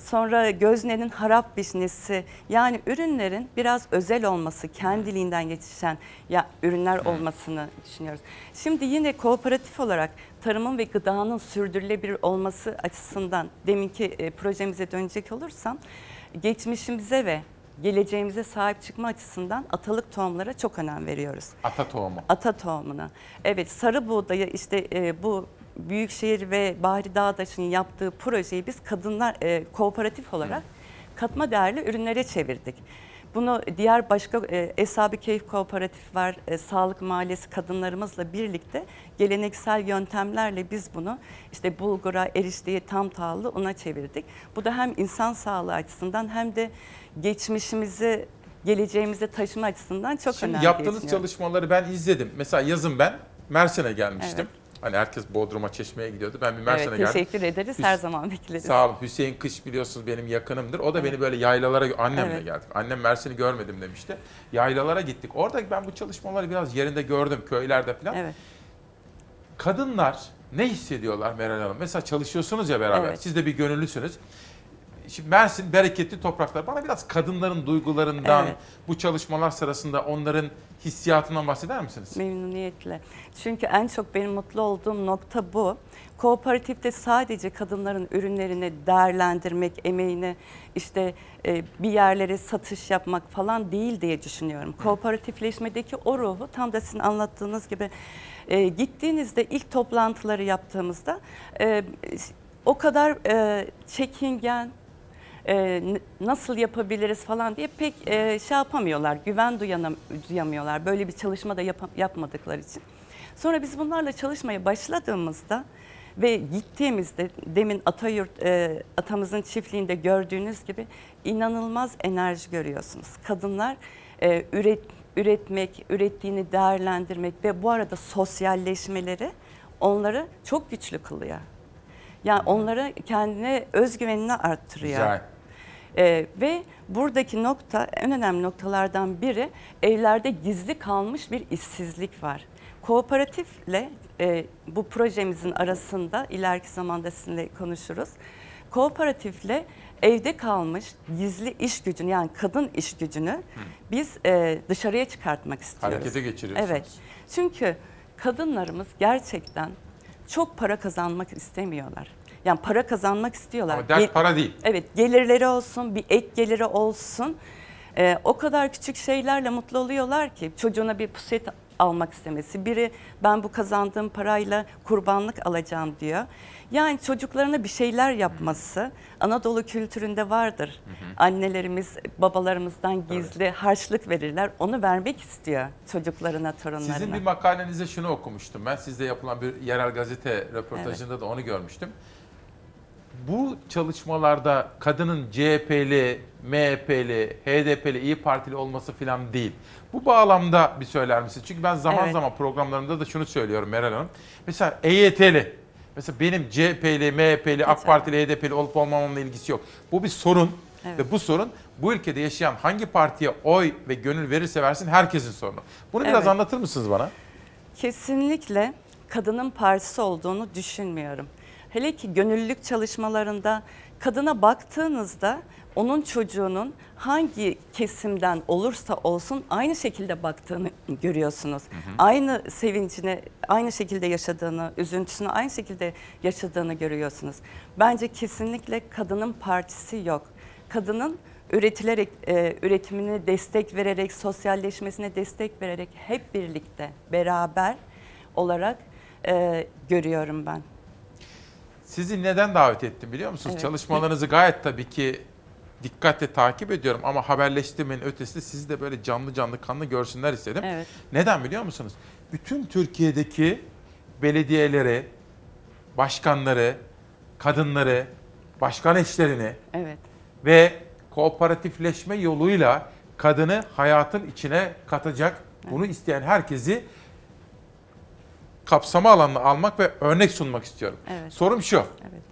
sonra Gözne'nin harap vişnesi yani ürünlerin biraz özel olması, kendiliğinden yetişen ya ürünler olmasını düşünüyoruz. Şimdi yine kooperatif olarak tarımın ve gıdanın sürdürülebilir olması açısından deminki e, projemize dönecek olursam geçmişimize ve geleceğimize sahip çıkma açısından atalık tohumlara çok önem veriyoruz. Ata tohumu. Ata tohumuna. Evet sarı buğdayı işte e, bu Büyükşehir ve Bahri Dağdaş'ın yaptığı projeyi biz kadınlar e, kooperatif olarak katma değerli ürünlere çevirdik. Bunu diğer başka e, Eshab-ı Keyif Kooperatif var, e, Sağlık Mahallesi kadınlarımızla birlikte geleneksel yöntemlerle biz bunu işte bulgura, erişteye, tam tahıllı una çevirdik. Bu da hem insan sağlığı açısından hem de geçmişimizi geleceğimize taşıma açısından çok Şimdi önemli. yaptığınız düşünüyorum. çalışmaları ben izledim. Mesela yazın ben Mersin'e gelmiştim. Hani herkes Bodrum'a Çeşme'ye gidiyordu. Ben bir Mersin'e Evet, geldim. teşekkür ederiz. Her zaman bekleriz. Sağ olun. Hüseyin Kış biliyorsunuz benim yakınımdır. O da beni böyle yaylalara annemle Evet. geldik. Annem Mersin'i görmedim demişti. Yaylalara gittik. Orada ben bu çalışmaları biraz yerinde gördüm köylerde falan. Evet. Kadınlar ne hissediyorlar Meral Hanım? Mesela çalışıyorsunuz ya beraber. Evet. Siz de bir gönüllüsünüz. Şimdi Mersin bereketli topraklar. Bana biraz kadınların duygularından, Evet. bu çalışmalar sırasında onların hissiyatından bahseder misiniz? Memnuniyetle. Çünkü en çok benim mutlu olduğum nokta bu. Kooperatifte sadece kadınların ürünlerini değerlendirmek, emeğini işte e, bir yerlere satış yapmak falan değil diye düşünüyorum. Kooperatifleşmedeki o ruhu tam da sizin anlattığınız gibi e, gittiğinizde ilk toplantıları yaptığımızda e, o kadar e, çekingen, e, nasıl yapabiliriz falan diye pek e, şey yapamıyorlar, güven duyanam, duyamıyorlar. Böyle bir çalışma da yapa- yapmadıkları için. Sonra biz bunlarla çalışmaya başladığımızda ve gittiğimizde demin Atayurt e, atamızın çiftliğinde gördüğünüz gibi inanılmaz enerji görüyorsunuz. Kadınlar e, üret, üretmek, ürettiğini değerlendirmek ve bu arada sosyalleşmeleri onları çok güçlü kılıyor. Yani onlara kendine özgüvenini arttırıyor. Güzel. Ee, ve buradaki nokta en önemli noktalardan biri evlerde gizli kalmış bir işsizlik var. Kooperatifle e, bu projemizin arasında ileriki zamanda sizinle konuşuruz. Kooperatifle evde kalmış gizli iş gücünü yani kadın iş gücünü biz e, dışarıya çıkartmak istiyoruz. Harekete geçiriyorsunuz. Evet. Çünkü kadınlarımız gerçekten çok para kazanmak istemiyorlar. Yani para kazanmak istiyorlar. Ama dert Gel- para değil. Evet gelirleri olsun, bir ek geliri olsun. Ee, o kadar küçük şeylerle mutlu oluyorlar ki çocuğuna bir puset almak istemesi. Biri ben bu kazandığım parayla kurbanlık alacağım diyor. Yani çocuklarına bir şeyler yapması Anadolu kültüründe vardır. Annelerimiz babalarımızdan gizli harçlık verirler. Onu vermek istiyor çocuklarına, torunlarına. Sizin bir makalenizde şunu okumuştum ben. Sizde yapılan bir yerel gazete röportajında da onu görmüştüm. Bu çalışmalarda kadının CHP'li, MHP'li, HDP'li, İyi Partili olması falan değil. Bu bağlamda bir söyler misin? Çünkü ben zaman Evet. zaman programlarımda da şunu söylüyorum Meral Hanım. Mesela EYT'li, mesela benim CHP'li, MHP'li, AK Partili, HDP'li olup olmamamla ilgisi yok. Bu bir sorun Evet. ve bu sorun bu ülkede yaşayan hangi partiye oy ve gönül verirse versin herkesin sorunu. Bunu biraz Evet. anlatır mısınız bana? Kesinlikle kadının partisi olduğunu düşünmüyorum. Hele ki gönüllülük çalışmalarında kadına baktığınızda onun çocuğunun hangi kesimden olursa olsun aynı şekilde baktığını görüyorsunuz. Aynı sevincini aynı şekilde yaşadığını, üzüntüsünü aynı şekilde yaşadığını görüyorsunuz. Bence kesinlikle kadının partisi yok. Kadının üretilerek, e, üretimini destek vererek, sosyalleşmesine destek vererek hep birlikte, beraber olarak e, görüyorum ben. Sizi neden davet ettim biliyor musunuz? Evet. Çalışmalarınızı gayet tabii ki dikkatle takip ediyorum ama haberleştirmenin ötesinde sizi de böyle canlı canlı kanlı görsünler istedim. Evet. Neden biliyor musunuz? Bütün Türkiye'deki belediyeleri, başkanları, kadınları, başkan eşlerini Evet. ve kooperatifleşme yoluyla kadını hayatın içine katacak, bunu isteyen herkesi kapsama alanına almak ve örnek sunmak istiyorum. Evet. Sorum şu. Evet.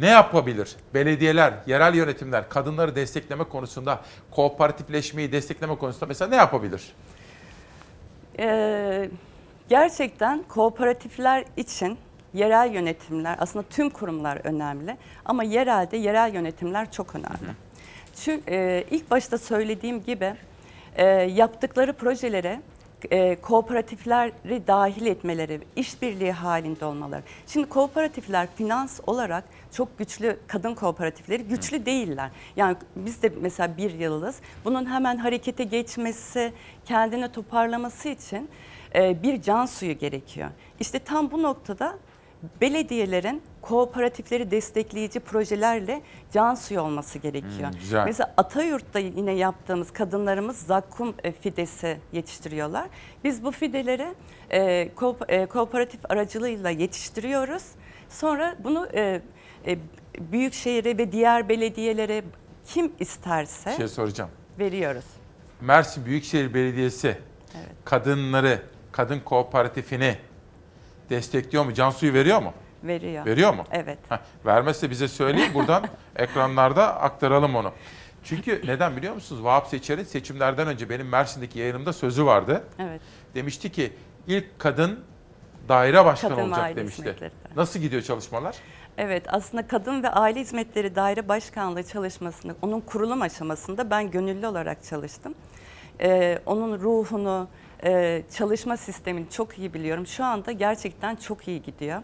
Ne yapabilir? Belediyeler, yerel yönetimler kadınları destekleme konusunda, kooperatifleşmeyi destekleme konusunda mesela ne yapabilir? Ee, gerçekten kooperatifler için yerel yönetimler aslında tüm kurumlar önemli ama yerelde yerel yönetimler çok önemli. Çünkü e, ilk başta söylediğim gibi e, yaptıkları projelere e, kooperatifleri dahil etmeleri, işbirliği halinde olmaları. Şimdi kooperatifler finans olarak çok güçlü, kadın kooperatifleri güçlü değiller. Yani biz de mesela bir yılız. Bunun hemen harekete geçmesi, kendini toparlaması için e, bir can suyu gerekiyor. İşte tam bu noktada belediyelerin kooperatifleri destekleyici projelerle can suyu olması gerekiyor. Hmm, güzel. Mesela Atayurt'ta yine yaptığımız kadınlarımız zakkum e, fidesi yetiştiriyorlar. Biz bu fideleri e, ko- e, kooperatif aracılığıyla yetiştiriyoruz. Sonra bunu e, e, büyükşehire ve diğer belediyelere kim isterse Bir şey soracağım. veriyoruz. Mersin Büyükşehir Belediyesi kadınları, kadın kooperatifini destekliyor mu? Can suyu veriyor mu? Veriyor. Veriyor mu? Evet. Heh, vermezse bize söyleyin buradan ekranlarda aktaralım onu. Çünkü neden biliyor musunuz? Vahap Seçer'in seçimlerden önce benim Mersin'deki yayınımda sözü vardı. Evet. Demişti ki ilk kadın daire başkanı Kadın olacak demişti. hizmetleri. Nasıl gidiyor çalışmalar? Evet aslında Kadın ve Aile Hizmetleri Daire Başkanlığı çalışmasında, onun kurulum aşamasında ben gönüllü olarak çalıştım. Ee, onun ruhunu, e, çalışma sistemini çok iyi biliyorum. Şu anda gerçekten çok iyi gidiyor.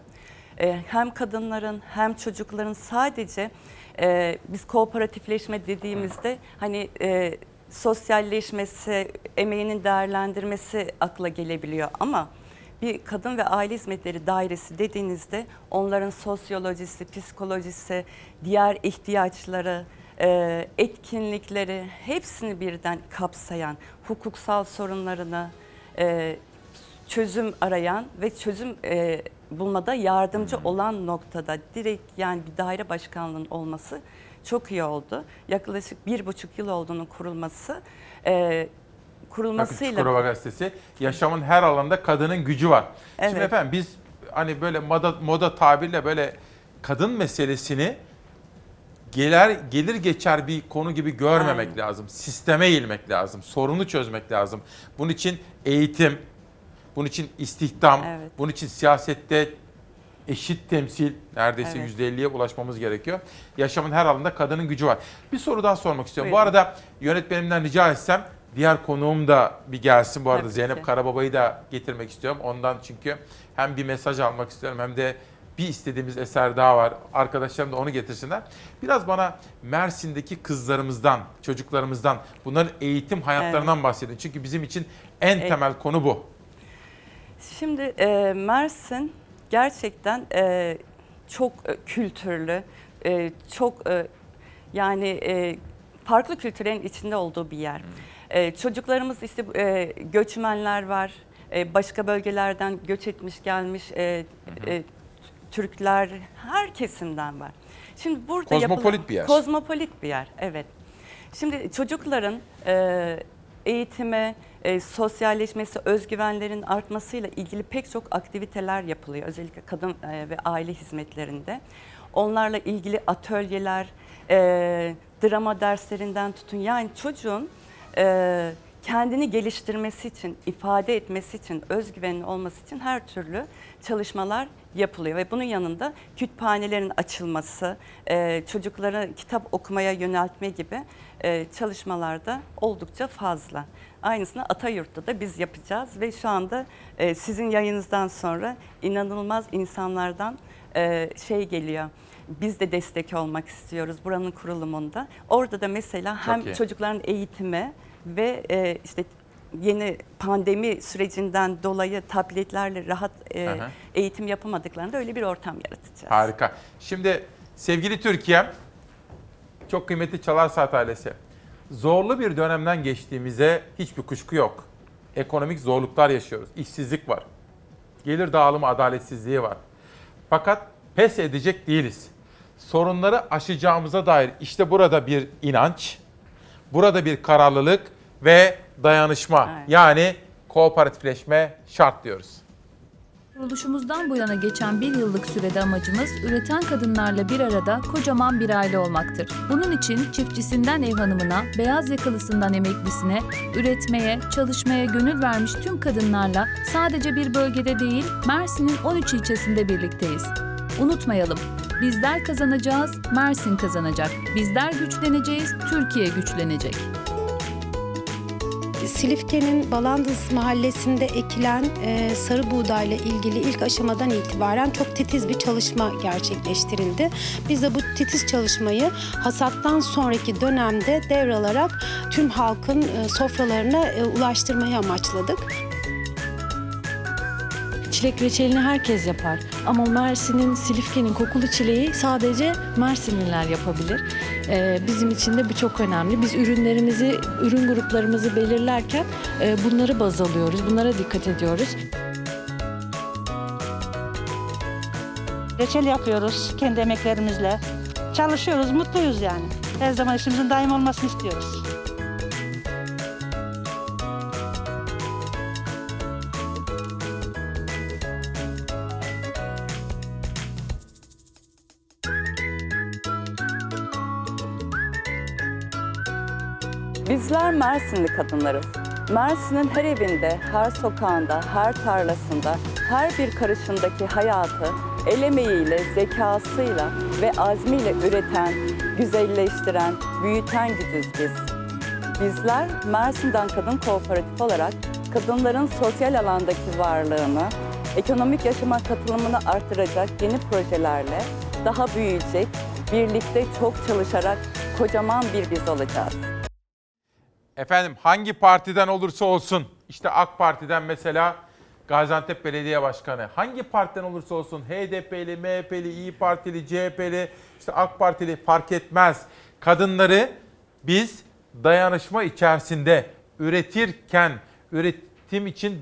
Ee, hem kadınların hem çocukların sadece e, biz kooperatifleşme dediğimizde hani e, sosyalleşmesi, emeğinin değerlendirmesi akla gelebiliyor ama bir kadın ve aile hizmetleri dairesi dediğinizde onların sosyolojisi, psikolojisi, diğer ihtiyaçları, e, etkinlikleri hepsini birden kapsayan, hukuksal sorunlarını e, çözüm arayan ve çözüm e, bulmada yardımcı olan noktada direkt yani bir daire başkanlığının olması çok iyi oldu. Yaklaşık bir buçuk yıl olduğunun kurulması e, Bakın kurulmasıyla Çukurova Gazetesi yaşamın her alanda kadının gücü var. Şimdi Evet. efendim biz hani böyle moda, moda tabirle böyle kadın meselesini gelir gelir geçer bir konu gibi görmemek Aynen. lazım. Sisteme eğilmek lazım. Sorunu çözmek lazım. Bunun için eğitim, bunun için istihdam, Evet. bunun için siyasette eşit temsil neredeyse Evet. %50'ye ulaşmamız gerekiyor. Yaşamın her alanında kadının gücü var. Bir soru daha sormak istiyorum. Bu Buyurun. arada yönetmenimden rica etsem diğer konuğum da bir gelsin. Bu arada Tabii Zeynep ki. Karababa'yı da getirmek istiyorum. Ondan çünkü hem bir mesaj almak istiyorum hem de bir istediğimiz eser daha var. Arkadaşlarım da onu getirsinler. Biraz bana Mersin'deki kızlarımızdan, çocuklarımızdan, bunların eğitim hayatlarından bahsedin. Çünkü bizim için en Evet. temel konu bu. Şimdi e, Mersin gerçekten e, çok e, kültürlü, e, çok e, yani e, farklı kültürlerin içinde olduğu bir yer. E, çocuklarımız işte e, göçmenler var, e, başka bölgelerden göç etmiş gelmiş e, e, Türkler, her kesimden var. Şimdi burada Kozmopolit yapılan- bir yer. Kozmopolit bir yer, evet. Şimdi çocukların e, eğitime, e, sosyalleşmesi, özgüvenlerin artmasıyla ilgili pek çok aktiviteler yapılıyor. Özellikle kadın e, ve aile hizmetlerinde. Onlarla ilgili atölyeler, e, drama derslerinden tutun. Yani çocuğun e, kendini geliştirmesi için, ifade etmesi için, özgüvenli olması için her türlü çalışmalar yapılıyor. Ve bunun yanında kütüphanelerin açılması, e, çocuklara kitap okumaya yöneltme gibi e, çalışmalarda oldukça fazla. Aynısını Atayurt'ta da biz yapacağız ve şu anda e, sizin yayınızdan sonra inanılmaz insanlardan e, şey geliyor. Biz de destek olmak istiyoruz buranın kurulumunda. Orada da mesela hem çocukların eğitimi ve e, işte yeni pandemi sürecinden dolayı tabletlerle rahat e, Aha. eğitim yapamadıklarında öyle bir ortam yaratacağız. Harika. Şimdi sevgili Türkiye, çok kıymetli Çalar Saat ailesi. Zorlu bir dönemden geçtiğimize hiçbir kuşku yok. Ekonomik zorluklar yaşıyoruz. İşsizlik var. Gelir dağılımı adaletsizliği var. Fakat pes edecek değiliz. Sorunları aşacağımıza dair işte burada bir inanç, burada bir kararlılık ve dayanışma. Yani kooperatifleşme şart diyoruz. Kuruluşumuzdan bu yana geçen bir yıllık sürede amacımız üreten kadınlarla bir arada kocaman bir aile olmaktır. Bunun için çiftçisinden ev hanımına, beyaz yakalısından emeklisine, üretmeye, çalışmaya gönül vermiş tüm kadınlarla sadece bir bölgede değil, Mersin'in 13 ilçesinde birlikteyiz. Unutmayalım, bizler kazanacağız, Mersin kazanacak. Bizler güçleneceğiz, Türkiye güçlenecek. Silifke'nin Balandız mahallesinde ekilen e, sarı buğdayla ilgili ilk aşamadan itibaren çok titiz bir çalışma gerçekleştirildi. Biz de bu titiz çalışmayı hasattan sonraki dönemde devralarak tüm halkın e, sofralarına e, ulaştırmayı amaçladık. Çilek reçelini herkes yapar. Ama Mersin'in, Silifke'nin kokulu çileği sadece Mersinliler yapabilir. Ee, bizim için de bu çok önemli. Biz ürünlerimizi, ürün gruplarımızı belirlerken e, bunları baz alıyoruz, bunlara dikkat ediyoruz. Reçel yapıyoruz kendi emeklerimizle. Çalışıyoruz, mutluyuz yani. Her zaman işimizin daim olmasını istiyoruz. Bizler Mersinli kadınlarız. Mersin'in her evinde, her sokağında, her tarlasında, her bir karışındaki hayatı el emeğiyle, zekasıyla ve azmiyle üreten, güzelleştiren, büyüten gücüz biz. Bizler Mersin'den Kadın Kooperatif olarak kadınların sosyal alandaki varlığını, ekonomik yaşama katılımını artıracak yeni projelerle daha büyüyecek, birlikte çok çalışarak kocaman bir biz olacağız. Efendim hangi partiden olursa olsun işte AK Parti'den mesela Gaziantep Belediye Başkanı hangi partiden olursa olsun HDP'li, MHP'li, İyi Partili, CHP'li, işte AK Partili fark etmez. Kadınları biz dayanışma içerisinde üretirken üretim için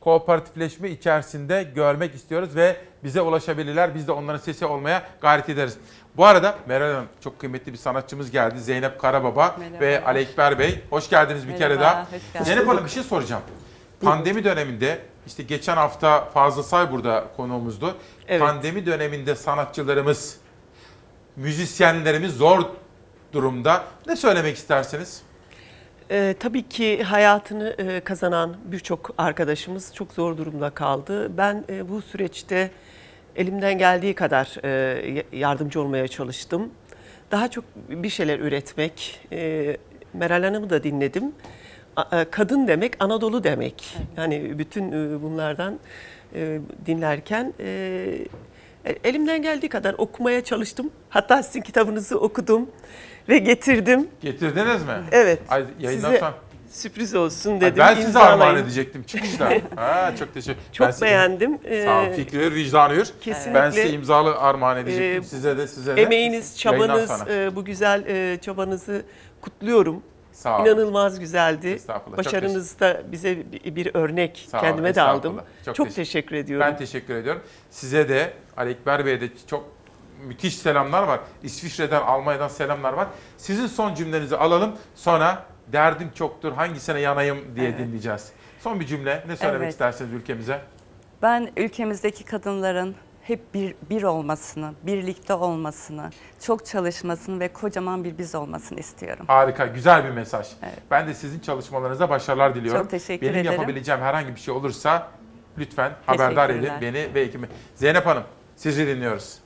kooperatifleşme içerisinde görmek istiyoruz ve bize ulaşabilirler. Biz de onların sesi olmaya gayret ederiz. Bu arada Meral Hanım çok kıymetli bir sanatçımız geldi. Zeynep Karababa Merhaba. ve Ali Ekber Bey. Hoş geldiniz bir kere Merhaba, daha. hoş geldiniz. Zeynep Hanım bir şey soracağım. Pandemi döneminde işte geçen hafta Fazıl Say burada konuğumuzdu. Pandemi döneminde sanatçılarımız, müzisyenlerimiz zor durumda. Ne söylemek istersiniz? Ee, tabii ki hayatını e, kazanan birçok arkadaşımız çok zor durumda kaldı. Ben e, bu süreçte elimden geldiği kadar e, yardımcı olmaya çalıştım. Daha çok bir şeyler üretmek. E, Meral Hanım'ı da dinledim. A- e, Kadın demek Anadolu demek. Yani bütün e, bunlardan e, dinlerken e, e, elimden geldiği kadar okumaya çalıştım. Hatta sizin kitabınızı okudum ve getirdim. Getirdiniz mi? Evet. Ay, yayından size sonra- sürpriz olsun dedim. ben size armağan edecektim çıkışta. ha, çok teşekkür Çok Ben size- beğendim. Sağ olun. Ee, Fikri Hür, vicdanı. Kesinlikle. Ben size imzalı armağan edecektim. Ee, size de size de. Emeğiniz, çabanız, e, bu güzel e, çabanızı kutluyorum. Sağ olun. İnanılmaz güzeldi. Çok Başarınız da bize bir örnek. Sağ olun, Kendime de aldım. estağfurullah. Çok, teşekkür- teşekkür ediyorum. Ben teşekkür ediyorum. Size de Ali Ekber Bey'e de çok müthiş selamlar var. İsviçre'den, Almanya'dan selamlar var. Sizin son cümlenizi alalım. Sonra derdim çoktur hangisine yanayım diye dinleyeceğiz. Son bir cümle ne söylemek Evet. istersiniz ülkemize? Ben ülkemizdeki kadınların hep bir, bir olmasını, birlikte olmasını, çok çalışmasını ve kocaman bir biz olmasını istiyorum. Harika, güzel bir mesaj. Ben de sizin çalışmalarınıza başarılar diliyorum. Çok teşekkür Benim ederim. yapabileceğim herhangi bir şey olursa lütfen haberdar edin beni ve ekibimi. Zeynep Hanım, sizi dinliyoruz.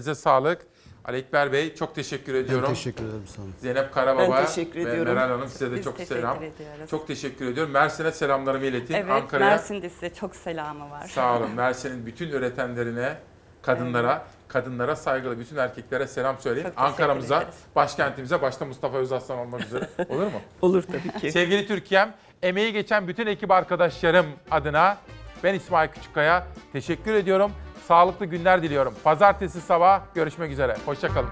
Yüreğinize sağlık. Ali Ekber Bey çok teşekkür ediyorum. Ben teşekkür ederim sana. Zeynep Karababa Ben teşekkür ve ediyorum. Meral Hanım size de Biz çok teşekkür selam. ediyoruz. Çok teşekkür ediyorum. Mersin'e selamlarımı iletin. Evet, Ankara'ya Mersin'de size çok selamı var. sağ olun. Mersin'in bütün üretenlerine, kadınlara, kadınlara saygılı bütün erkeklere selam söyleyin. Ankara'mıza, başkentimize başta Mustafa Özaslan olmak üzere. Olur mu? Olur tabii ki. Sevgili Türkiye'm, emeği geçen bütün ekip arkadaşlarım adına ben İsmail Küçükkaya teşekkür ediyorum. Sağlıklı günler diliyorum. Pazartesi sabah görüşmek üzere. Hoşçakalın.